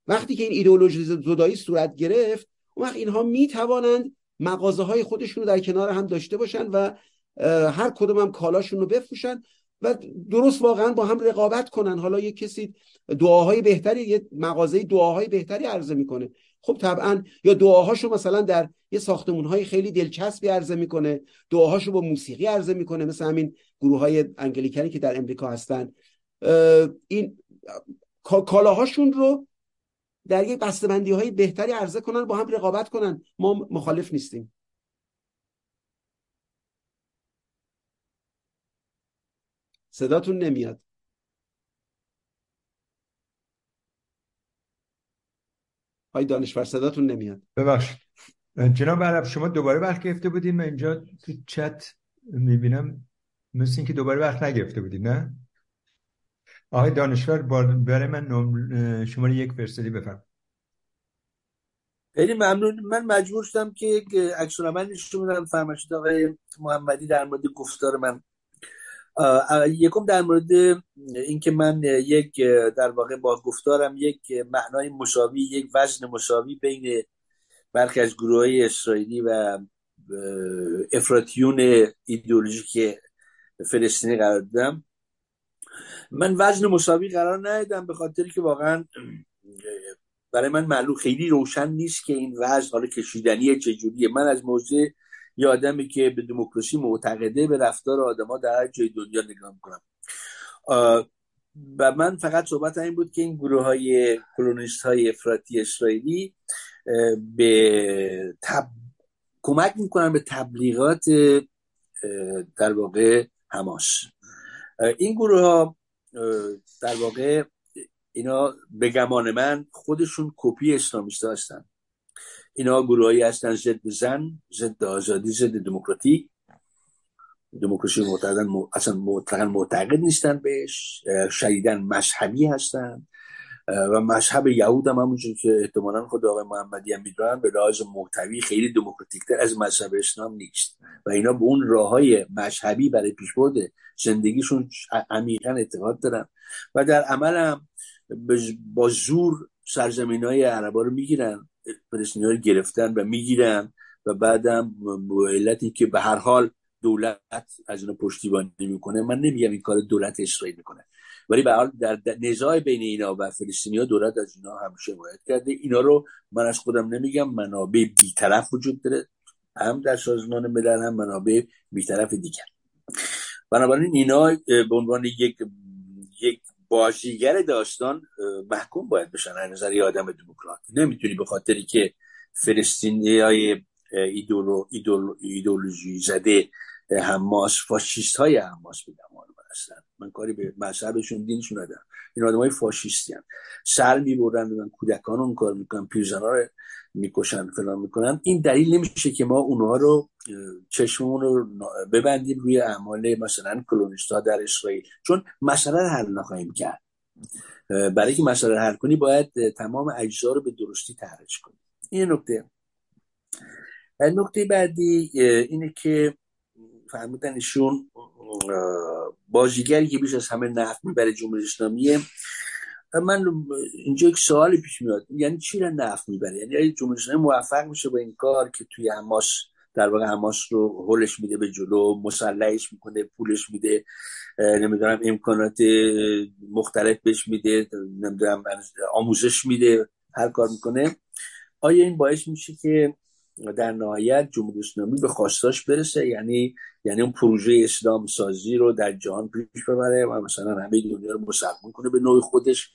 وقتی که این ایدئولوژی زدایی صورت گرفت اون وقت اینها می‌توانند مغازه های خودشون رو در کنار هم داشته باشن و هر کدوم هم کالاشون رو بفروشن و درست واقعا با هم رقابت کنن. حالا یه کسی دعاهای بهتری یه مغازه دعاهای بهتری عرضه می‌کنه. خب طبعا یا دعاهاشو مثلا در یه ساختمون های خیلی دلچسبی عرضه می‌کنه. دعاهاشو با موسیقی عرضه می‌کنه مثل همین گروه های انگلیکنی که در امریکا هستن. این کالاهاشون رو در یک بسته‌بندی های بهتری عرضه کنن با هم رقابت کنن. ما مخالف نیستیم. صداتون نمیاد. های دانشور صداتون نمیاد. ببخشید. جناب عرب شما دوباره وقت گرفته بودین من اینجا تو چت می‌بینم مثل اینکه دوباره وقت نگرفته بودین نه؟ آقای دانشور برای من شماره یک فرستادی بفرم خیلی ممنون. من مجبور شدم که یک عکس نشون بدم. فرمایشات آقای محمدی در مورد گفتار من. یکم در مورد اینکه من یک در واقع با گفتارم یک معنای مساوی یک وزن مساوی بین برخی از گروه های اسرائیلی و افراتیون ایدئولوژیک فلسطینی قرار دادم. من وزن مساوی قرار ندادم به خاطر که واقعا برای من معلوم خیلی روشن نیست که این وزن حالا کشیدنی چجوریه. من از موضع یه آدمی که به دموکراسی معتقده به رفتار آدما در هر جای دنیا نگاه می‌کنم. و من فقط صحبت این بود که این گروه های کلونیست های افراطی اسرائیلی به تب... کمک می‌کنن به تبلیغات در واقع حماس. این گروه ها در واقع اینا به گمان من خودشون کپی اسلامیست هستن. اینا گروهایی هستن ضد زن ضد آزادی ضد دموکراتی. دموکراسی معتقدن اصلا مطلقا معتقد نیستن بهش شدیدن مذهبی هستن. و مذهب یهود هم همونجور که احتمالا خود آقای محمدی هم می‌دونن به لحاظ محتوی خیلی دموکراتیکتر از مذهب اسلام نیست. و اینا به اون راه های مذهبی برای پیشبرد زندگیشون عمیقا اعتقاد دارن. و در عمل هم با زور سرزمین های عربا رو می‌گیرن. رو گرفتن و می‌گیرن و بعدم علتی که به هر حال دولت از اینا پشتیبانی می‌کنه. من نمیگم این کار دولت اسرائیل می‌کنه. ولی به حال در نزاع بین اینا و ها دولت از اینا همیشه حمایت کرده. اینا رو من از خودم نمیگم منابع بیطرف وجود داره. هم در سازمان ملل هم منابع بیطرف دیگر. بنابراین اینا به عنوان یک یک بازیگر داستان محکوم باید بشن از نظر آدم دموکرات. نمی‌تونی به خاطری که فلسطینی های ایدولوژی زده حماس فاشیست های حماس بگم. هستن. من کاری به مذهبشون دینشون ندارم. این آدم های فاشیستی هم سر می‌برن من کودکان اون کار می‌کنن پیرزن رو می‌کشن فلان می‌کنن. این دلیل نمیشه که ما اونها رو چشممون رو ببندیم روی اعمال مثلا کلونیست ها در اسرائیل. چون رو حل نخواهیم کرد. برای که مسئله حل کنی باید تمام اجزا رو به درستی تحریش کنی. این نکته. نکته بعدی اینه که فهمیدن ایشون بازیگری که بیش از همه نفت می‌بره جمهوری اسلامیه من اینجا یک سوالی پیش میاد. یعنی چی را نفت می‌بره؟ یعنی جمهوری اسلامی موفق میشه با این کار که توی حماس در واقع حماس رو هولش میده به جلو مسلحش می‌کنه پولش میده نمی‌دونم امکانات مختلف بهش میده نمی‌دونم آموزش میده هر کار می‌کنه. آیا این باعث میشه که در نهایت جمهوری اسلامی به خواستاش برسه. یعنی یعنی اون پروژه اسلام سازی رو در جهان پیش ببره و مثلا همه دنیا رو مسلمان کنه به نوع خودش.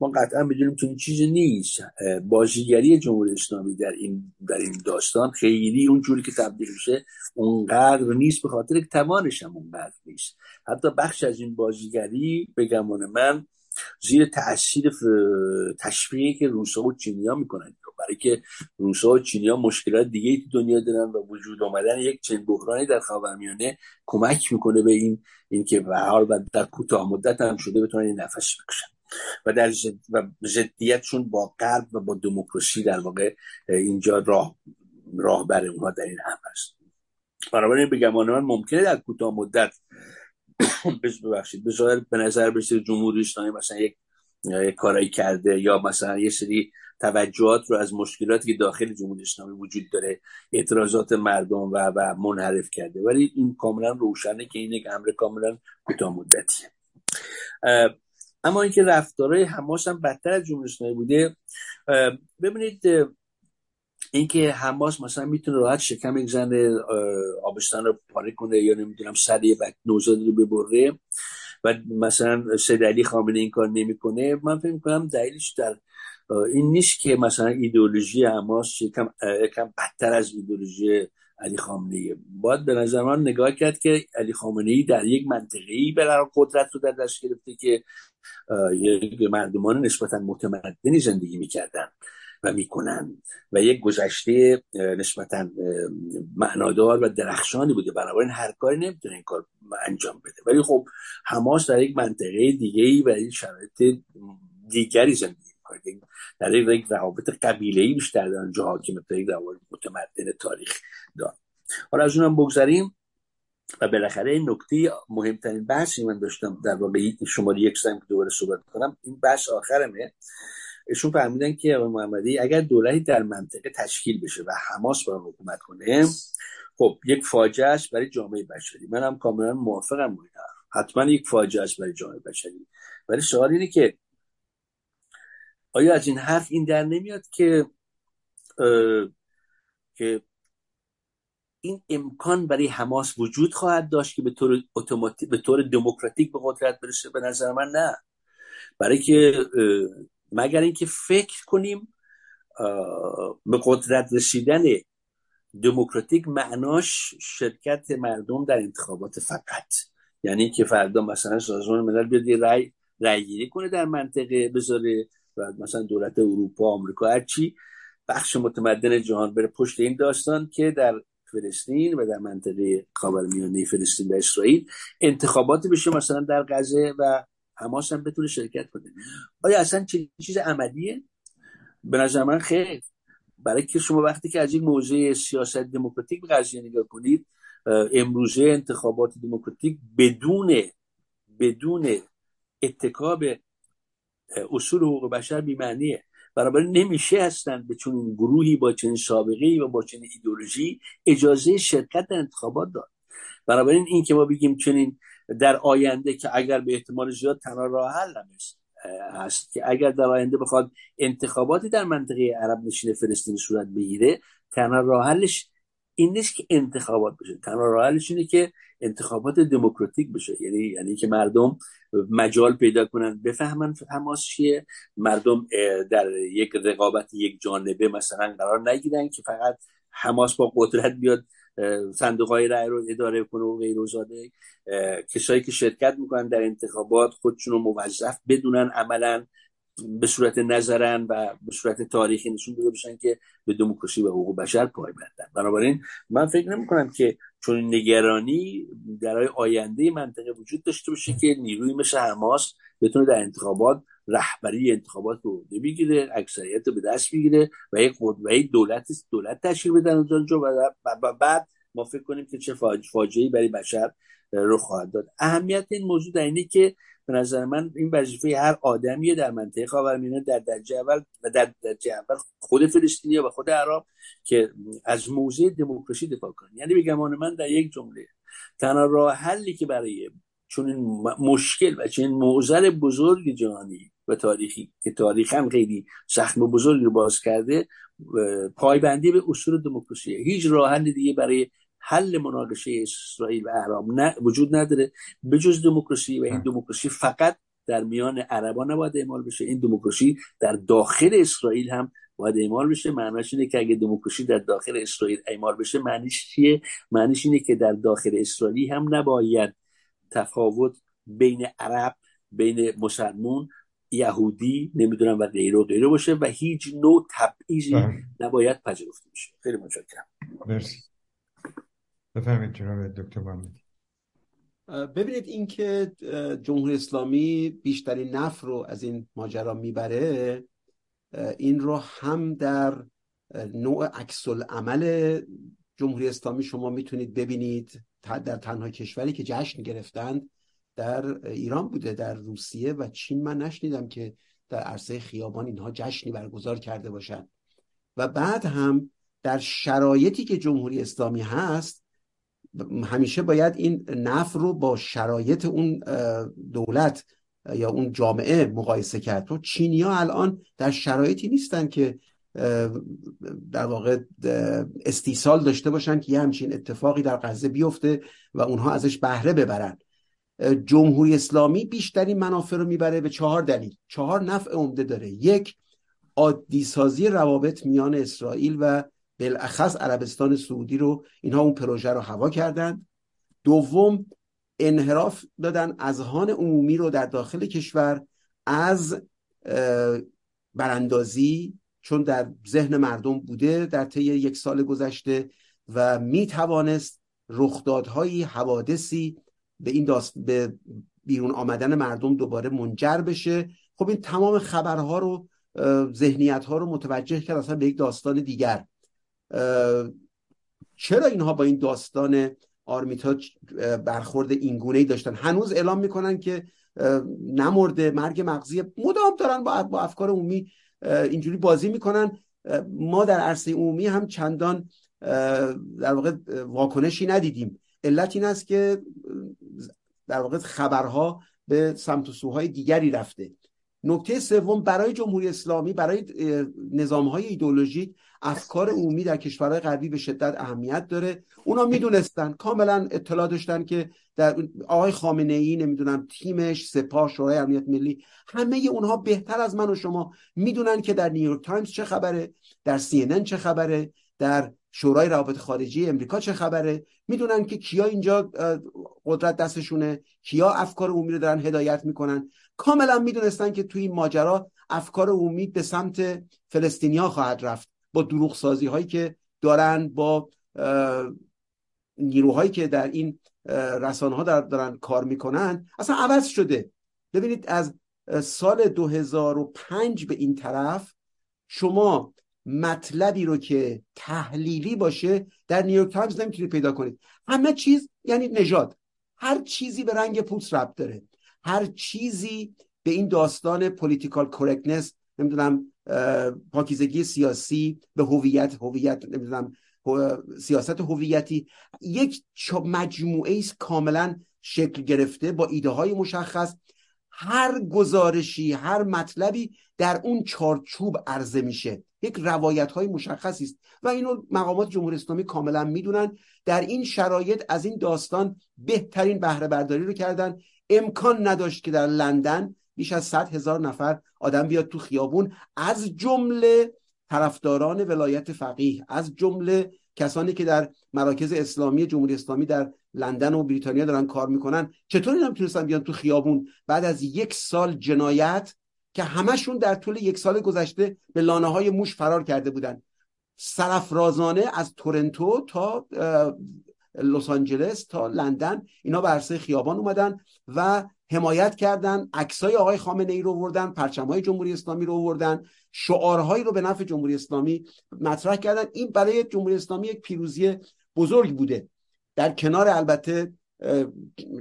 ما قطعا می‌دونیم که این چیزی نیست. بازیگری جمهوری اسلامی در این در این داستان خیلی اونجوری که تبدیل میشه اونقدر نیست به خاطر توانش هم اونقدر نیست. حتی بخش از این بازیگری به گمان من زیر تاثیر تشویقی که روسا و چینیا می‌کنن. برای که روسا و چینیا مشکلات دیگه تو دنیا دارن و وجود آمدن یک چنین بحرانی در خاورمیانه کمک می‌کنه به این اینکه به حال در کوتاه مدت هم شده بتونن نفس بکشن. و در و جدیتشون با غرب و با دموکراسی در واقع اینجا راه راه بر اونها در این هم هست بنابراین بگم من ممکنه در کوتاه مدت *coughs* ببخشید. به نظر برسه جمهوری اسلامی مثلا یک کارایی کرده یا مثلا یه سری توجهات رو از مشکلاتی که داخل جمهوری اسلامی وجود داره اعتراضات مردم و و منحرف کرده. ولی این کاملا روشنه که این یک امر کاملا کوتاه مدتیه اما اینکه رفتارهای حماس هم بدتر از جمهوری اسلامی بوده ببینید اینکه حماس مثلا می‌تونه راحت شکم یک زن آبستان رو پاره کنه یا نمی‌دونم سر یه نوزاد رو ببره و مثلا سید علی خامنه این کار نمی‌کنه من فکر می‌کنم دلیلش در این نیست که مثلا ایدئولوژی حماس یکم یکم بدتر از ایدئولوژی علی خامنه ای باید به نظر من نگاه کرد که علی خامنه ای در یک منطقه ای برای قدرت رو در دست گرفته که یک مردمان نسبتا متمدنی زندگی می‌کردن. و می‌کنن و یک گذشته نسبتا معنادار و درخشانی بوده. بنابراین هر کاری نمی‌تونه این کار انجام بده. ولی خب حماس در یک منطقه دیگه ای و این شرایط دیگری زندگی می‌کنه. در یک روابط قبیله ای بیشتر در آنجا حاکمه تا یک روابط متمدن تاریخ دار حالا از اونم بگذاریم و بالاخره این نکته مهمترین بحثی من داشتم در واقع شماره یک سایم که دوباره صحبت کنم. این بحث آخرمه. ایشون فرمودن که آقای محمدی اگر دولتی در منطقه تشکیل بشه و حماس با حکومت کنه خب یک فاجعه است برای جامعه بشری. من هم کاملا موافقم با حتما یک فاجعه است برای جامعه بشری. ولی سوال اینه که آیا از این حرف این در نمیاد که که این امکان برای حماس وجود خواهد داشت که به طور اتوماتیک به طور دموکراتیک به قدرت برسه؟ به نظر من نه. برای که مگر اینکه فکر کنیم به قدرت رسیدن دموکراتیک معناش شرکت مردم در انتخابات فقط. یعنی که فردا مثلا سازمان ملل بیاد رای رای گیری کنه در منطقه بذاره و مثلا دولت اروپا آمریکا هرچی بخش متمدن جهان بره پشت این داستان که در فلسطین و در منطقه خاورمیانه فلسطین و اسرائیل انتخابات بشه مثلا در غزه و حماس هم بتونه شرکت کنه. آیا اصلا چه چیز عملیه؟ به نظر من خیر. برای که شما وقتی که از این موضوع سیاست دموکراتیک به قضیه نگاه کنید امروزه انتخابات دموکراتیک بدون بدون اتکاب اصول حقوق بشر بیمعنیه برابر نمیشه هستن به چنین گروهی با چنین سابقه و با چنین ایدولوژی اجازه شرکت در انتخابات داد. بنابراین این که ما بگیم چنین در آینده که اگر به احتمال زیاد تنها راه حل هست که اگر در آینده بخواد انتخاباتی در منطقه عرب نشین فلسطین صورت بگیره تنها راه حلش این نیست که انتخابات بشه. تنها راه حلش اینه که انتخابات دموکراتیک بشه. یعنی یعنی که مردم مجال پیدا کنن بفهمن حماس چیه. مردم در یک رقابت یک جانبه مثلا قرار نگیرن که فقط حماس با قدرت بیاد صندوق های رأی رو اداره کنه و غیر وزاده کسایی که شرکت می‌کنن در انتخابات خودشون رو موظف بدونن عملا به صورت نظرن و به صورت تاریخی نشون داده بشن که به دموکراسی و حقوق بشر پایبندن بنابراین من فکر نمی کنم که چون نگرانی در آینده منطقه وجود داشته باشه که نیروی مثل حماس بتونه در انتخابات رهبری انتخابات رو بگیره اکثریت رو به دست بگیره و یک دولت دولت تشکیل بدن اونجا و بعد ما فکر کنیم که چه فاجعه برای بشر رو خواهد داد. اهمیت این موضوع در اینه که به نظر من این وظیفه هر آدمیه در منطقه خاورمیانه در درجه اول و در درجه اول خود فلسطینیا و خود عرب که از موضع دموکراسی دفاع کنن. یعنی به من در یک جمله تنها راه حلی که برای چون این مشکل و چنین موزل بزرگ جهانی و تاریخی که تاریخا خیلی سخم بزرگی رو باز کرده پایبندی به اصول دموکراسی. هیچ راه حل دیگه برای حل مناقشه اسرائیل و اعرام نه وجود نداره. به جز دموکراسی و این دموکراسی فقط در میان عربا نباید اعمال بشه. این دموکراسی در داخل اسرائیل هم باید اعمال بشه. معنیش اینه که اگه دموکراسی در داخل اسرائیل اعمال بشه معنیش چیه؟ معنیش اینه که در داخل اسرائیل هم نباید تفاوت بین عرب بین مسلمون یهودی نمی‌دونم و غیره و غیره باشه و هیچ نوع تبعیضی بله. نباید پذیرفته بشه. خیلی متشکرم. مرسی. بفرمایید جناب دکتر محمدی. ببینید اینکه جمهوری اسلامی بیشترین نفر رو از این ماجرا می‌بره این رو هم در نوع عکس عمل جمهوری اسلامی شما می‌تونید ببینید در تنها کشوری که جشن گرفتند در ایران بوده در روسیه و چین. من نشنیدم که در عرصه خیابان اینها جشنی برگزار کرده باشند و بعد هم در شرایطی که جمهوری اسلامی هست همیشه باید این نفر رو با شرایط اون دولت یا اون جامعه مقایسه کرد. تو چینیا الان در شرایطی نیستن که در واقع استیصال داشته باشن که یه همچین اتفاقی در غزه بیفته و اونها ازش بهره ببرن. جمهوری اسلامی بیشترین منافع رو می‌بره به چهار دلیل. چهار نفع عمده داره. یک عادی سازی روابط میان اسرائیل و بالاخص عربستان سعودی رو اینها اون پروژه رو هوا کردند. دوم انحراف دادن اذهان عمومی رو در داخل کشور از براندازی چون در ذهن مردم بوده در طی یک سال گذشته و می توانست رخدادهایی حوادثی به این داست به بیرون آمدن مردم دوباره منجر بشه. خب این تمام خبرها رو ذهنیت ها رو متوجه کرد اصلا به یک داستان دیگر. چرا اینها با این داستان آرمیتاج برخورد اینگونه ای داشتن؟ هنوز اعلام می‌کنن که نمرده مرگ مغزی مدام دارن با, با افکار عمومی اینجوری بازی می‌کنن. ما در عرصه عمومی هم چندان در واقع واکنشی ندیدیم. علت این است که در واقع خبرها به سمت و سوهای دیگری رفته. نکته سوم برای جمهوری اسلامی برای نظام های ایدولوژیک افکار عمومی در کشورهای غربی به شدت اهمیت داره. اونا می‌دونستن کاملا اطلاع داشتن که در آقای خامنه ای نمی‌دونم تیمش سپاه شورای امنیت ملی همه اونها بهتر از من و شما می‌دونن که در نیویورک تایمز چه خبره در سی چه خبره در شورای روابط خارجی امریکا چه خبره؟ می‌دونن که کیا اینجا قدرت دستشونه کیا افکار عمومی رو دارن هدایت می‌کنن. کاملا می‌دونستن که توی این ماجرا افکار عمومی به سمت فلسطینیا خواهد رفت با دروغ سازی هایی که دارن با نیروهایی که در این رسانه ها دارن کار می‌کنن. اصلا عوض شده. ببینید از سال 2005 به این طرف شما مطلبی رو که تحلیلی باشه در نیویورک تایمز نمی‌تونید پیدا کنید. همه چیز یعنی نژاد. هر چیزی به رنگ پوست ربط داره. هر چیزی به این داستان political correctness نمی‌دونم پاکیزگی سیاسی به هویت هویت نمی‌دونم سیاست هویتی. یک مجموعه است کاملا شکل گرفته با ایده های مشخص. هر گزارشی هر مطلبی در اون چارچوب عرضه میشه. یک روایت های مشخصی است. و اینو مقامات جمهوری اسلامی کاملا می‌دونن. در این شرایط از این داستان بهترین بهره برداری رو کردن. امکان نداشت که در لندن بیش از 100 هزار نفر آدم بیاد تو خیابون. از جمله طرفداران ولایت فقیه از جمله کسانی که در مراکز اسلامی جمهوری اسلامی در لندن و بریتانیا دارن کار می‌کنن. چطور اینا می‌تونستن بیان تو خیابون؟ بعد از یک سال جنایت که همشون در طول یک سال گذشته به لانه های موش فرار کرده بودن. سرفرازانه از تورنتو تا لس آنجلس تا لندن اینا به عرصه خیابان اومدن و حمایت کردن. عکسای آقای خامنه ای رو آوردن پرچمهای جمهوری اسلامی رو آوردن شعارهایی رو به نفع جمهوری اسلامی مطرح کردن. این برای جمهوری اسلامی یک پیروزی بزرگ بوده. در کنار البته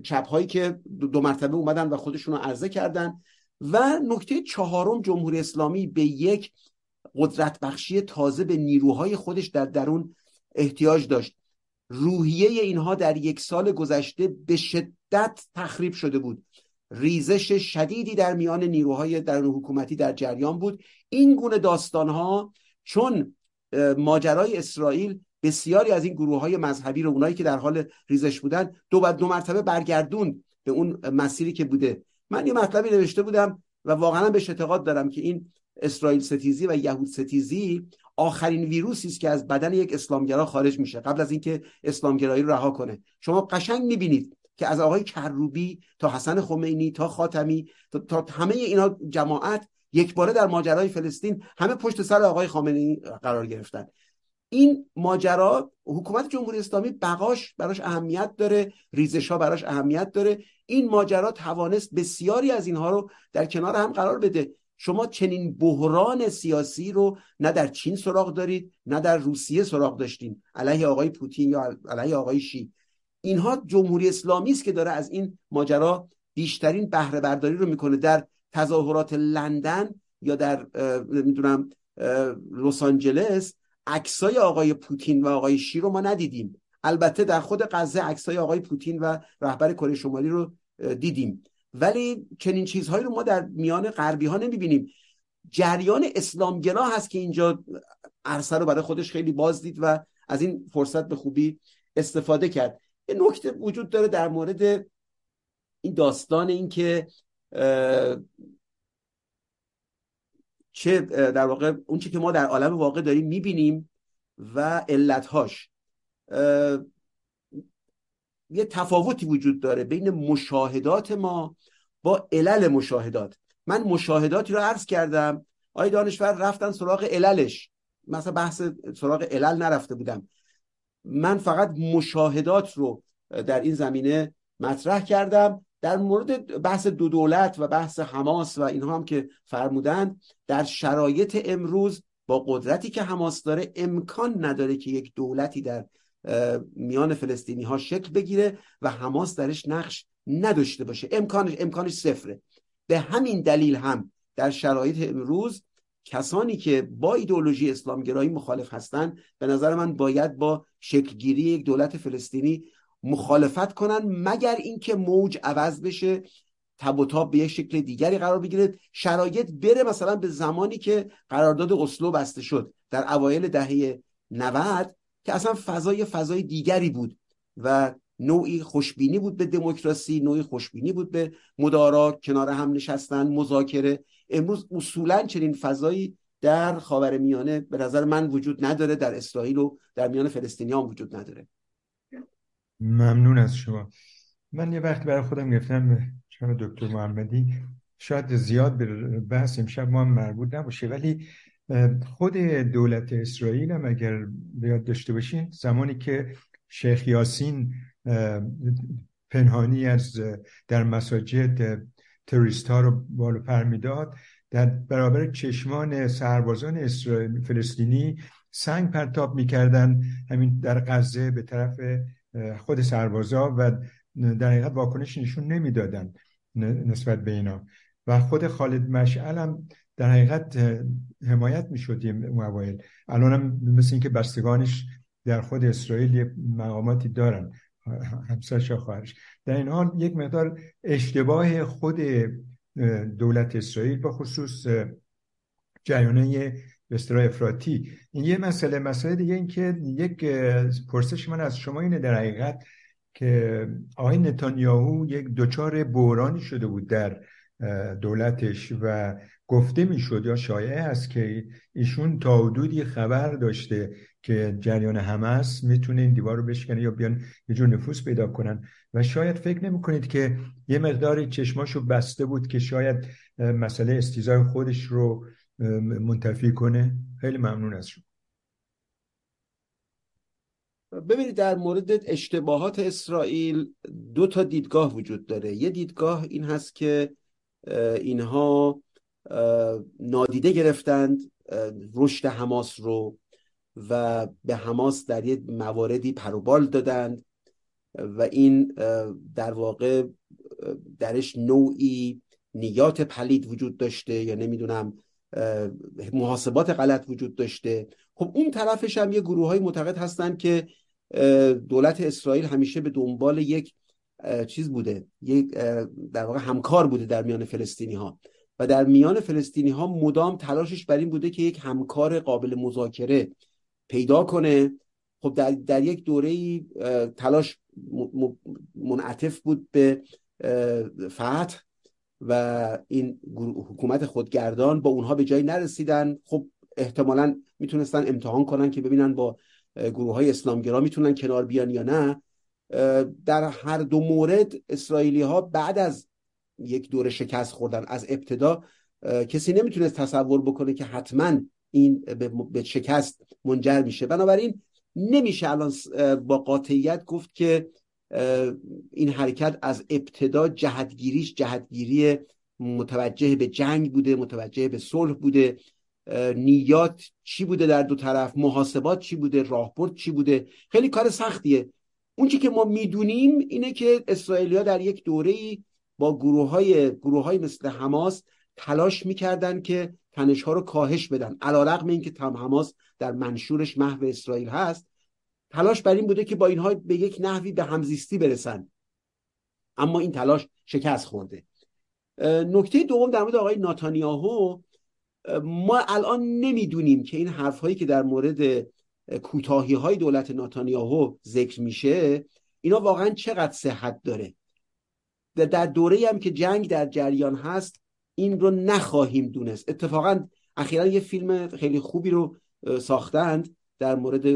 چپ هایی که دو مرتبه اومدن و خودشون رو عرضه کردن. و نکته چهارم جمهوری اسلامی به یک قدرت بخشی تازه به نیروهای خودش در درون احتیاج داشت. روحیه اینها در یک سال گذشته به شدت تخریب شده بود. ریزش شدیدی در میان نیروهای در حکومتی در جریان بود. این گونه داستانها چون ماجرای اسرائیل بسیاری از این گروه های مذهبی رو اونایی که در حال ریزش بودن دو بعد دو مرتبه برگردون به اون مسیری که بوده. من یه مطلبی نوشته بودم و واقعا بهش اعتقاد دارم که این اسرائیل ستیزی و یهود ستیزی آخرین ویروسی است که از بدن یک اسلامگرا خارج میشه. قبل از اینکه اسلامگرایی رو رها کنه. شما قشنگ می‌بینید که از آقای کروبی تا حسن خمینی تا خاتمی تا, همه اینا جماعت یک باره در ماجرای فلسطین همه پشت سر آقای خامنه‌ای قرار گرفتن. این ماجرا حکومت جمهوری اسلامی بقاش براش اهمیت داره ریزش ها براش اهمیت داره. این ماجرا توانست بسیاری از اینها رو در کنار هم قرار بده. شما چنین بحران سیاسی رو نه در چین سراغ دارید نه در روسیه سراغ داشتین علیه آقای پوتین یا علیه آقای شی. اینها جمهوری اسلامی است که داره از این ماجرا بیشترین بهره برداری رو می‌کنه در تظاهرات لندن یا در نمی‌دونم لس آنجلس. عکسای آقای پوتین و آقای شی رو ما ندیدیم. البته در خود غزه عکسای آقای پوتین و رهبر کره شمالی رو دیدیم. ولی چنین چیزهایی رو ما در میان غربی ها نمی‌بینیم. جریان اسلامگرا هست که اینجا عرصه رو برای خودش خیلی باز دید و از این فرصت به خوبی استفاده کرد. یه نکته وجود داره در مورد این داستان این که چه در واقع اون چی که ما در عالم واقع داریم می‌بینیم و علتهاش. یه تفاوتی وجود داره بین مشاهدات ما با علل مشاهدات. من مشاهداتی رو عرض کردم آی دانشور رفتن سراغ عللش. مثلا بحث سراغ علل نرفته بودم. من فقط مشاهدات رو در این زمینه مطرح کردم. در مورد بحث دو دولت و بحث حماس و اینها هم که فرمودند در شرایط امروز با قدرتی که حماس داره امکان نداره که یک دولتی در میان فلسطینی ها شکل بگیره و حماس درش نقش نداشته باشه. امکانش امکانش صفره. به همین دلیل هم در شرایط امروز کسانی که با ایدئولوژی اسلامگرایی مخالف هستند به نظر من باید با شکلگیری یک دولت فلسطینی مخالفت کنن مگر اینکه موج عوض بشه تب و تاب به یک شکل دیگری قرار بگیره. شرایط بره مثلا به زمانی که قرارداد اسلو بسته شد در اوایل دهه 90 که اصلا فضای فضای دیگری بود و نوعی خوشبینی بود به دموکراسی نوعی خوشبینی بود به مدارا. کنار هم نشستن مذاکره. امروز اصولا چنین فضایی در خاور میانه به نظر من وجود نداره در اسرائیل و در میان فلسطینی هم وجود نداره. ممنون از شما. من یه وقت برای خودم گفتم چون دکتر محمدی شاید زیاد به بحث امشب ما هم مربوط نباشه ولی خود دولت اسرائیل هم اگر بیاد داشته باشین زمانی که شیخ یاسین پنهانی از در مساجد تروریست ها رو بالو پر می‌داد در برابر چشمان سربازان اسرائیل فلسطینی سنگ پرتاب می‌کردن همین در غزه به طرف خود سربازا و در حقیقت واکنش نشون نمی‌دادن نسبت به اینا. و خود خالد مشعل هم در حقیقت حمایت می‌شد اون اوایل. الان هم مثل اینکه بستگانش در خود اسرائیل یه مقاماتی دارن همسرش خواهرش. در این حال یک مقدار اشتباه خود دولت اسرائیل با خصوص جریانه به اصطلاح افراطی. این یه مسئله. مسئله دیگه این که یک پرسش من از شما اینه در حقیقت که آقای نتانیاهو یک دچار بحرانی شده بود در دولتش و گفته می‌شد یا شایعه است که ایشون تا حدودی خبر داشته که جریان حماس می‌تونه این دیوار رو بشکنه یا بیان یه جور نفوذ پیدا کنن. و شاید فکر نمی کنید که یه مقداری چشماشو بسته بود که شاید مسئله استیزای خودش رو منتفی کنه. خیلی ممنون از شما. ببینید در مورد اشتباهات اسرائیل دو تا دیدگاه وجود داره. یه دیدگاه این هست که اینها نادیده گرفتند رشد حماس رو و به حماس در یه مواردی پروبال دادند و این در واقع درش نوعی نیات پلید وجود داشته یا نمی‌دونم محاسبات غلط وجود داشته. خب اون طرفش هم یه گروه های معتقد هستن که دولت اسرائیل همیشه به دنبال یک چیز بوده. یک در واقع همکار بوده در میان فلسطینی ها و در میان فلسطینی ها مدام تلاشش بر این بوده که یک همکار قابل مذاکره پیدا کنه. خب در, در یک دوره تلاش منعطف بود به فتح. و این حکومت خودگردان با اونها به جایی نرسیدن. خب احتمالا می‌تونستن امتحان کنن که ببینن با گروه های اسلامگرا می‌تونن کنار بیان یا نه. در هر دو مورد اسرائیلی ها بعد از یک دوره شکست خوردن از ابتدا کسی نمی‌تونست تصور بکنه که حتما این به شکست منجر میشه. بنابراین نمیشه الان با قاطعیت گفت که این حرکت از ابتدا جهتگیریش جهتگیری متوجه به جنگ بوده متوجه به صلح بوده. نیات چی بوده در دو طرف؟ محاسبات چی بوده؟ راهبرد چی بوده؟ خیلی کار سختیه. اون که ما می‌دونیم اینه که اسرائیلیا در یک دوره ای با گروه های, گروه های مثل حماس تلاش می‌کردن که تنش ها رو کاهش بدن. علا رقم این که تم حماس در منشورش محو اسرائیل هست تلاش بر این بوده که با اینها به یک نحوی به همزیستی برسن. اما این تلاش شکست خورده. نکته دوم در مورد آقای ناتانیاهو ما الان نمی‌دونیم که این حرف هایی که در مورد کوتاهی های دولت ناتانیاهو ذکر میشه اینا واقعا چقدر صحت داره؟ در دوره هم که جنگ در جریان هست این رو نخواهیم دونست. اتفاقا اخیرا یه فیلم خیلی خوبی رو ساختند. در مورد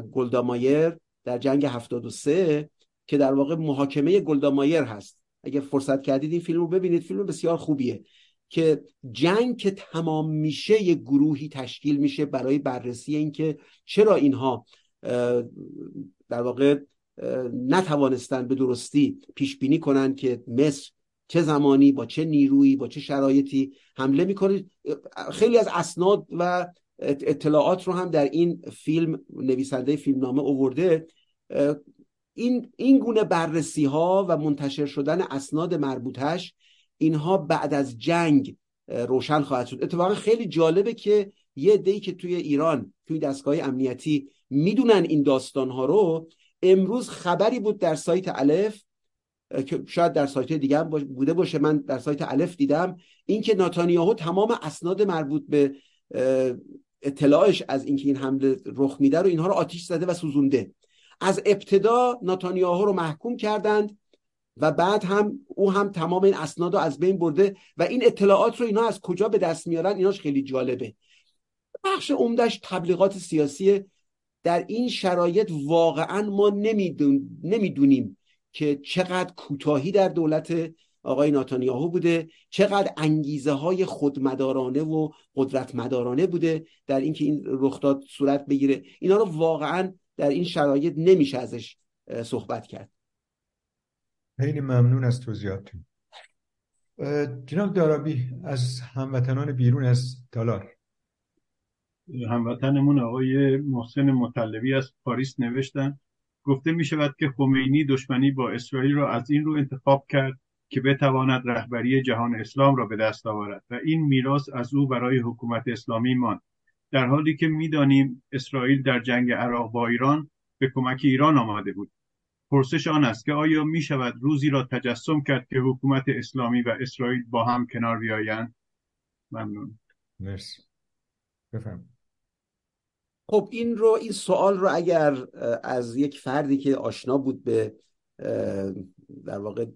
گلدامایر در جنگ 73 که در واقع محاکمه گلدامایر هست. اگه فرصت کردید این فیلم رو ببینید. فیلم بسیار خوبیه که جنگ که تمام میشه یه گروهی تشکیل میشه برای بررسی اینکه چرا اینها در واقع نتوانستن به درستی پیش بینی کنن که مصر چه زمانی با چه نیرویی با چه شرایطی حمله می‌کنه. خیلی از اسناد و اطلاعات رو هم در این فیلم نویسنده فیلمنامه اوورده. این این گونه بررسی ها و منتشر شدن اسناد مربوطش اینها بعد از جنگ روشن خواهد شد. اتفاقا خیلی جالبه که یه دی که توی ایران توی دستگاه امنیتی می‌دونن این داستان ها رو امروز خبری بود در سایت الف که شاید در سایت دیگه هم بوده باشه. من در سایت الف دیدم. اینکه ناتانیاهو تمام اسناد مربوط به اطلاعش از اینکه این حمله رخ میده رو اینها رو آتیش زده و سوزونده. از ابتدا ناتانیاهو رو محکوم کردند و بعد هم او هم تمام این اسناد رو از بین برده و این اطلاعات رو اینا از کجا به دست میارن؟ ایناش خیلی جالبه. بخش عمدش تبلیغات سیاسی در این شرایط واقعا ما نمیدون... نمی‌دونیم که چقدر کوتاهی در دولت آقای ناتانیاهو بوده. چقدر انگیزه های خودمدارانه و قدرت مدارانه بوده در اینکه این رخداد صورت بگیره. اینا رو واقعا در این شرایط نمیشه ازش صحبت کرد. خیلی ممنون از توضیحاتتون. جناب دارابی از هموطنان بیرون از تالار هموطنمون آقای محسن مطلبی از پاریس نوشتن. گفته می شود که خمینی دشمنی با اسرائیل را از این رو انتخاب کرد که بتواند رهبری جهان اسلام را به دست آورد و این میراث از او برای حکومت اسلامی ماند. در حالی که می‌دانیم اسرائیل در جنگ عراق با ایران به کمک ایران آمده بود. پرسش آن است که آیا می شود روزی را تجسم کرد که حکومت اسلامی و اسرائیل با هم کنار بیایند؟ ممنون. مرسی. بفهم خب این رو این سوال رو اگر از یک فردی که آشنا بود به در واقع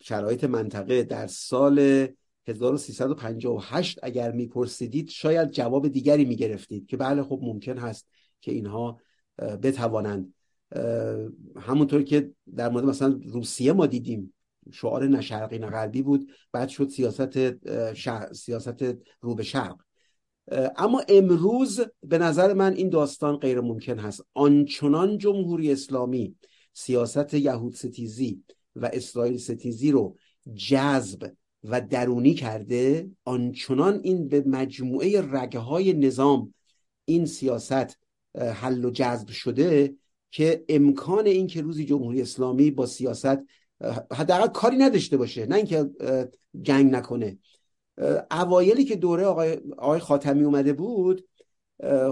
شرایط منطقه در سال 1358 اگر میپرسیدید شاید جواب دیگری می‌گرفتید که بله خب ممکن هست که اینها بتوانند. همونطور که در مورد مثلا روسیه ما دیدیم شعار نه شرقی بود بعد شد سیاست سیاست رو به شرق. اما امروز به نظر من این داستان غیر ممکن هست. آنچنان جمهوری اسلامی سیاست یهود ستیزی و اسرائیل ستیزی رو جذب و درونی کرده آنچنان این به مجموعه رگه های نظام این سیاست حل و جذب شده که امکان این که روزی جمهوری اسلامی با سیاست حداقل کاری نداشته باشه نه اینکه جنگ نکنه. اوایلی که دوره آقای, آقای خاتمی اومده بود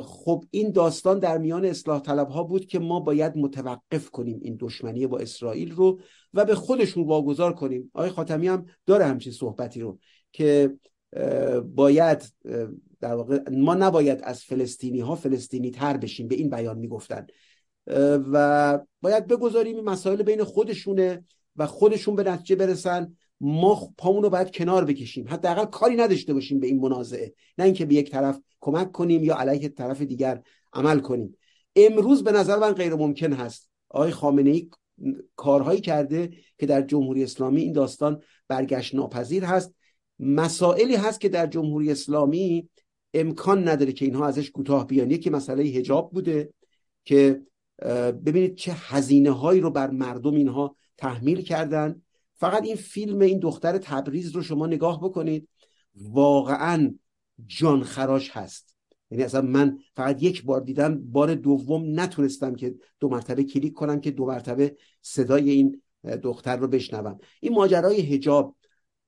خب این داستان در میان اصلاح طلب ها بود که ما باید متوقف کنیم این دشمنی با اسرائیل رو و به خودشون واگذار کنیم. آقای خاتمی هم داره همچین صحبتی رو که باید در واقع ما نباید از فلسطینی ها فلسطینی تر بشیم به این بیان می‌گفتن. و باید بگذاریم این مسائل بین خودشونه و خودشون به نتیجه برسن. ما پامون رو باید کنار بکشیم. حداقل کاری نداشته باشیم به این منازعه. نه اینکه به یک طرف کمک کنیم یا علیه طرف دیگر عمل کنیم. امروز به نظر من غیر ممکن هست. آقای خامنه ای کارهایی کرده که در جمهوری اسلامی این داستان برگشت ناپذیر هست. مسائلی هست که در جمهوری اسلامی امکان نداره که اینها ازش کوتاه بیان. یکی مسئله هجاب بوده که ببینید چه هزینه هایی رو بر مردم اینها تحمیل کردن. فقط این فیلم این دختر تبریز رو شما نگاه بکنید. واقعا جان خراش هست. یعنی اصلا من فقط یک بار دیدم بار دوم نتونستم که دو مرتبه کلیک کنم که دو مرتبه صدای این دختر رو بشنوم. این ماجرای هجاب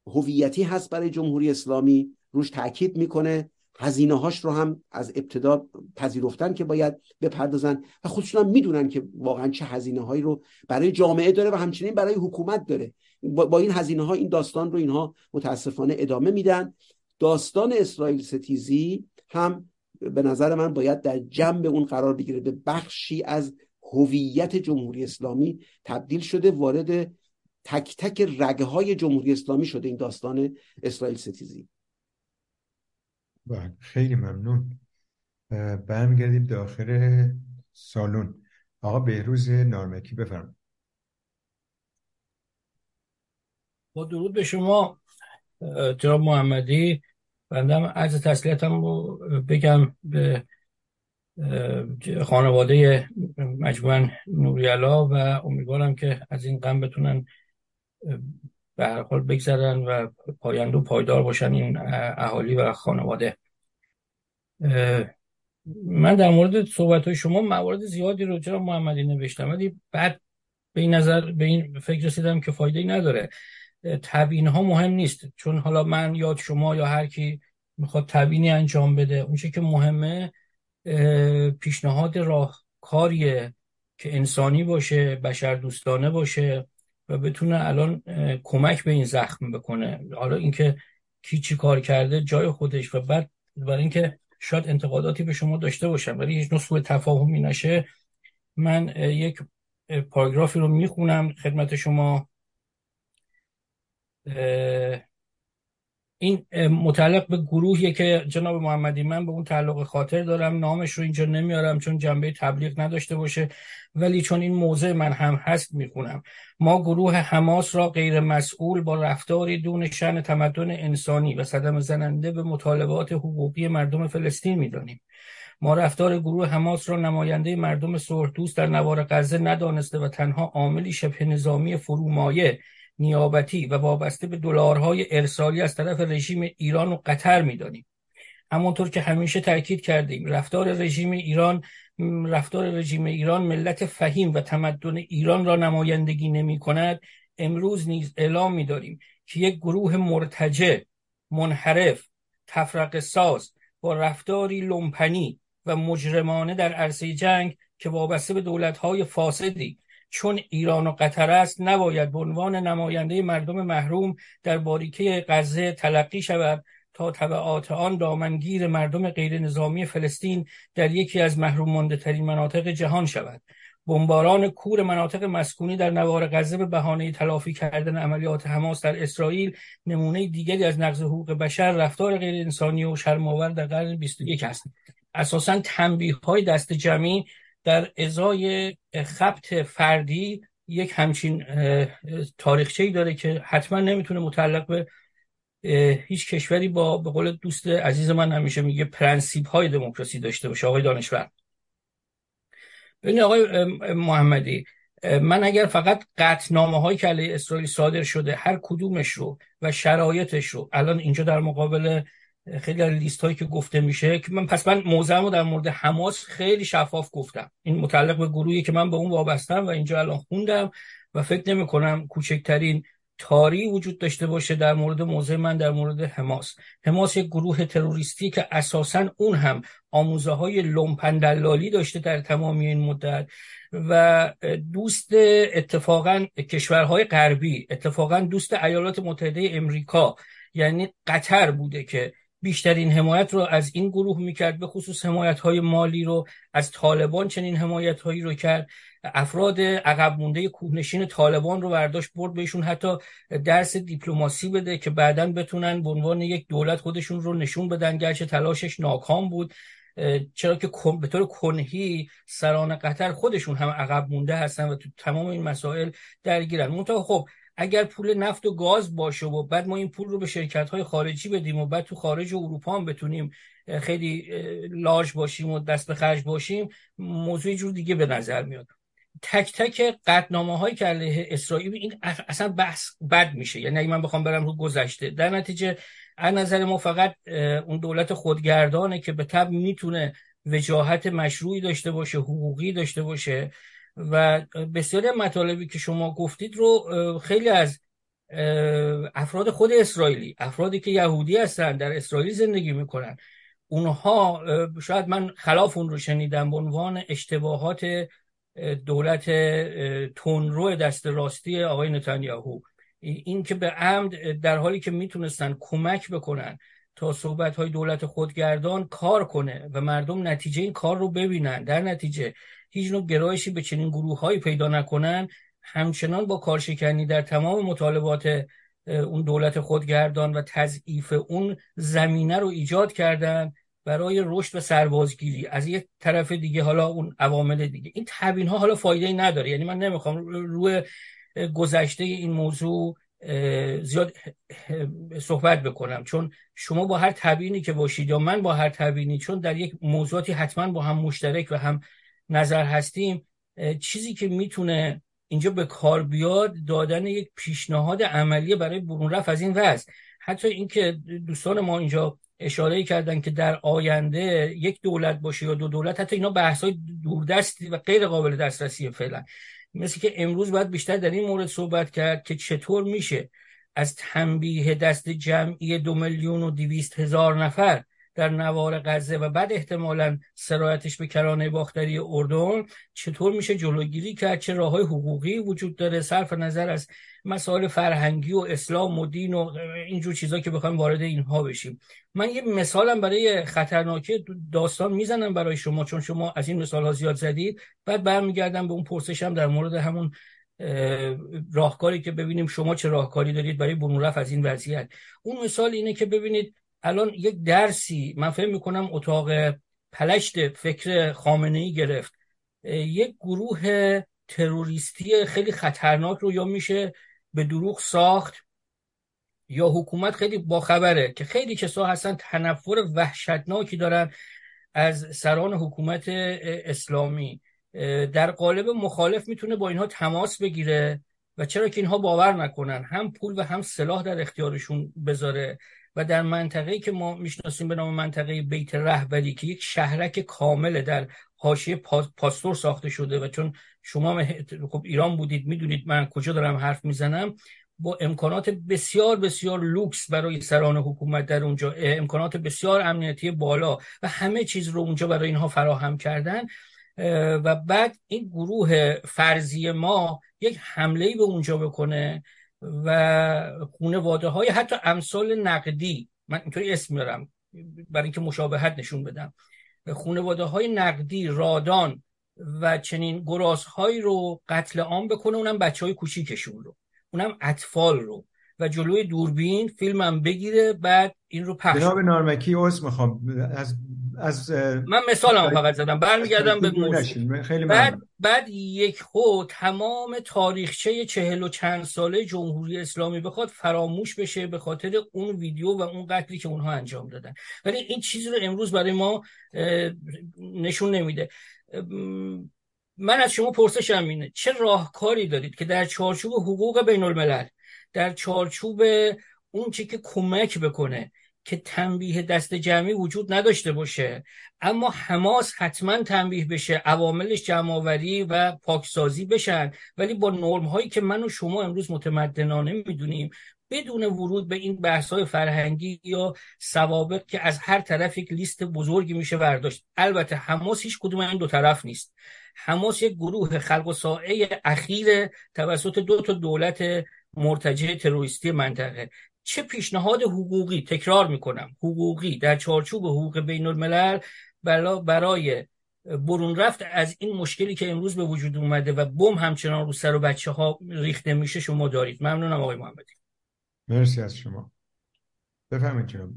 هویتی هست برای جمهوری اسلامی روش تاکید می‌کنه. هزینه هاش رو هم از ابتدا پذیرفتن که باید بپردازن و خودشون هم می‌دونن که واقعا چه هزینه هایی رو برای جامعه داره و همچنین برای حکومت داره. با این هزینه ها این داستان رو اینها متاسفانه ادامه میدن. داستان اسرائیل ستیزی هم به نظر من باید در جنب اون قرار بگیره. به بخشی از هویت جمهوری اسلامی تبدیل شده وارد تک تک رگه های جمهوری اسلامی شده این داستان اسرائیل ستیزی. بله خیلی ممنون. برمیگردیم داخل سالن. آقا بهروز نارمکی بفرم درود به شما جناب محمدی. بندم عرض تسلیتم رو بگم به خانواده مجموعه نوریالا و امیدوارم که از این غم بتونن به هر حال بگذرن و پایندو پایدار باشن این اهالی و خانواده. من در مورد صحبت های شما موارد زیادی رو چرا محمدی نوشتم ولی بعد به این نظر به این فکر رسیدم که فایده ای نداره. تبیین ها مهم نیست. چون حالا من یا شما یا هر کی می‌خواد تبیینی انجام بده اونچه که مهمه پیشنهاد راهکاریه که انسانی باشه بشر دوستانه باشه و بتونه الان کمک به این زخم بکنه. حالا اینکه کی چی کار کرده جای خودش و بعد برای اینکه شاید انتقاداتی به شما داشته باشم ولی هیچ نوع سوء تفاهمی نشه من یک پاراگرافی رو می‌خونم خدمت شما این متعلق به گروهی که جناب محمدی من به اون تعلق خاطر دارم. نامش رو اینجا نمیارم چون جنبه تبلیغ نداشته باشه ولی چون این موضع من هم هست می‌خونم. ما گروه حماس را غیر مسئول با رفتاری دون شن تمدن انسانی و صدم زننده به مطالبات حقوقی مردم فلسطین می‌دانیم. ما رفتار گروه حماس را نماینده مردم دوست در نوار غزه ندانسته و تنها عاملی شبه نظامی فرومایه نیابتی و وابسته به دلارهای ارسالی از طرف رژیم ایران و قطر می‌دانیم. همونطور که همیشه تاکید کردیم رفتار رژیم ایران رفتار رژیم ایران ملت فهیم و تمدن ایران را نمایندگی نمی کند امروز نیز اعلام می داریم که یک گروه مرتجع منحرف تفرق ساز با رفتاری لومپنی و مجرمانه در عرصه جنگ که وابسته به دولتهای فاسدی چون ایران و قطر است نباید به عنوان نماینده مردم محروم در باریکه غزه تلقی شود تا طبعات آن دامنگیر مردم غیر نظامی فلسطین در یکی از محروم مانده ترین مناطق جهان شود. بمباران کور مناطق مسکونی در نوار غزه به بهانه تلافی کردن عملیات حماس در اسرائیل نمونه دیگری از نقض حقوق بشر رفتار غیر انسانی و شرم‌آور در قرن 21 است. اساسا تنبیه های دست جمعی در ازای خبت فردی یک همچین تاریخچه داره که حتما نمی‌تونه متعلق به هیچ کشوری با به قول دوست عزیز من همیشه میگه پرنسیب های دموکراسی داشته باشه آقای دانشور. ببین آقای محمدی من اگر فقط قطنامه هایی که علیه اسرائیل صادر شده هر کدومش رو و شرایطش رو الان اینجا در مقابل خیلی از لیست هایی که گفته میشه که من پس من موضعمو در مورد حماس خیلی شفاف گفتم. این متعلق به گروهی که من به اون وابستم و اینجا الان خوندم و فکر نمی کنم کوچکترین تاری وجود داشته باشه در مورد موضع من در مورد حماس. حماس یک گروه تروریستی که اساسا اون هم آموزه های لومپندلالی داشته در تمامی این مدت و دوست اتفاقا کشورهای غربی اتفاقا دوست ایالات متحده امریکا یعنی قطر بوده که بیشترین حمایت رو از این گروه می‌کرد به خصوص حمایت های مالی رو از طالبان چنین حمایت هایی رو کرد. افراد عقب مونده کوهنشین طالبان رو برداشت برد بهشون حتی درس دیپلماسی بده که بعدا بتونن به عنوان یک دولت خودشون رو نشون بدن. گرچه تلاشش ناکام بود چرا که به طور کنهی سران قطر خودشون هم عقب مونده هستن و تو تمام این مسائل درگیرن. منتها خب اگر پول نفت و گاز باشه و بعد ما این پول رو به شرکت های خارجی بدیم و بعد تو خارج اروپا هم بتونیم خیلی لاج باشیم و دست به خرج باشیم موضوع جور دیگه به نظر میاد. تک تک قطنامه هایی که علیه اسرائیل این اصلا بحث بد میشه. یعنی اگه من بخوام برم رو گذشته در نتیجه از نظر ما فقط اون دولت خودگردانه که به طب می‌تونه وجاهت مشروعی داشته باشه حقوقی داشته باشه. و بسیاری مطالبی که شما گفتید رو خیلی از افراد خود اسرائیلی افرادی که یهودی هستن در اسرائیل زندگی می‌کنن. اونها شاید من خلاف اون رو شنیدم به عنوان اشتباهات دولت تونرو دست راستی آقای نتانیاهو. این که به عمد در حالی که می‌تونستن کمک بکنن تا صحبت های دولت خودگردان کار کنه و مردم نتیجه این کار رو ببینن. در نتیجه هیچ نوع گرایشی به چنین گروه هایی پیدا نکنن. همچنان با کارشکنی در تمام مطالبات اون دولت خودگردان و تضعیف اون زمینه رو ایجاد کردن برای رشد و سربازگیری از یه طرف دیگه حالا اون عوامل دیگه. این تبیین ها حالا فایده ای نداره. یعنی من نمی‌خوام روی گذشته این موضوع زیاد صحبت بکنم. چون شما با هر تبیینی که باشید یا من با هر تبیینی چون در یک موضوعاتی حتما با هم مشترک و هم نظر هستیم چیزی که می‌تونه اینجا به کار بیاد دادن یک پیشنهاد عملی برای برون رفت از این وضع. حتی اینکه دوستان ما اینجا اشاره کردن که در آینده یک دولت باشه یا دو دولت حتی اینا بحث های دوردستی و غیر قابل دسترسی فعلا. مثل که امروز باید بیشتر در این مورد صحبت کرد که چطور میشه از تنبیه دست جمعی دو میلیون و دیویست هزار نفر در نوار غزه و بعد احتمالا سرایتش به کرانه باختری اردن چطور میشه جلوگیری کرد؟ چه راه های حقوقی وجود داره؟ صرف نظر از مسائل فرهنگی و اسلام و دین و اینجور چیزا که بخوایم وارد اینها بشیم. من یه مثالم برای خطرناکی داستان می‌زنم برای شما چون شما از این مثال ها زیاد زدید. بعد برمیگردم به اون پرسشم در مورد همون راهکاری که ببینیم شما چه راهکاری دارید برای برون رفت از این وضعیت. اون مثال اینه که ببینید الان یک درسی من فکر می‌کنم اتاق پلشت فکر خامنه ای گرفت یک گروه تروریستی خیلی خطرناک رو یا میشه به دروغ ساخت یا حکومت خیلی باخبره که خیلی کسا هستن تنفر وحشتناکی دارن از سران حکومت اسلامی. در قالب مخالف می‌تونه با اینها تماس بگیره و چرا که اینها باور نکنن هم پول و هم سلاح در اختیارشون بذاره. و در منطقه‌ای که ما می‌شناسیم به نام منطقه بیت رهبری که یک شهرک کامل در حاشیه پاستور ساخته شده و چون شما خب ایران بودید می‌دونید من کجا دارم حرف می‌زنم. با امکانات بسیار بسیار لوکس برای سران حکومت در اونجا امکانات بسیار امنیتی بالا و همه چیز رو اونجا برای اینها فراهم کردن. و بعد این گروه فرضی ما یک حمله به اونجا بکنه و خونواده های حتی امثال نقدی من اینطوری اسم میارم برای اینکه مشابهت نشون بدم. خونواده های نقدی رادان و چنین گرازهایی رو قتل عام بکنه اونم بچه های کوچیکشون رو. اونم اطفال رو. و جلوی دوربین فیلمم بگیره بعد این رو پخش جناب نارمکی عذر می‌خوام. از از من مثالم فقط زدم. برمیگردم به موضوع. خیلی بعد بعد یک خود تمام تاریخچه چهل و چند ساله جمهوری اسلامی بخواد فراموش بشه به خاطر اون ویدیو و اون قتلی که اونها انجام دادن. ولی این چیزی رو امروز برای ما نشون نمیده. من از شما پرسشم اینه چه راهکاری دارید که در چارچوب حقوق بین الملل در چارچوب اون چی که کمک بکنه که تنبیه دست جمعی وجود نداشته باشه. اما حماس حتما تنبیه بشه عواملش جمعآوری و پاکسازی بشن. ولی با نرم هایی که من و شما امروز متمدنانه می‌دونیم بدون ورود به این بحث های فرهنگی یا سوابق که از هر طرف یک لیست بزرگی میشه برداشت. البته حماس هیچ کدوم این دو طرف نیست. حماس یک گروه خلق و ساعه اخیر توسط دو تا دولت مرتجع تروریستی منطقه. چه پیشنهاد حقوقی تکرار می‌کنم؟ حقوقی در چارچوب حقوق بین الملل برای برون رفت از این مشکلی که امروز به وجود اومده و بم همچنان رو سر و بچه ها ریخته میشه شما دارید. ممنونم آقای محمدی. مرسی از شما. بفهمید جناب.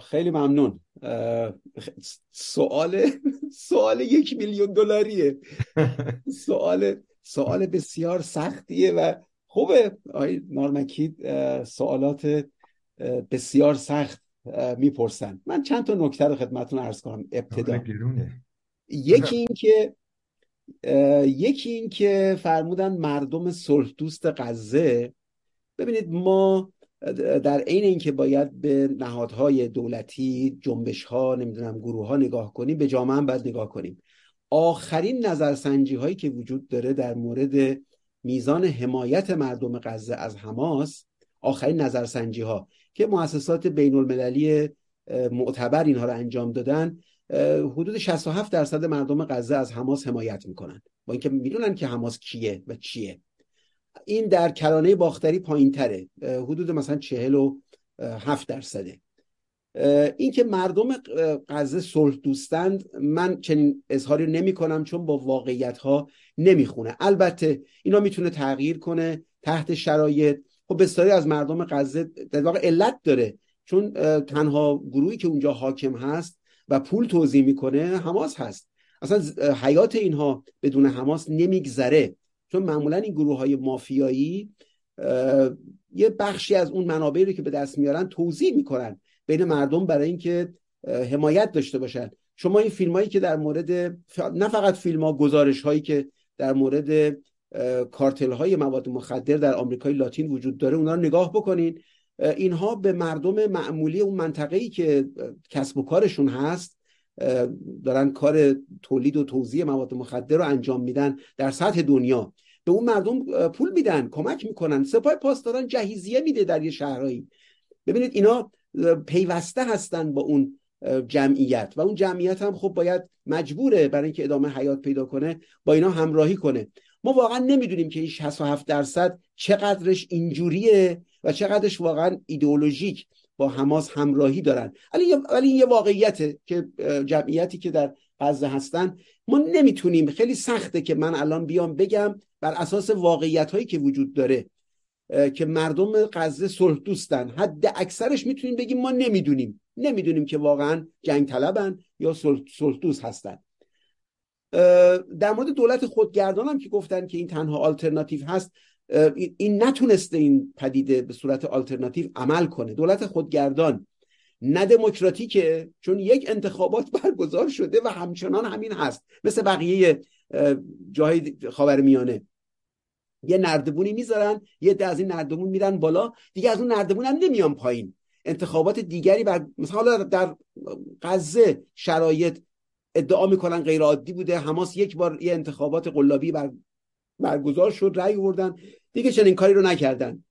خیلی ممنون. سوال سوال یک میلیون دلاریه. *laughs* سوال سوال بسیار سختیه و خوبه. آقای نارمکی سوالات بسیار سخت می‌پرسن. من چند تا نکته رو خدمتتون عرض کنم. ابتدا. یکی این که یکی این که فرمودن مردم صلح دوست غزه ببینید ما در عین اینکه باید به نهادهای دولتی جنبش ها نمی‌دونم گروه ها نگاه کنیم به جامعه هم باید نگاه کنیم. آخرین نظرسنجی هایی که وجود داره در مورد میزان حمایت مردم غزه از حماس آخرین نظرسنجی ها که مؤسسات بین المللی معتبر اینها رو انجام دادن حدود 67 درصد مردم غزه از حماس حمایت می‌کنن. با اینکه می‌دونن که حماس کیه و چیه. این در کرانه باختری پایین تره حدود مثلا 47 درصده. این که مردم غزه صلح دوستند من چنین اظهاری نمی کنم چون با واقعیت ها نمی‌خونه. البته اینا می‌تونه تغییر کنه تحت شرایط. خب بسیاری از مردم غزه در واقع علت داره. چون تنها گروهی که اونجا حاکم هست و پول توضیح می‌کنه حماس هست. اصلا حیات اینها بدون حماس نمیگذره. چون معمولا این گروه های مافیایی یه بخشی از اون منابعی رو که به دست میارن توضیح می‌کنن. بین مردم برای اینکه حمایت داشته باشن. شما این فیلم هایی که در مورد نه فقط فیلم ها گزارش هایی که در مورد کارتل های مواد مخدر در آمریکای لاتین وجود داره اونا رو نگاه بکنین. اینها به مردم معمولی اون منطقه ای که کسب و کارشون هست دارن کار تولید و توزیع مواد مخدر رو انجام میدن در سطح دنیا. به اون مردم پول میدن کمک می‌کنن سپاه پاسداران جهیزیه میده در یه شهرهایی. ببینید اینا پیوسته هستن با اون جمعیت. و اون جمعیت هم خب باید مجبوره برای اینکه ادامه حیات پیدا کنه با اینا همراهی کنه. ما واقعا نمی‌دونیم که این 67 درصد چقدرش اینجوریه و چقدرش واقعا ایدئولوژیک با حماس همراهی دارن. ولی این یه واقعیته که جمعیتی که در غزه هستن ما نمی‌تونیم خیلی سخته که من الان بیام بگم بر اساس واقعیت هایی که وجود داره که مردم غزه صلح دوستن. حد اکثرش می‌تونیم بگیم ما نمی‌دونیم. نمی‌دونیم که واقعا جنگ طلبن یا دوست هستن. در مورد دولت خودگردان هم که گفتن که این تنها آلترناتیو هست این نتونسته این پدیده به صورت آلترناتیو عمل کنه. دولت خودگردان نه دموکراتیکه چون یک انتخابات *laughs* برگزار شده و همچنان همین هست. مثل بقیه جاهای خاورمیانه. یه نردبونی می‌ذارن یه ده از این نردبون میرن بالا دیگه از اون نردبون هم نمیان پایین. انتخابات دیگری بر مثلا در غزه شرایط ادعا می‌کنن غیر عادی بوده. حماس یک بار یه انتخابات قلابی بر برگزار شد رأی آوردن. دیگه چنین کاری رو نکردن.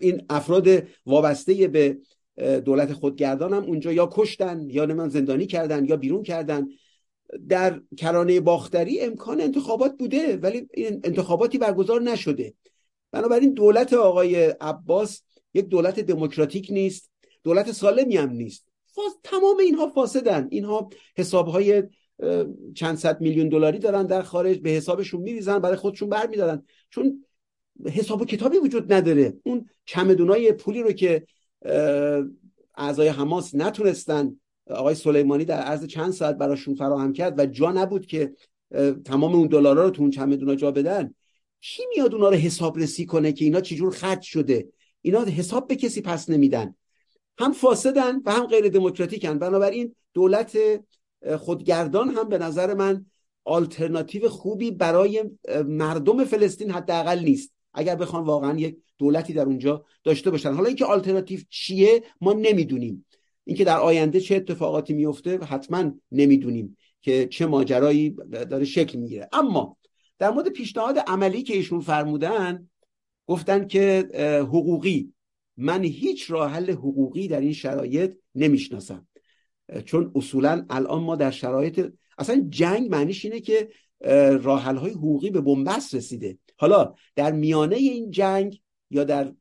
این افراد وابسته به دولت خودگردان هم اونجا یا کشتن یا نمان زندانی کردن یا بیرون کردن. در کرانه باختری امکان انتخابات بوده ولی این انتخاباتی برگزار نشده. بنابراین دولت آقای عباس یک دولت دموکراتیک نیست دولت سالمی هم نیست. تمام اینها فاسدن. اینها حسابهای چند صد میلیون دلاری دارن در خارج به حسابشون میریزن برای خودشون برمیدارن. چون حساب و کتابی وجود نداره. اون چمدونای پولی رو که اعضای حماس نتونستن آقای سلیمانی در عرض چند ساعت براشون فراهم کرد و جا نبود که تمام اون دلارا رو تو اون چمدونا جا بدن کی میاد اونا رو حساب رسی کنه که اینا چجور خرج شده؟ اینا حساب به کسی پس نمیدن. هم فاسدن و هم غیر دموکراتیکن. بنابراین دولت خودگردان هم به نظر من آلترناتیو خوبی برای مردم فلسطین حداقل نیست. اگر بخوان واقعا یک دولتی در اونجا داشته باشن. حالا اینکه آلترناتیو چیه ما نمی‌دونیم. اینکه در آینده چه اتفاقاتی میفته حتما نمی‌دونیم که چه ماجرایی داره شکل می‌گیره. اما در مورد پیشنهاد عملی که ایشون فرمودن گفتن که حقوقی. من هیچ راه حل حقوقی در این شرایط نمی‌شناسم. چون اصولا الان ما در شرایط اصلا جنگ معنیش اینه که راه های حقوقی به بنبست رسیده. حالا در میانه این جنگ یا در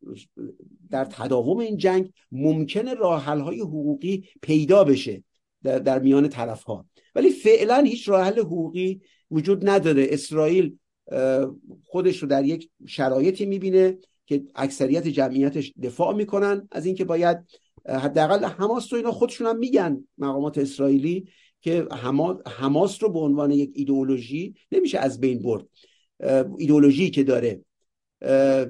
در تداوم این جنگ ممکنه راه های حقوقی پیدا بشه در, در میان طرف ها ولی فعلا هیچ راه حل حقوقی وجود نداره. اسرائیل خودش رو در یک شرایطی می‌بینه که اکثریت جمعیتش دفاع می‌کنن از اینکه باید حداقل حماس رو اینا خودشون هم میگن مقامات اسرائیلی که حماس رو به عنوان یک ایدئولوژی نمیشه از بین برد. ایدئولوژی که داره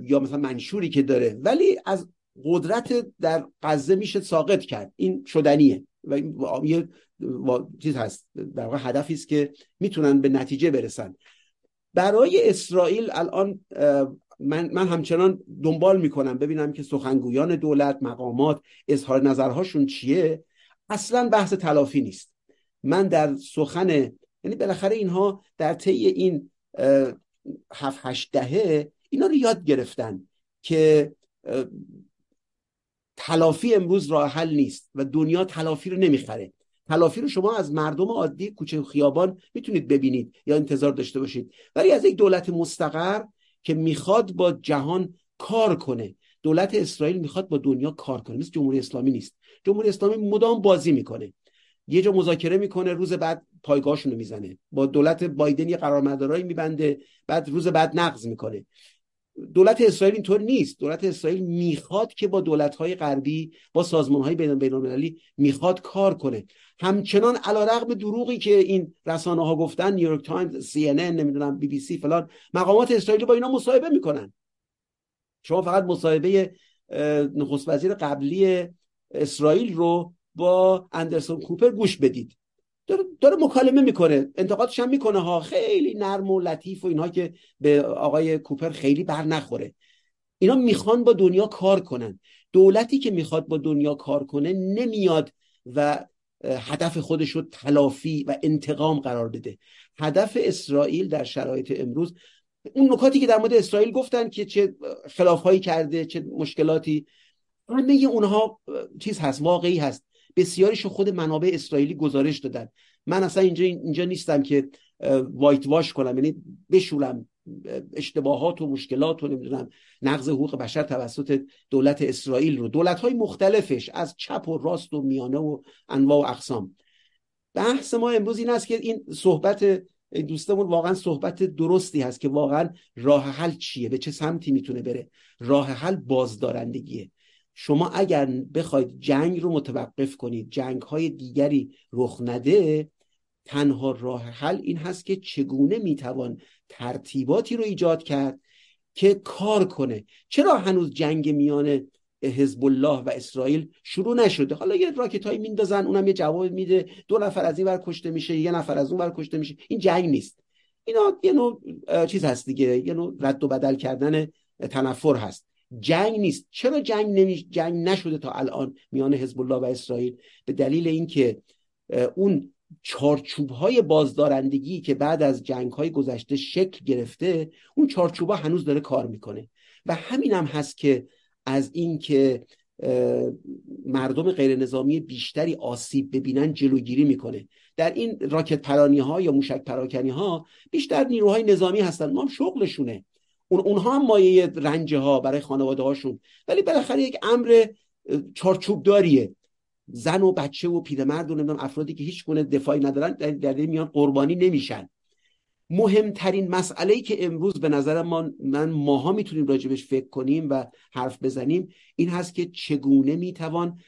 یا مثلا منشوری که داره ولی از قدرت در غزه میشه ساقط کرد. این شدنیه. و یه چیز هست. در واقع هدفی است که می‌تونن به نتیجه برسن. برای اسرائیل الان من, من همچنان دنبال می‌کنم ببینم که سخنگویان دولت مقامات اظهار نظرهاشون چیه؟ اصلا بحث تلافی نیست. من در سخن یعنی بالاخره اینها در طی این هفت هشت دهه اینا رو یاد گرفتن که تلافی امروز راه حل نیست و دنیا تلافی رو نمی‌خره. تلافی رو شما از مردم عادی کوچه خیابان می‌تونید ببینید یا انتظار داشته باشید. ولی از یک دولت مستقر که می‌خواد با جهان کار کنه. دولت اسرائیل می‌خواد با دنیا کار کنه. مثل جمهوری اسلامی نیست. جمهوری اسلامی مدام بازی می‌کنه. یه جا مذاکره می‌کنه روز بعد پایگاهشون رو می‌زنه. با دولت بایدن یه قراردادایی میبنده بعد روز بعد نقض می‌کنه. دولت اسرائیل اینطور نیست. دولت اسرائیل می‌خواد که با دولت‌های غربی با سازمان‌های بین المللی می‌خواد کار کنه. همچنان علیرغم دروغی که این رسانه ها گفتن نیویورک تایمز سی ان ان نمی‌دونم بی بی سی فلان مقامات اسرائیلی با اینا مصاحبه می‌کنن. شما فقط مصاحبه نخست وزیر قبلی اسرائیل رو با اندرسون کوپر گوش بدید. داره, داره مکالمه می‌کنه انتقادش هم می‌کنه ها. خیلی نرم و لطیف و اینها که به آقای کوپر خیلی بر نخوره. اینا می‌خوان با دنیا کار کنن. دولتی که می‌خواد با دنیا کار کنه نمیاد و هدف خودش رو تلافی و انتقام قرار بده. هدف اسرائیل در شرایط امروز اون نکاتی که در مورد اسرائیل گفتن که چه خلافهایی کرده چه مشکلاتی همه اونها چیز هست واقعی هست. بسیاریش خود منابع اسرائیلی گزارش دادن. من اصلا اینجا اینجا نیستم که وایت واش کنم یعنی بشورم اشتباهات و مشکلات و نمی‌دونم نقض حقوق بشر توسط دولت اسرائیل رو. دولت های مختلفش از چپ و راست و میانه و انواع و اقسام. بحث ما امروز این است که این صحبت دوستمون واقعا صحبت درستی هست که واقعا راه حل چیه؟ به چه سمتی می‌تونه بره؟ راه حل بازدارندگیه. شما اگر بخواید جنگ رو متوقف کنید جنگ های دیگری رخ نده تنها راه حل این هست که چگونه می‌توان ترتیباتی رو ایجاد کرد که کار کنه. چرا هنوز جنگ میان حزب الله و اسرائیل شروع نشده؟ حالا یه راکت هایی میندازن اونم یه جواب میده. دو نفر از این ور کشته میشه یه نفر از اون ور کشته میشه. این جنگ نیست. اینا یه نوع چیز هست دیگه. یه نوع رد و بدل کردن تنفر هست. جنگ نیست. چرا جنگ نمی... جنگ نشده تا الان میان حزب الله و اسرائیل؟ به دلیل اینکه اون چارچوب های بازدارندگی که بعد از جنگ های گذشته شکل گرفته اون چارچوب ها هنوز داره کار می‌کنه. و همین هم هست که از اینکه مردم غیر نظامی بیشتری آسیب ببینن جلوگیری می‌کنه. در این راکت پرانی ها یا موشک پراکنی ها بیشتر نیروهای نظامی هستن. ما هم شغلشونه. اون اونها هم مایه رنجه ها برای خانواده هاشون ولی بالاخره یک امر چارچوب داریه زن و بچه و پیرمرد و نمی‌دونم افرادی که هیچ گونه دفاعی ندارن در, در میان قربانی نمیشن. مهمترین مسئله ای که امروز به نظر ما من ماها می‌تونیم راجبش فکر کنیم و حرف بزنیم این هست که چگونه می‌توان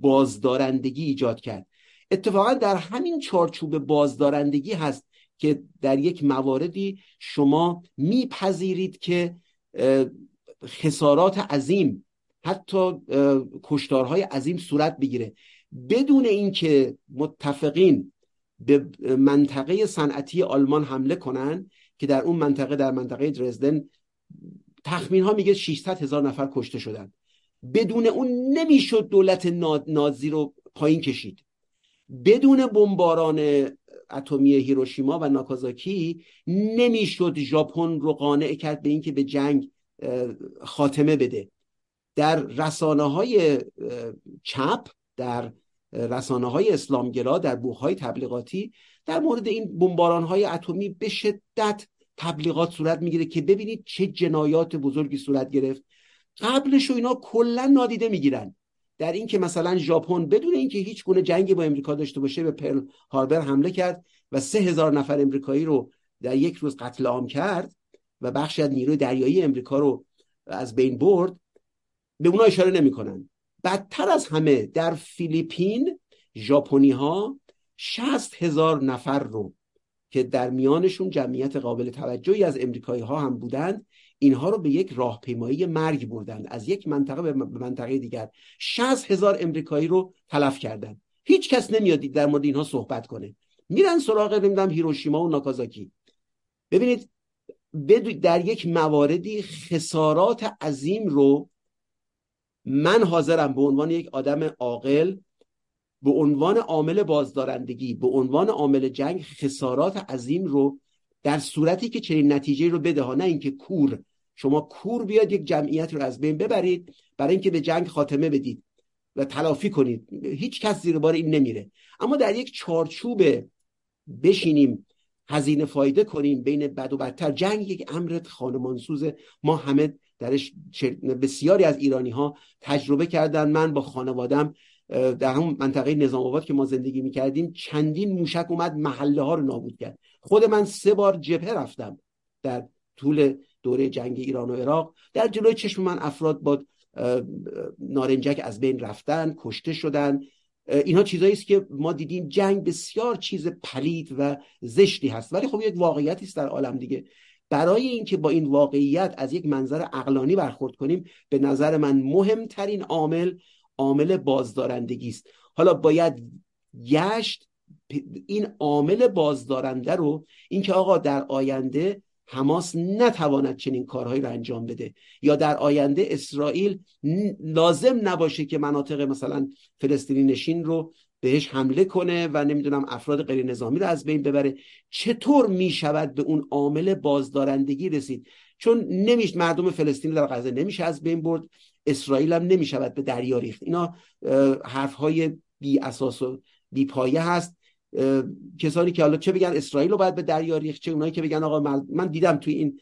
بازدارندگی ایجاد کرد. اتفاقا در همین چارچوب بازدارندگی هست که در یک مواردی شما میپذیرید که خسارات عظیم حتی کشتارهای عظیم صورت بگیره. بدون اینکه متفقین به منطقه صنعتی آلمان حمله کنن که در اون منطقه در منطقه درزدن تخمین ها میگه 600 هزار نفر کشته شدن. بدون اون نمی‌شد دولت نازی رو پایین کشید. بدون بمباران اتمی هیروشیما و ناکازاکی نمی‌شد ژاپن رو قانع کرد به اینکه به جنگ خاتمه بده. در رسانه های چپ در رسانه های اسلامگرا در بوه های تبلیغاتی در مورد این بمباران های اتمی به شدت تبلیغات صورت می‌گیره که ببینید چه جنایات بزرگی صورت گرفت. قبلش و اینا کلا نادیده می‌گیرن. در اینکه مثلا ژاپن بدون اینکه هیچ گونه جنگی با امریکا داشته باشه به پرل هاربر حمله کرد و سه هزار نفر امریکایی رو در یک روز قتل عام کرد و بخشی از نیروی دریایی امریکا رو از بین برد به اونا اشاره نمی‌کنن. بدتر از همه در فیلیپین ژاپنی ها شست هزار نفر رو که در میانشون جمعیت قابل توجهی از امریکایی ها هم بودند اینها رو به یک راهپیمایی مرگ بردند. از یک منطقه به منطقه دیگر. شست هزار امریکایی رو تلف کردند. هیچ کس نمیاد در مورد اینها صحبت کنه. میرن سراغ نمی‌دونم هیروشیما و ناکازاکی. ببینید در یک مواردی خسارات عظیم رو من حاضرم به عنوان یک آدم عاقل به عنوان عامل بازدارندگی به عنوان عامل جنگ خسارات عظیم رو در صورتی که چنین نتیجه رو بده. ها نه اینکه کور شما کور بیاد یک جمعیت رو از بین ببرید برای اینکه به جنگ خاتمه بدید و تلافی کنید. هیچ کس زیر بار این نمیره. اما در یک چارچوب بشینیم هزینه فایده کنیم بین بد و بدتر. جنگ یک امر خانمانسوزه ما همه درش بسیاری از ایرانی ها تجربه کردن. من با خانوادم در همون منطقه نظام آباد که ما زندگی می‌کردیم چندین موشک اومد محله ها رو نابود کرد. خود من سه بار جبهه رفتم در طول دوره جنگ ایران و عراق. در جلوی چشم من افراد با نارنجک از بین رفتن کشته شدن. اینها چیزایی است که ما دیدیم جنگ بسیار چیز پلید و زشتی هست. ولی خب یک واقعیتی است در عالم دیگه. برای اینکه با این واقعیت از یک منظر اقلانی برخورد کنیم به نظر من مهمترین عامل عامل بازدارندگی است حالا باید گشت این عامل بازدارنده رو اینکه آقا در آینده حماس نتواند چنین کارهایی رو انجام بده یا در آینده اسرائیل لازم نباشه که مناطق مثلا فلسطینی نشین رو بهش حمله کنه و نمی‌دونم افراد غیر نظامی رو از بین ببره. چطور می‌شود به اون عامل بازدارندگی رسید؟ چون نمیشه مردم فلسطین در غزه نمیشه از بین برد. اسرائیل هم نمی‌شود به دریا ریخت. اینا حرف های بی اساس و بی پایه هست. کسانی که حالا چه بگن اسرائیل رو باید به دریا ریخت چه اونایی که بگن آقا من دیدم توی این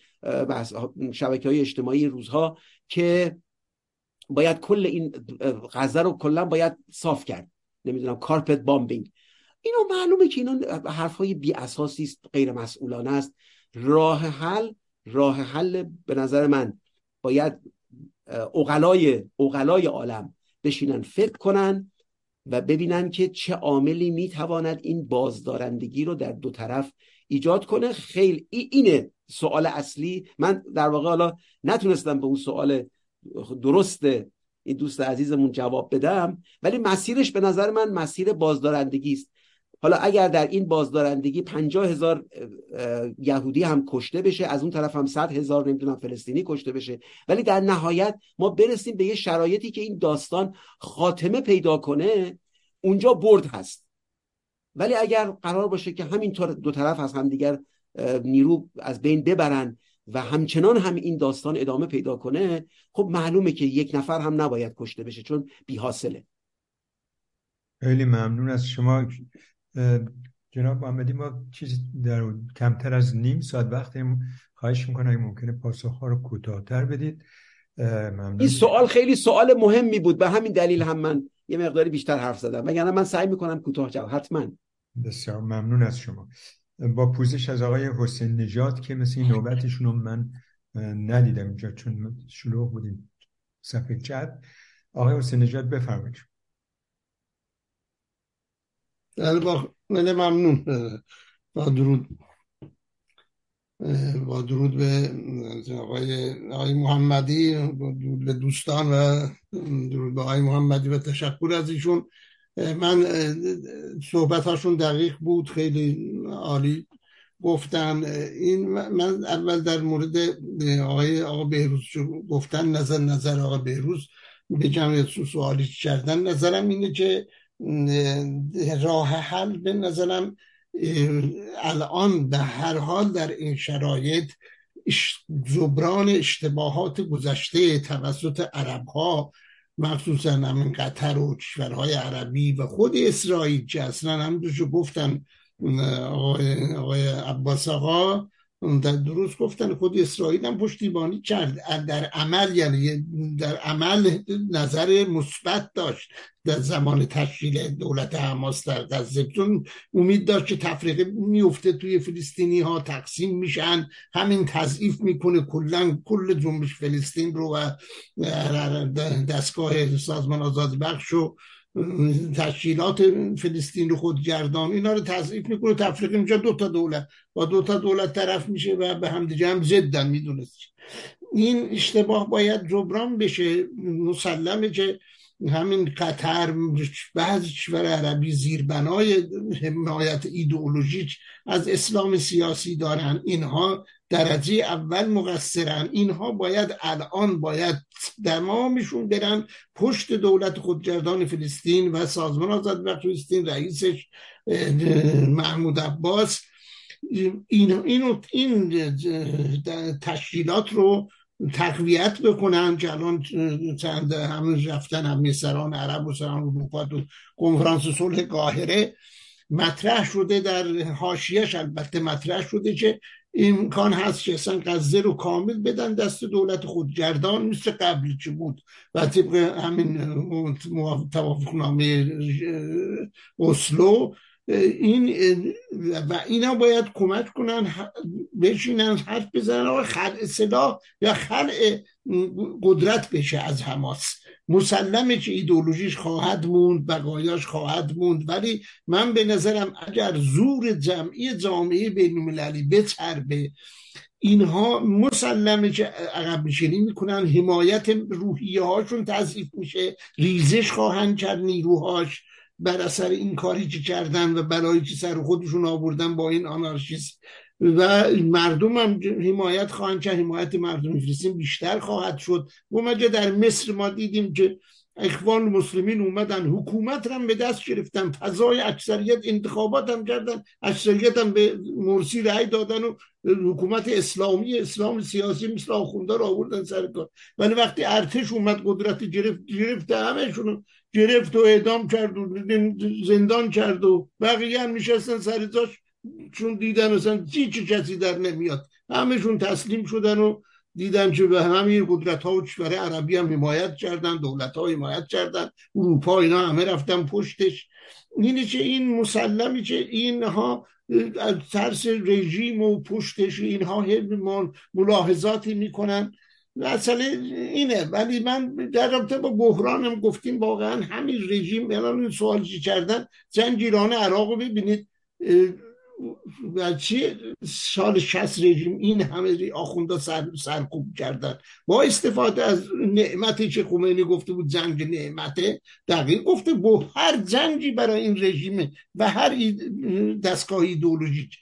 شبکه های اجتماعی روزها که باید کل این غزه رو کلا باید صاف کرد. نمی‌دونم کارپت بامبینگ اینو معلومه که اینا حرف های بی اساسی است غیر مسئولانه است. راه حل راه حل به نظر من باید اقلای اقلای عالم بشینن فکر کنن و ببینن که چه عاملی می‌تواند این بازدارندگی رو در دو طرف ایجاد کنه. خیلی اینه سوال اصلی. من در واقع حالا نتونستم به اون سوال درست این دوست عزیزمون جواب بدم ولی مسیرش به نظر من مسیر بازدارندگی است. حالا اگر در این بازدارندگی پنجاه هزار یهودی هم کشته بشه از اون طرف هم صد هزار نمی‌دونم فلسطینی کشته بشه. ولی در نهایت ما برسیم به یه شرایطی که این داستان خاتمه پیدا کنه اونجا برد هست. ولی اگر قرار باشه که همین دو طرف از همدیگر نیرو از بین ببرن و همچنان هم این داستان ادامه پیدا کنه خب معلومه که یک نفر هم نباید کشته بشه چون بی حاصله خیلی ممنون از شما. جناب محمدی ما چیزی در کمتر از نیم ساعت وقت خواهش می‌کنم اگه ممکنه پاسخ ها رو کوتاهتر بدید. این سوال خیلی سوال مهمی بود. به همین دلیل هم من یه مقداری بیشتر حرف زدم. وگرنه من سعی می‌کنم کوتاه جواب حتما. بسیار ممنون از شما. با پوزش از آقای حسین نجات که مثل این نوبتشون رو من ندیدم اینجا چون شلوغ بودیم صفحه چت آقای حسین نجات بفرمایید. با ممنون. با درود. با درود به آقای, آقای محمدی درود به دوستان و درود به آقای محمدی و تشکر از ایشون. من صحبتاشون دقیق بود خیلی عالی گفتن. این من اول در مورد آقای آقا بهروز گفتن نظر نظر آقا بهروز به جمعیت سوالی کردن. نظرم اینه که راه حل به نظرم الان به هر حال در این شرایط جبران اشتباهات گذشته توسط عرب ها مخصوصا همین قطر و کشورهای عربی و خود اسرائیل که اصلا هم گفتن آقای, آقای عباس آقا درست گفتن خود اسرائیل هم پشتیبانی کرد در عمل یعنی در عمل نظر مثبت داشت. در زمان تشکیل دولت حماس در غزه. امید داشت که تفریقه میفته توی فلسطینی ها تقسیم میشن. همین تضعیف می‌کنه کلا کل جنبش فلسطین رو و دستگاه سازمان آزادی بخش و تشکیلات فلسطین رو خودگردان اینا رو تضعیف می‌کنه تفریق اینجا دو تا دولت. با دو تا دولت طرف میشه و به همدیگه هم زدن می‌دونست. این اشتباه باید جبران بشه مسلمه که همین قطر بعضی کشور عربی زیربنای حمایت ایدئولوژیک از اسلام سیاسی دارن. اینها درجه اول مقصرن. اینها باید الان باید دمامشون برن پشت دولت خودگردان فلسطین و سازمان آزاد فلسطین رئیسش محمود عباس. این, این, این تشکیلات رو تقویت بکنن که الان چند همون رفتن هم سران عرب و سران اروپا تو کنفرانس صلح قاهره. مطرح شده در حاشیهش البته مطرح شده که امکان هست که اصلا غزه رو کامل بدن دست دولت خودگردان مثل قبلی که بود و طبق همین توافق نامه اسلو این و اینا باید کمک کنن بشینن حرف بزنن آقا خلع سلاح یا خلع قدرت بشه از حماس. مسلمه که ایدولوژیش خواهد موند بقایاش خواهد موند ولی من به نظرم اگر زور جمعی جامعه بین المللی بچربه اینها مسلمه که عقب نشینی می‌کنن حمایت روحیه هاشون تضعیف میشه ریزش خواهند کرد نیروهاش بر اثر این کاری که کردن و برای که سر خودشون آوردن با این آنارشیست و مردم هم حمایت خواهند کرد. حمایت مردم فلسطین بیشتر خواهد شد. و در مصر ما دیدیم که اخوان مسلمین اومدن حکومت هم به دست گرفتن فضای اکثریت انتخابات هم کردن اکثریت هم به مرسی رأی دادن و حکومت اسلامی اسلام سیاسی مثل آخونده رو آوردن سر کار. ولی وقتی ارتش اومد قدرت گرفت گرفت همهشون گرفت و اعدام کرد و زندان کرد و بقیه هم میشستن سر چون دیدن مثلا چی کسی در نمیاد. همشون تسلیم شدن و دیدن که به همین قدرت ها و کشور عربی هم حمایت کردن دولت ها حمایت کردن اروپا اینا همه رفتن پشتش. اینه که این مسلمی که اینها از ترس رژیم و پشتش اینها ملاحظاتی می‌کنن. مسئله اینه. ولی من در رابطه با بحرانم گفتیم واقعا همین رژیم الان این سوال کردن؟ زنجیران عراق رو ببینید. و چی؟ سال شست رژیم این همه آخونده سر سرکوب کردن. با استفاده از نعمتی که خمینی گفته بود زنج نعمته دقیق گفته با هر زنجی برای این رژیم و هر دستگاه ایدولوژیک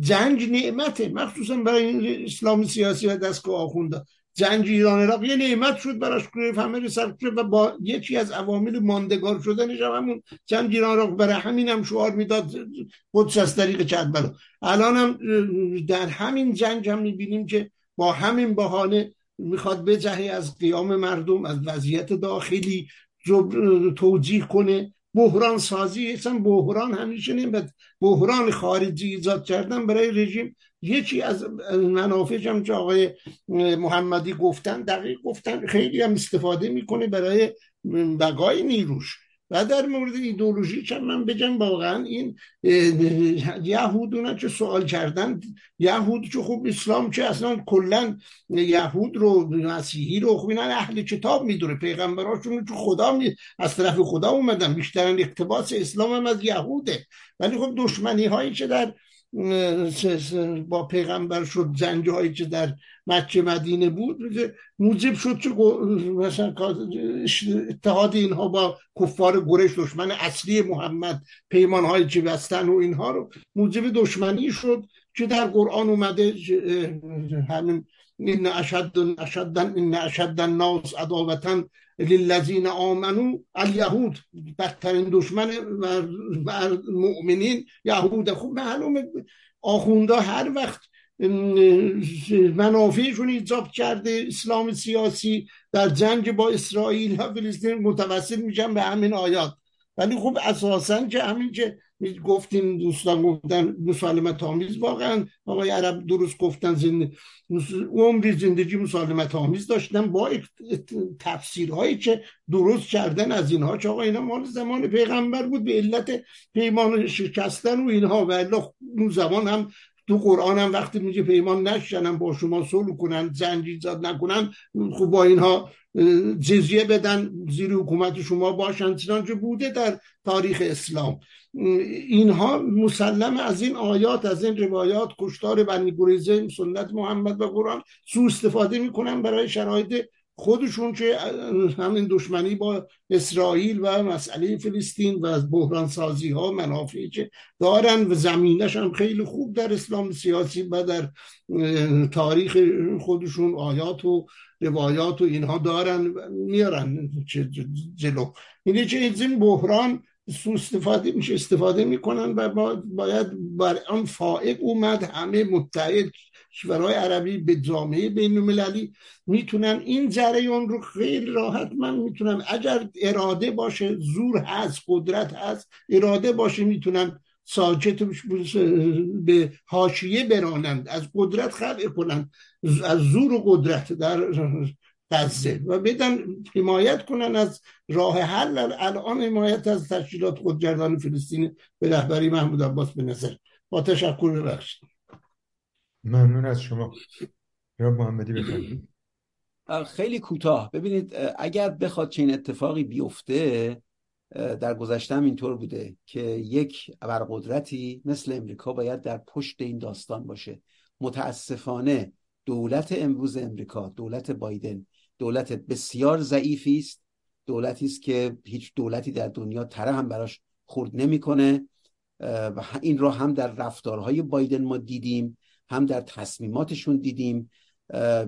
زنج نعمته مخصوصا برای این اسلام سیاسی و دستگاه آخونده جنگ ایران عراق یه نعمت شد براش گرفت همه شد و با یکی از عوامل ماندگار شدنش هم همون جنگ ایران عراق برای همین هم شعار می‌داد قدس از طریق کربلا الان هم در همین جنگ هم می‌بینیم که با همین بهانه می‌خواد بجهه از قیام مردم از وضعیت داخلی توجیه کنه. بحران سازی اصلا بحران همیشه نمیاد بحران خارجی ایجاد کردن برای رژیم یکی از منافع هم که آقای محمدی گفتن دقیق گفتن خیلی هم استفاده می‌کنه برای بقای نیروش. و در مورد ایدولوژی که من بگم واقعا این یهودونه که سوال کردن؟ یهود که خوب اسلام که اصلا کلا یهود رو مسیحی رو خوب اهل کتاب می‌دونه. پیغمبراشون که خدا می... از طرف خدا اومدن. بیشترین اقتباس اسلام هم از یهوده. ولی خب دشمنی هایی که در با پیغمبر شد جنگ هایی که در مکه مدینه بود موجب شد که مثلا اتحاد اینها با کفار گرش دشمن اصلی محمد پیمان هایی که بستن و اینها رو موجب دشمنی شد که در قرآن اومده همین این اشد اشد این اشد الناس عداوتا للذین آمنو الیهود بدترین دشمن مؤمنین یهود خوب معلومه آخونده هر وقت منافعشون ایجاب کرده اسلام سیاسی در جنگ با اسرائیل و فلسطین متوسل میشن به همین آیات. ولی خب اساسا که همین که گفتیم دوستان گفتن مسالمت آمیز واقعا. آقای عرب درست گفتن زند... عمری زندگی مسالمت آمیز داشتن با تفسیرهایی که درست کردن از اینها که آقا اینا مال زمان پیغمبر بود به علت پیمان شکستن و اینها. و اون زمان هم تو قرآن هم وقتی میگه پیمان نشنن با شما صلح کنن زنجیر زاد نکنن خب با اینها جزیه بدن زیر حکومت شما باشن چنانچه بوده در تاریخ اسلام. اینها مسلم از این آیات از این روایات کشتار بنی گریزه سنت محمد و قرآن سو استفاده می‌کنن برای شرایط خودشون که همین دشمنی با اسرائیل و مسئله فلسطین و از بحران سازی ها منافعی که دارن و زمینش هم خیلی خوب در اسلام سیاسی و در تاریخ خودشون آیات و روایات و اینها دارن میارن جلو. اینه که این بحران سو استفاده میشه استفاده می‌کنن و باید بر آن فائق اومد. همه متحد کشورهای عربی به جامعه بین المللی می‌تونن این جریان رو خیلی راحت من می‌تونم اگر اراده باشه زور هست قدرت هست اراده باشه می‌تونن ساکت به حاشیه برانند. از قدرت خلق کنند. از زور و قدرت در غزه. و بدن حمایت کنن از راه حل. الان حمایت از تشکیلات خودگردان فلسطین به رهبری محمود عباس به نظر. با تشکر ببخشید. ممنون از شما. جناب محمدی بفرمایید. خیلی کوتاه. ببینید اگر بخواد چنین اتفاقی بیفته در گذشته اینطور بوده که یک ابرقدرتی مثل امریکا باید در پشت این داستان باشه. متاسفانه دولت امروز امریکا دولت بایدن دولت بسیار ضعیفی است. دولتی است که هیچ دولتی در دنیا تره هم براش خورد نمی‌کنه. و این را هم در رفتارهای بایدن ما دیدیم هم در تصمیماتشون دیدیم.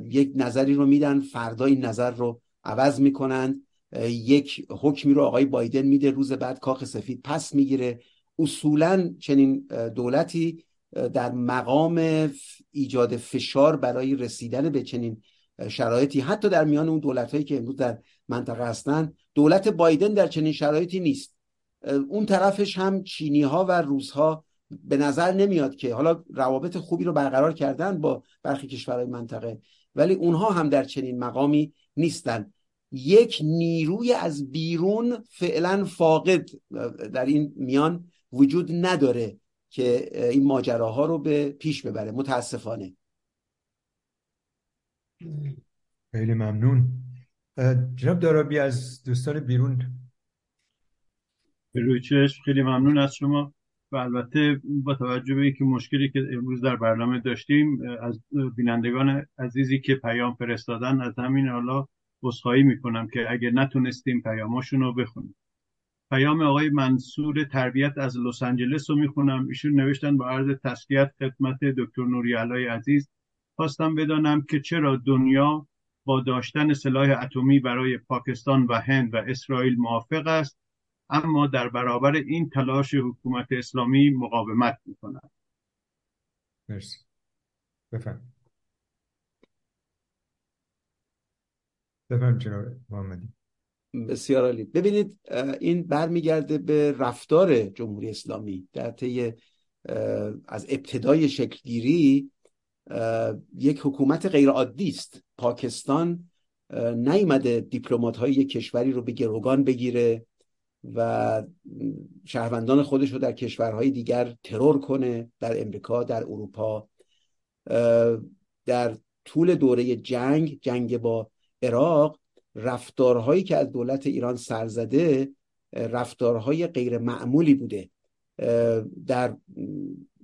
یک نظری رو میدن فردا این نظر رو عوض می‌کنند یک حکمی رو آقای بایدن میده روز بعد کاخ سفید پس می‌گیره. اصولا چنین دولتی در مقام ایجاد فشار برای رسیدن به چنین شرایطی حتی در میان اون دولت هایی که امروز در منطقه هستن دولت بایدن در چنین شرایطی نیست. اون طرفش هم چینی ها و روس ها به نظر نمیاد که حالا روابط خوبی رو برقرار کردن با برخی کشورهای منطقه ولی اونها هم در چنین مقامی نیستن. یک نیروی از بیرون فعلا فاقد در این میان وجود نداره که این ماجراها رو به پیش ببره. متاسفانه. خیلی ممنون. جناب دارابی از دوستان بیرون. روی خیلی ممنون از شما. و البته با توجه به اینکه مشکلی که امروز در برنامه داشتیم از بینندگان عزیزی که پیام فرستادن از همین حالا بسخایی می‌کنم که اگر نتونستیم پیاماشون رو بخونیم. پیام آقای منصور تربیت از لس آنجلس رو می‌خونم. ایشون نوشتن با عرض تسکیت خدمت دکتر نوری علای عزیز. خواستم بدانم که چرا دنیا با داشتن سلاح اتمی برای پاکستان و هند و اسرائیل موافق است اما در برابر این تلاش حکومت اسلامی مقاومت می‌کنند مرسی. بفهم بفهم جناب محمدی. بسیار عالی. ببینید این برمیگرده به رفتار جمهوری اسلامی در طی از ابتدای شکلگیری یک حکومت غیر عادی است. پاکستان نیامده دیپلمات های یک کشوری رو به گروگان بگیره و شهروندان خودش رو در کشورهای دیگر ترور کنه در امریکا در اروپا. در طول دوره جنگ جنگ با عراق رفتارهایی که از دولت ایران سرزده رفتارهای غیر معمولی بوده. در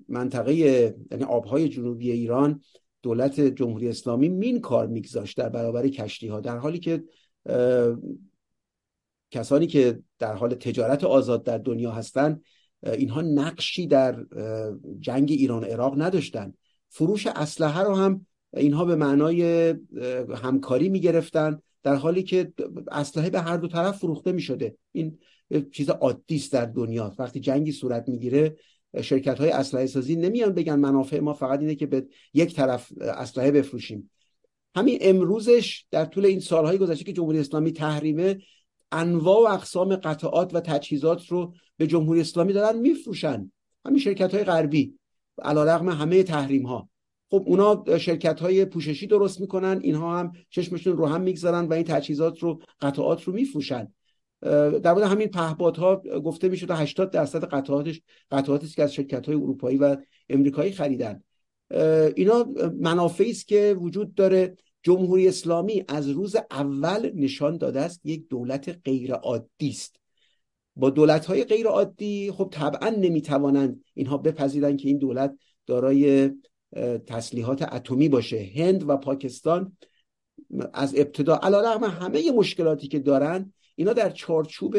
منطقه یعنی آبهای جنوبی ایران دولت جمهوری اسلامی مین کار میگذاشت در برابر کشتی ها در حالی که کسانی که در حال تجارت آزاد در دنیا هستند اینها نقشی در جنگ ایران عراق نداشتن. فروش اسلحه رو هم اینها به معنای همکاری می‌گرفتن در حالی که اسلحه به هر دو طرف فروخته می شده این چیز عادی است در دنیا. وقتی جنگی صورت می‌گیره شرکت های اسلحه سازی نمیان بگن منافع ما فقط اینه که به یک طرف اسلحه بفروشیم. همین امروزش در طول این سالهای گذشته که جمهوری اسلامی تحریمه انواع و اقسام قطعات و تجهیزات رو به جمهوری اسلامی دارن میفروشن. همین شرکت های غربی علیرغم همه تحریم ها خب اونا شرکت های پوششی درست می‌کنن اینها هم چشمشون رو هم می‌گذارن و این تجهیزات رو قطعات رو میفروشن. در مورد همین پهپادها گفته می‌شد 80 درصد قطعاتش قطعاتی که از شرکت های اروپایی و امریکایی خریدن. اینا منافعی است که وجود داره. جمهوری اسلامی از روز اول نشان داده است یک دولت غیر عادی است. با دولت های غیر عادی خب طبعا نمی‌توانند اینها بپذیرند که این دولت دارای تسلیحات اتمی باشه. هند و پاکستان از ابتدا علیرغم همه مشکلاتی که دارن اینا در چارچوب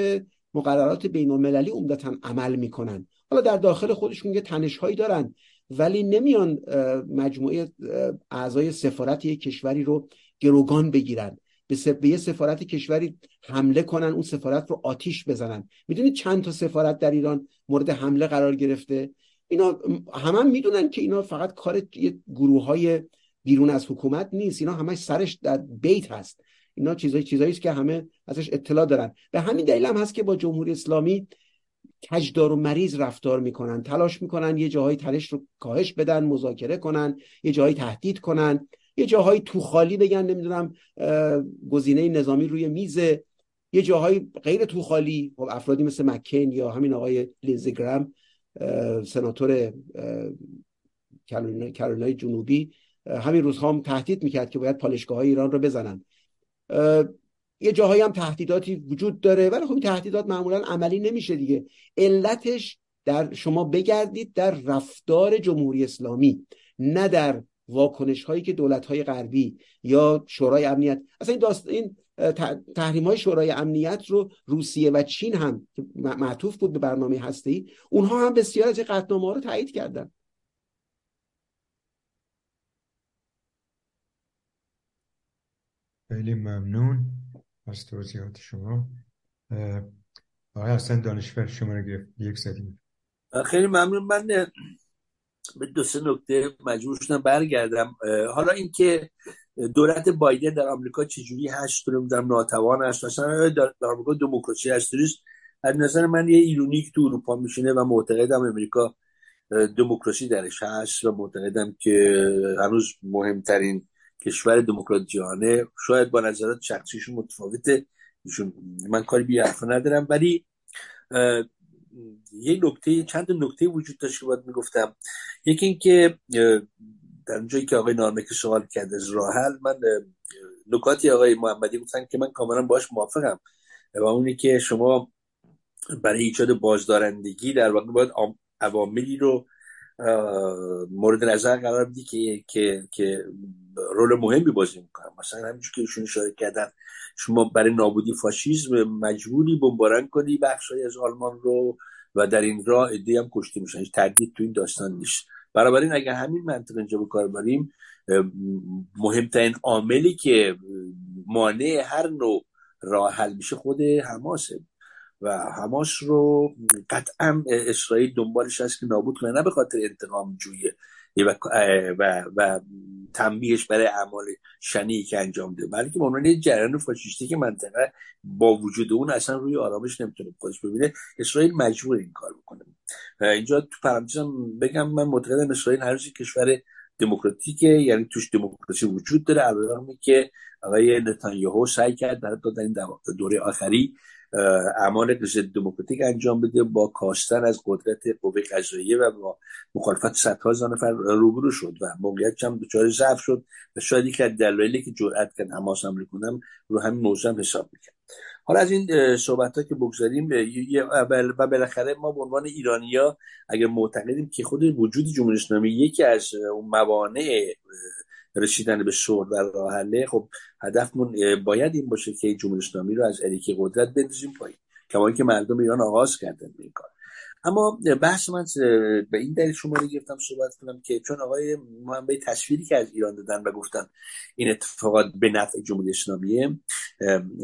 مقررات بین المللی عمدتا عمل می‌کنن. حالا در داخل خودشون یه تنش هایی دارن ولی نمیان مجموعه اعضای سفارت یک کشوری رو گروگان بگیرن. به یه سفارت کشوری حمله کنن اون سفارت رو آتیش بزنن. می‌دونید چند تا سفارت در ایران مورد حمله قرار گرفته؟ اینا همه هم می‌دونن که اینا فقط کار یه گروه های بیرون از حکومت نیست. اینا همش سرش در بیت هست. اینا چیزایی چیزایی است که همه ازش اطلاع دارن. به همین دلیل هم هست که با جمهوری اسلامی کجدار و مریض رفتار می‌کنن. تلاش می‌کنن یه جاهای تلش رو کاهش بدن مذاکره کنن یه جاهای تهدید کنن یه جاهای تو خالی بگن نمی‌دونم گزینه نظامی روی میزه. یه جاهای غیر تو خالی خب افرادی مثل مکین یا همین آقای لیزگرام سناتور کارولینای جنوبی. همین روزها هم تهدید می‌کرد که باید پالشگاه های ایران رو بزنن. یه جاهایی هم تهدیداتی وجود داره ولی خب تهدیدات معمولا عملی نمیشه دیگه. علتش در شما بگردید در رفتار جمهوری اسلامی نه در واکنش هایی که دولت های غربی یا شورای امنیت. اصلا این داست این تحریم های شورای امنیت رو روسیه و چین هم معطوف بود به برنامه هستی اونها هم بسیار از قطنامه ها رو تایید کردن. خیلی ممنون از توضیحات شما. آقای حسن دانشور شما رو گرفت. یک زدیم خیلی ممنون. من به دو سه نکته مجبور شدم برگردم. حالا اینکه دولت بایدن در آمریکا چجوری رو نمی‌دونم ناتوان هست مثلا در آمریکا دموکراسی هست از نظر من یه ایرونی که تو اروپا میشینه و معتقدم امریکا دموکراسی درش هست و معتقدم که هنوز مهمترین کشور دموکرات جهانه. شاید با نظرات شخصیشون متفاوته. من کاری بی ندارم. ولی یه نکته چند نکته وجود داشت که باید می‌گفتم. یکی اینکه در جایی که آقای نارمک سوال کرد از راحل من نکاتی آقای محمدی گفتن که من کاملا باش موافقم. و اونی که شما برای ایجاد بازدارندگی در واقع باید عواملی رو مورد نظر قرار بدی که که که رول مهمی بازی می‌کنن. مثلا همینجور که ایشون اشاره کردن شما برای نابودی فاشیسم مجبوری بمباران کنی بخشی از آلمان رو و در این راه ایده هم کشته میشن. تردید تو این داستان نیست. بنابراین اگر همین منطق اینجا به کار بریم مهمترین عاملی که مانع هر نوع راه حل میشه خود حماسه. و حماس رو قطعا اسرائیل دنبالش هست که نابود کنه نه به خاطر انتقام جویه و, و, و تنبیهش برای اعمال شنی که انجام ده بلکه به عنوان جریان فاشیستی که منطقه با وجود اون اصلا روی آرامش نمی‌تونه خودش ببینه. اسرائیل مجبور این کار بکنه. اینجا تو پرانتزم بگم من معتقدم اسرائیل هر کشور دموکراتیکه یعنی توش دموکراسی وجود داره. علیرغم که آقای نتانیاهو سعی کرد در این دوره آخری اعمال ضد دموکراتیک انجام بده با کاستن از قدرت قوه قضاییه و با مخالفت صدها هزار نفر روبرو شد و موقعیت هم دچار ضعف شد و شاید یک دلایلی که جرأت کرد حماس حمله کنم رو همین موضوع هم حساب می‌کرد. حالا از این صحبت ها که بگذاریم و بالاخره ما به عنوان ایرانیا اگر معتقدیم که خود وجود جمهوری اسلامی یکی از اون موانع رسیدن به صلح و راه حله خب هدفمون باید این باشه که جمهوری اسلامی رو از اریکی قدرت بندازیم پایین. کما که مردم ایران آغاز کردن به این کار. اما بحث من به این دلیل شما رو گرفتم صحبت کنم که چون آقای محمد تصویری که از ایران دادن و گفتن این اتفاقات به نفع جمهوری اسلامیه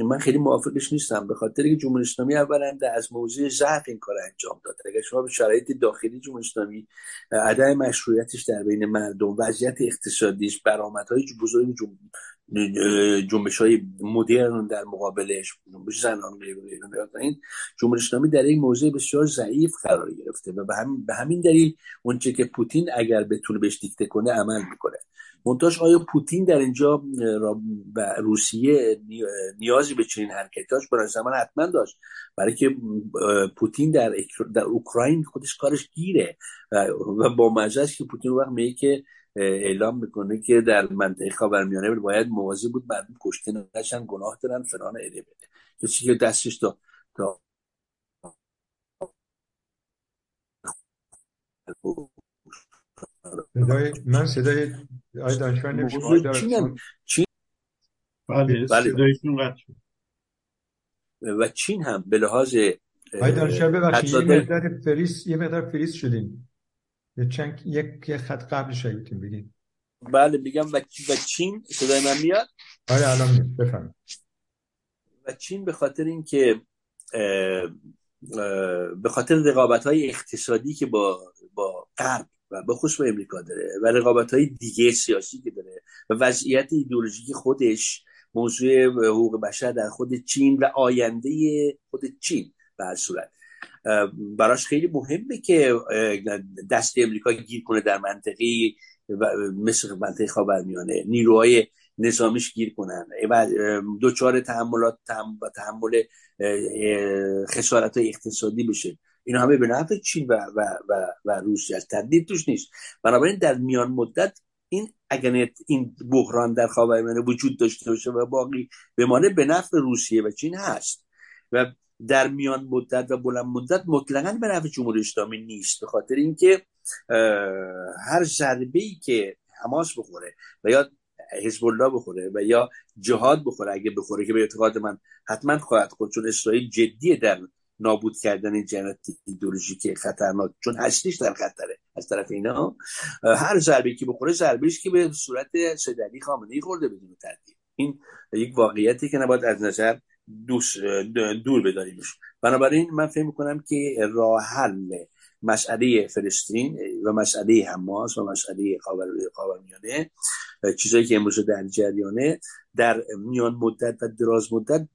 من خیلی موافقش نیستم به خاطر که جمهوری اسلامی اولا از موضوع ضعف این کار انجام داد. اگر شما به شرایط داخلی جمهوری اسلامی عدم مشروعیتش در بین مردم وضعیت اقتصادیش برآمدهای بزرگ جنبش های مدرن در مقابلش جنبش زنان این جمهوری اسلامی در این موضع بسیار ضعیف قرار گرفته و به همین دلیل اونچه که پوتین اگر بتونه بهش دیکته کنه عمل می‌کنه. منتاش آیا پوتین در اینجا و روسیه نیازی به چنین حرکتاش برای زمان حتما داشت. برای که پوتین در, در اوکراین خودش کارش گیره و با مزه که پوتین وقت میگه که اعلام می‌کنه که در منطقه خاورمیانه باید مواظب بود. مردم کشته نشن گناه دارن فلان اله بده. کسی که دستش تا تا صدای من صدای آی دانشور نمیشه چین بله, بله. و چین هم به لحاظ آی دانشور ببخشید یه مقدار فریس یه مقدار فریس شدیم. چند یک خط قبل شایدتون بگید بله میگم و, و چین صدای من میاد؟ آره الان بفهم و چین به خاطر اینکه به خاطر رقابت های اقتصادی که با با غرب و به خصوص با امریکا داره و رقابت های دیگه سیاسی که داره و وضعیت ایدولوژیک خودش موضوع حقوق بشر در خود چین و آینده خود چین به هر صورت. براش خیلی مهمه که دست امریکا گیر کنه در منطقه مثل منطقه خاورمیانه. نیروهای نظامیش گیر کنن. و دوچار تحملات و تحمل خسارت اقتصادی بشه. اینا همه به نفع چین و, و, و, و روسیه از تردید توش نیست. بنابراین در میان مدت این اگر این بحران در خاورمیانه وجود داشته باشه و باقی بمانه به نفع روسیه و چین هست. و در میان مدت و بلند مدت مطلقا به نفع جمهوری اسلامی نیست به خاطر اینکه هر ضربه ای که حماس بخوره و یا حزب الله بخوره و یا جهاد بخوره اگه بخوره که به اعتقاد من حتما خواهد خود چون اسرائیل جدیه در نابود کردن این جنت ایدولوژیک خطرناک چون اصلیش در خطره از طرف اینا هر ضربه که بخوره ضربه که به صورت سدلی خامنه ای خورده بدون تردید. این یک واقعیتی که نباید از نظر دور بداریمش بنابراین من فکر می‌کنم که راه حل مسئله فلسطین و مسئله حماس و مسئله خاورمیانه چیزایی که امروز در جریانه در میان مدت و دراز مدت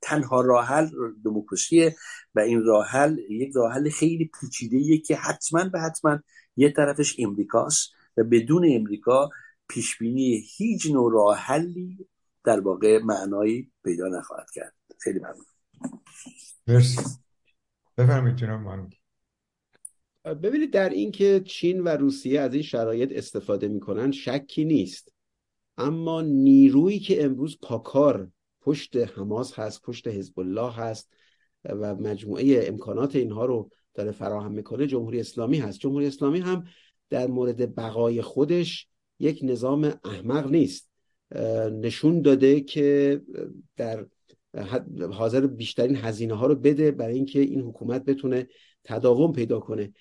تنها راه حل دموکراسیه و این راه حل یک راه حل خیلی پیچیده که حتما به حتما یه طرفش امریکاست و بدون امریکا پیش بینی هیچ نوع راه حلی در واقع معنایی پیدا نخواهد کرد. خیلی ممنون. مرسی. بفرمایید جناب ببینید در اینکه چین و روسیه از این شرایط استفاده می‌کنن شکی نیست. اما نیرویی که امروز پاکار پشت حماس هست پشت حزب الله هست و مجموعه امکانات اینها رو داره فراهم می‌کنه جمهوری اسلامی هست. جمهوری اسلامی هم در مورد بقای خودش یک نظام احمق نیست. نشون داده که در حاضر بیشترین هزینه ها رو بده برای اینکه این حکومت بتونه تداوم پیدا کنه.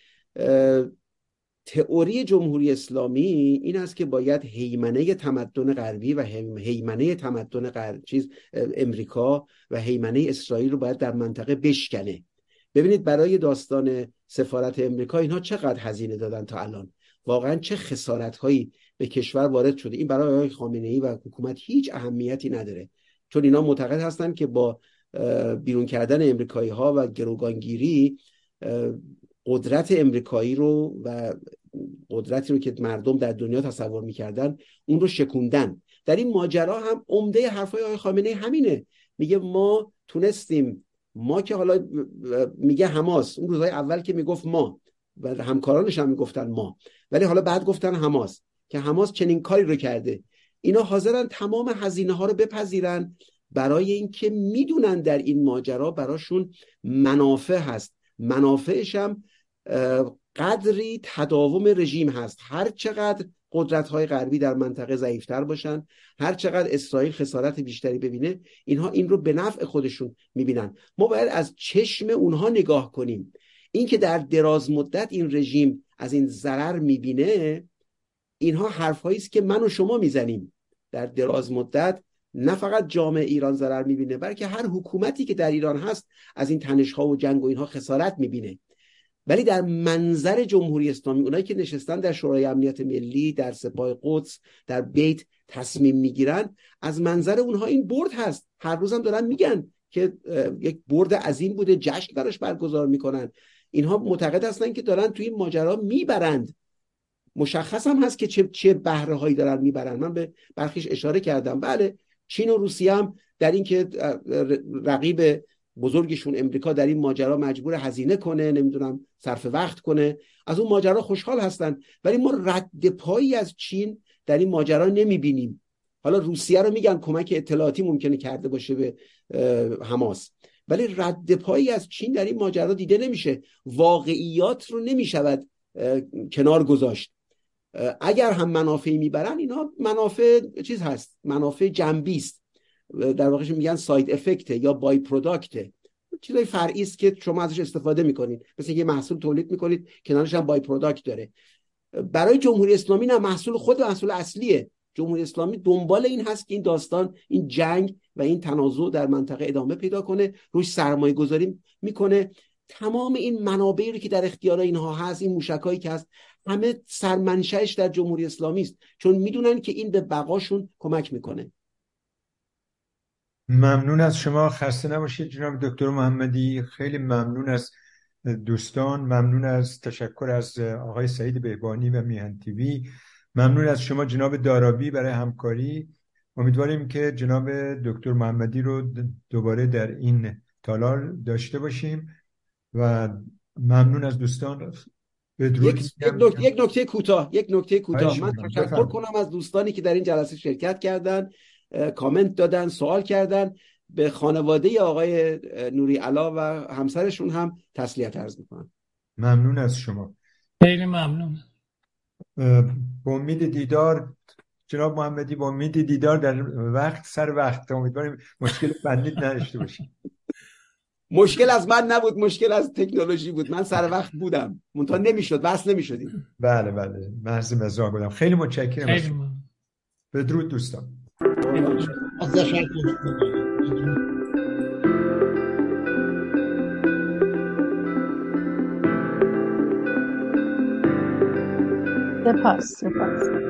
تئوری جمهوری اسلامی این است که باید هیمنه تمدن غربی و هیمنه تمدن غرب چیز امریکا و هیمنه اسرائیل رو باید در منطقه بشکنه. ببینید برای داستان سفارت امریکا اینها چقدر هزینه دادن تا الان؟ واقعا چه خسارت هایی به کشور وارد شده. این برای آقای خامنه ای و حکومت هیچ اهمیتی نداره. چون اینا معتقد هستند که با بیرون کردن امریکایی ها و گروگانگیری قدرت امریکایی رو و قدرتی رو که مردم در دنیا تصور می‌کردن اون رو شکوندن. در این ماجرا هم عمده حرفای آقای خامنه همینه. میگه ما تونستیم ما که حالا میگه حماس. اون روزهای اول که می‌گفت ما و همکارانش هم می‌گفتن ما. ولی حالا بعد گفتن حماس. که حماس چنین کاری رو کرده. اینا حاضرن تمام هزینه ها رو بپذیرن. برای اینکه می‌دونن در این ماجرا براشون منافع هست. منافعش هم قدری تداوم رژیم هست. هر چقدر قدرت های غربی در منطقه ضعیفتر باشن هر چقدر اسرائیل خسارت بیشتری ببینه اینها این رو به نفع خودشون می‌بینن. ما باید از چشم اونها نگاه کنیم. اینکه در دراز مدت این رژیم از این ضرر می‌بینه اینها حرفهایی است که من و شما می‌زنیم. در دراز مدت نه فقط جامعه ایران ضرر می‌بینه بلکه هر حکومتی که در ایران هست از این تنش ها و جنگ و اینها خسارت می‌بینه. ولی در منظر جمهوری اسلامی اونایی که نشستن در شورای امنیت ملی در سپاه قدس در بیت تصمیم می‌گیرن از منظر اونها این برد هست. هر روزم دارن میگن که یک برد عظیم بوده جشن براش برگزار می‌کنن. اینها معتقد هستن که دارن توی این ماجرا می‌برند. مشخص هم هست که چه چه بهره هایی دارن می‌برن. من به برخیش اشاره کردم. بله چین و روسیه هم در اینکه رقیب بزرگشون امریکا در این ماجرا مجبور هزینه کنه نمی‌دونم صرف وقت کنه. از اون ماجرا خوشحال هستن. ولی ما رد پایی از چین در این ماجرا نمی‌بینیم. حالا روسیه رو میگن کمک اطلاعاتی ممکنه کرده باشه به حماس. ولی رد پایی از چین در این ماجرا دیده نمیشه. واقعیات رو نمی‌شود کنار گذاشت. اگر هم منافعی می‌برن اینا منافع چیز هست منافع جنبی است. در واقع میگن side effect یا by-product چیزای فرعی است که شما ازش استفاده می‌کنید. مثل یه محصول تولید می‌کنید کنارش هم بای پروداکت داره. برای جمهوری اسلامی نه محصول خود محصول اصلیه. جمهوری اسلامی دنبال این هست که این داستان این جنگ و این تنازع در منطقه ادامه پیدا کنه روش سرمایه گذاری می‌کنه. تمام این منابعی که در اختیار اینها هست این موشکایی که هست همه سرمنشهش در جمهوری اسلامی است. چون می‌دونن که این به بقاشون کمک می‌کنه. ممنون از شما. خسته نباشید جناب دکتر محمدی. خیلی ممنون از دوستان. ممنون از تشکر از آقای سعید بهبانی و میهن تیوی. ممنون از شما جناب دارابی برای همکاری. امیدواریم که جناب دکتر محمدی رو دوباره در این تالار داشته باشیم. و ممنون از دوستان. یک, نکته, یک نکته کوتاه یک نکته کوتاه. من تشکر کنم از دوستانی که در این جلسه شرکت کردن کامنت دادن سوال کردن. به خانواده آقای نوری علا و همسرشون هم تسلیت عرض می‌کنم. ممنون از شما. خیلی ممنون. با امید دیدار جناب محمدی با امید دیدار در وقت سر وقت. امیدواریم مشکل بندید نداشته باشیم. مشکل از من نبود مشکل از تکنولوژی بود. من سر وقت بودم. منتها نمی‌شد بس نمی‌شدیم بله بله. محض مزاح بودم. خیلی متشکرم. خیلی بدرود دوستان. سپاس سپاس.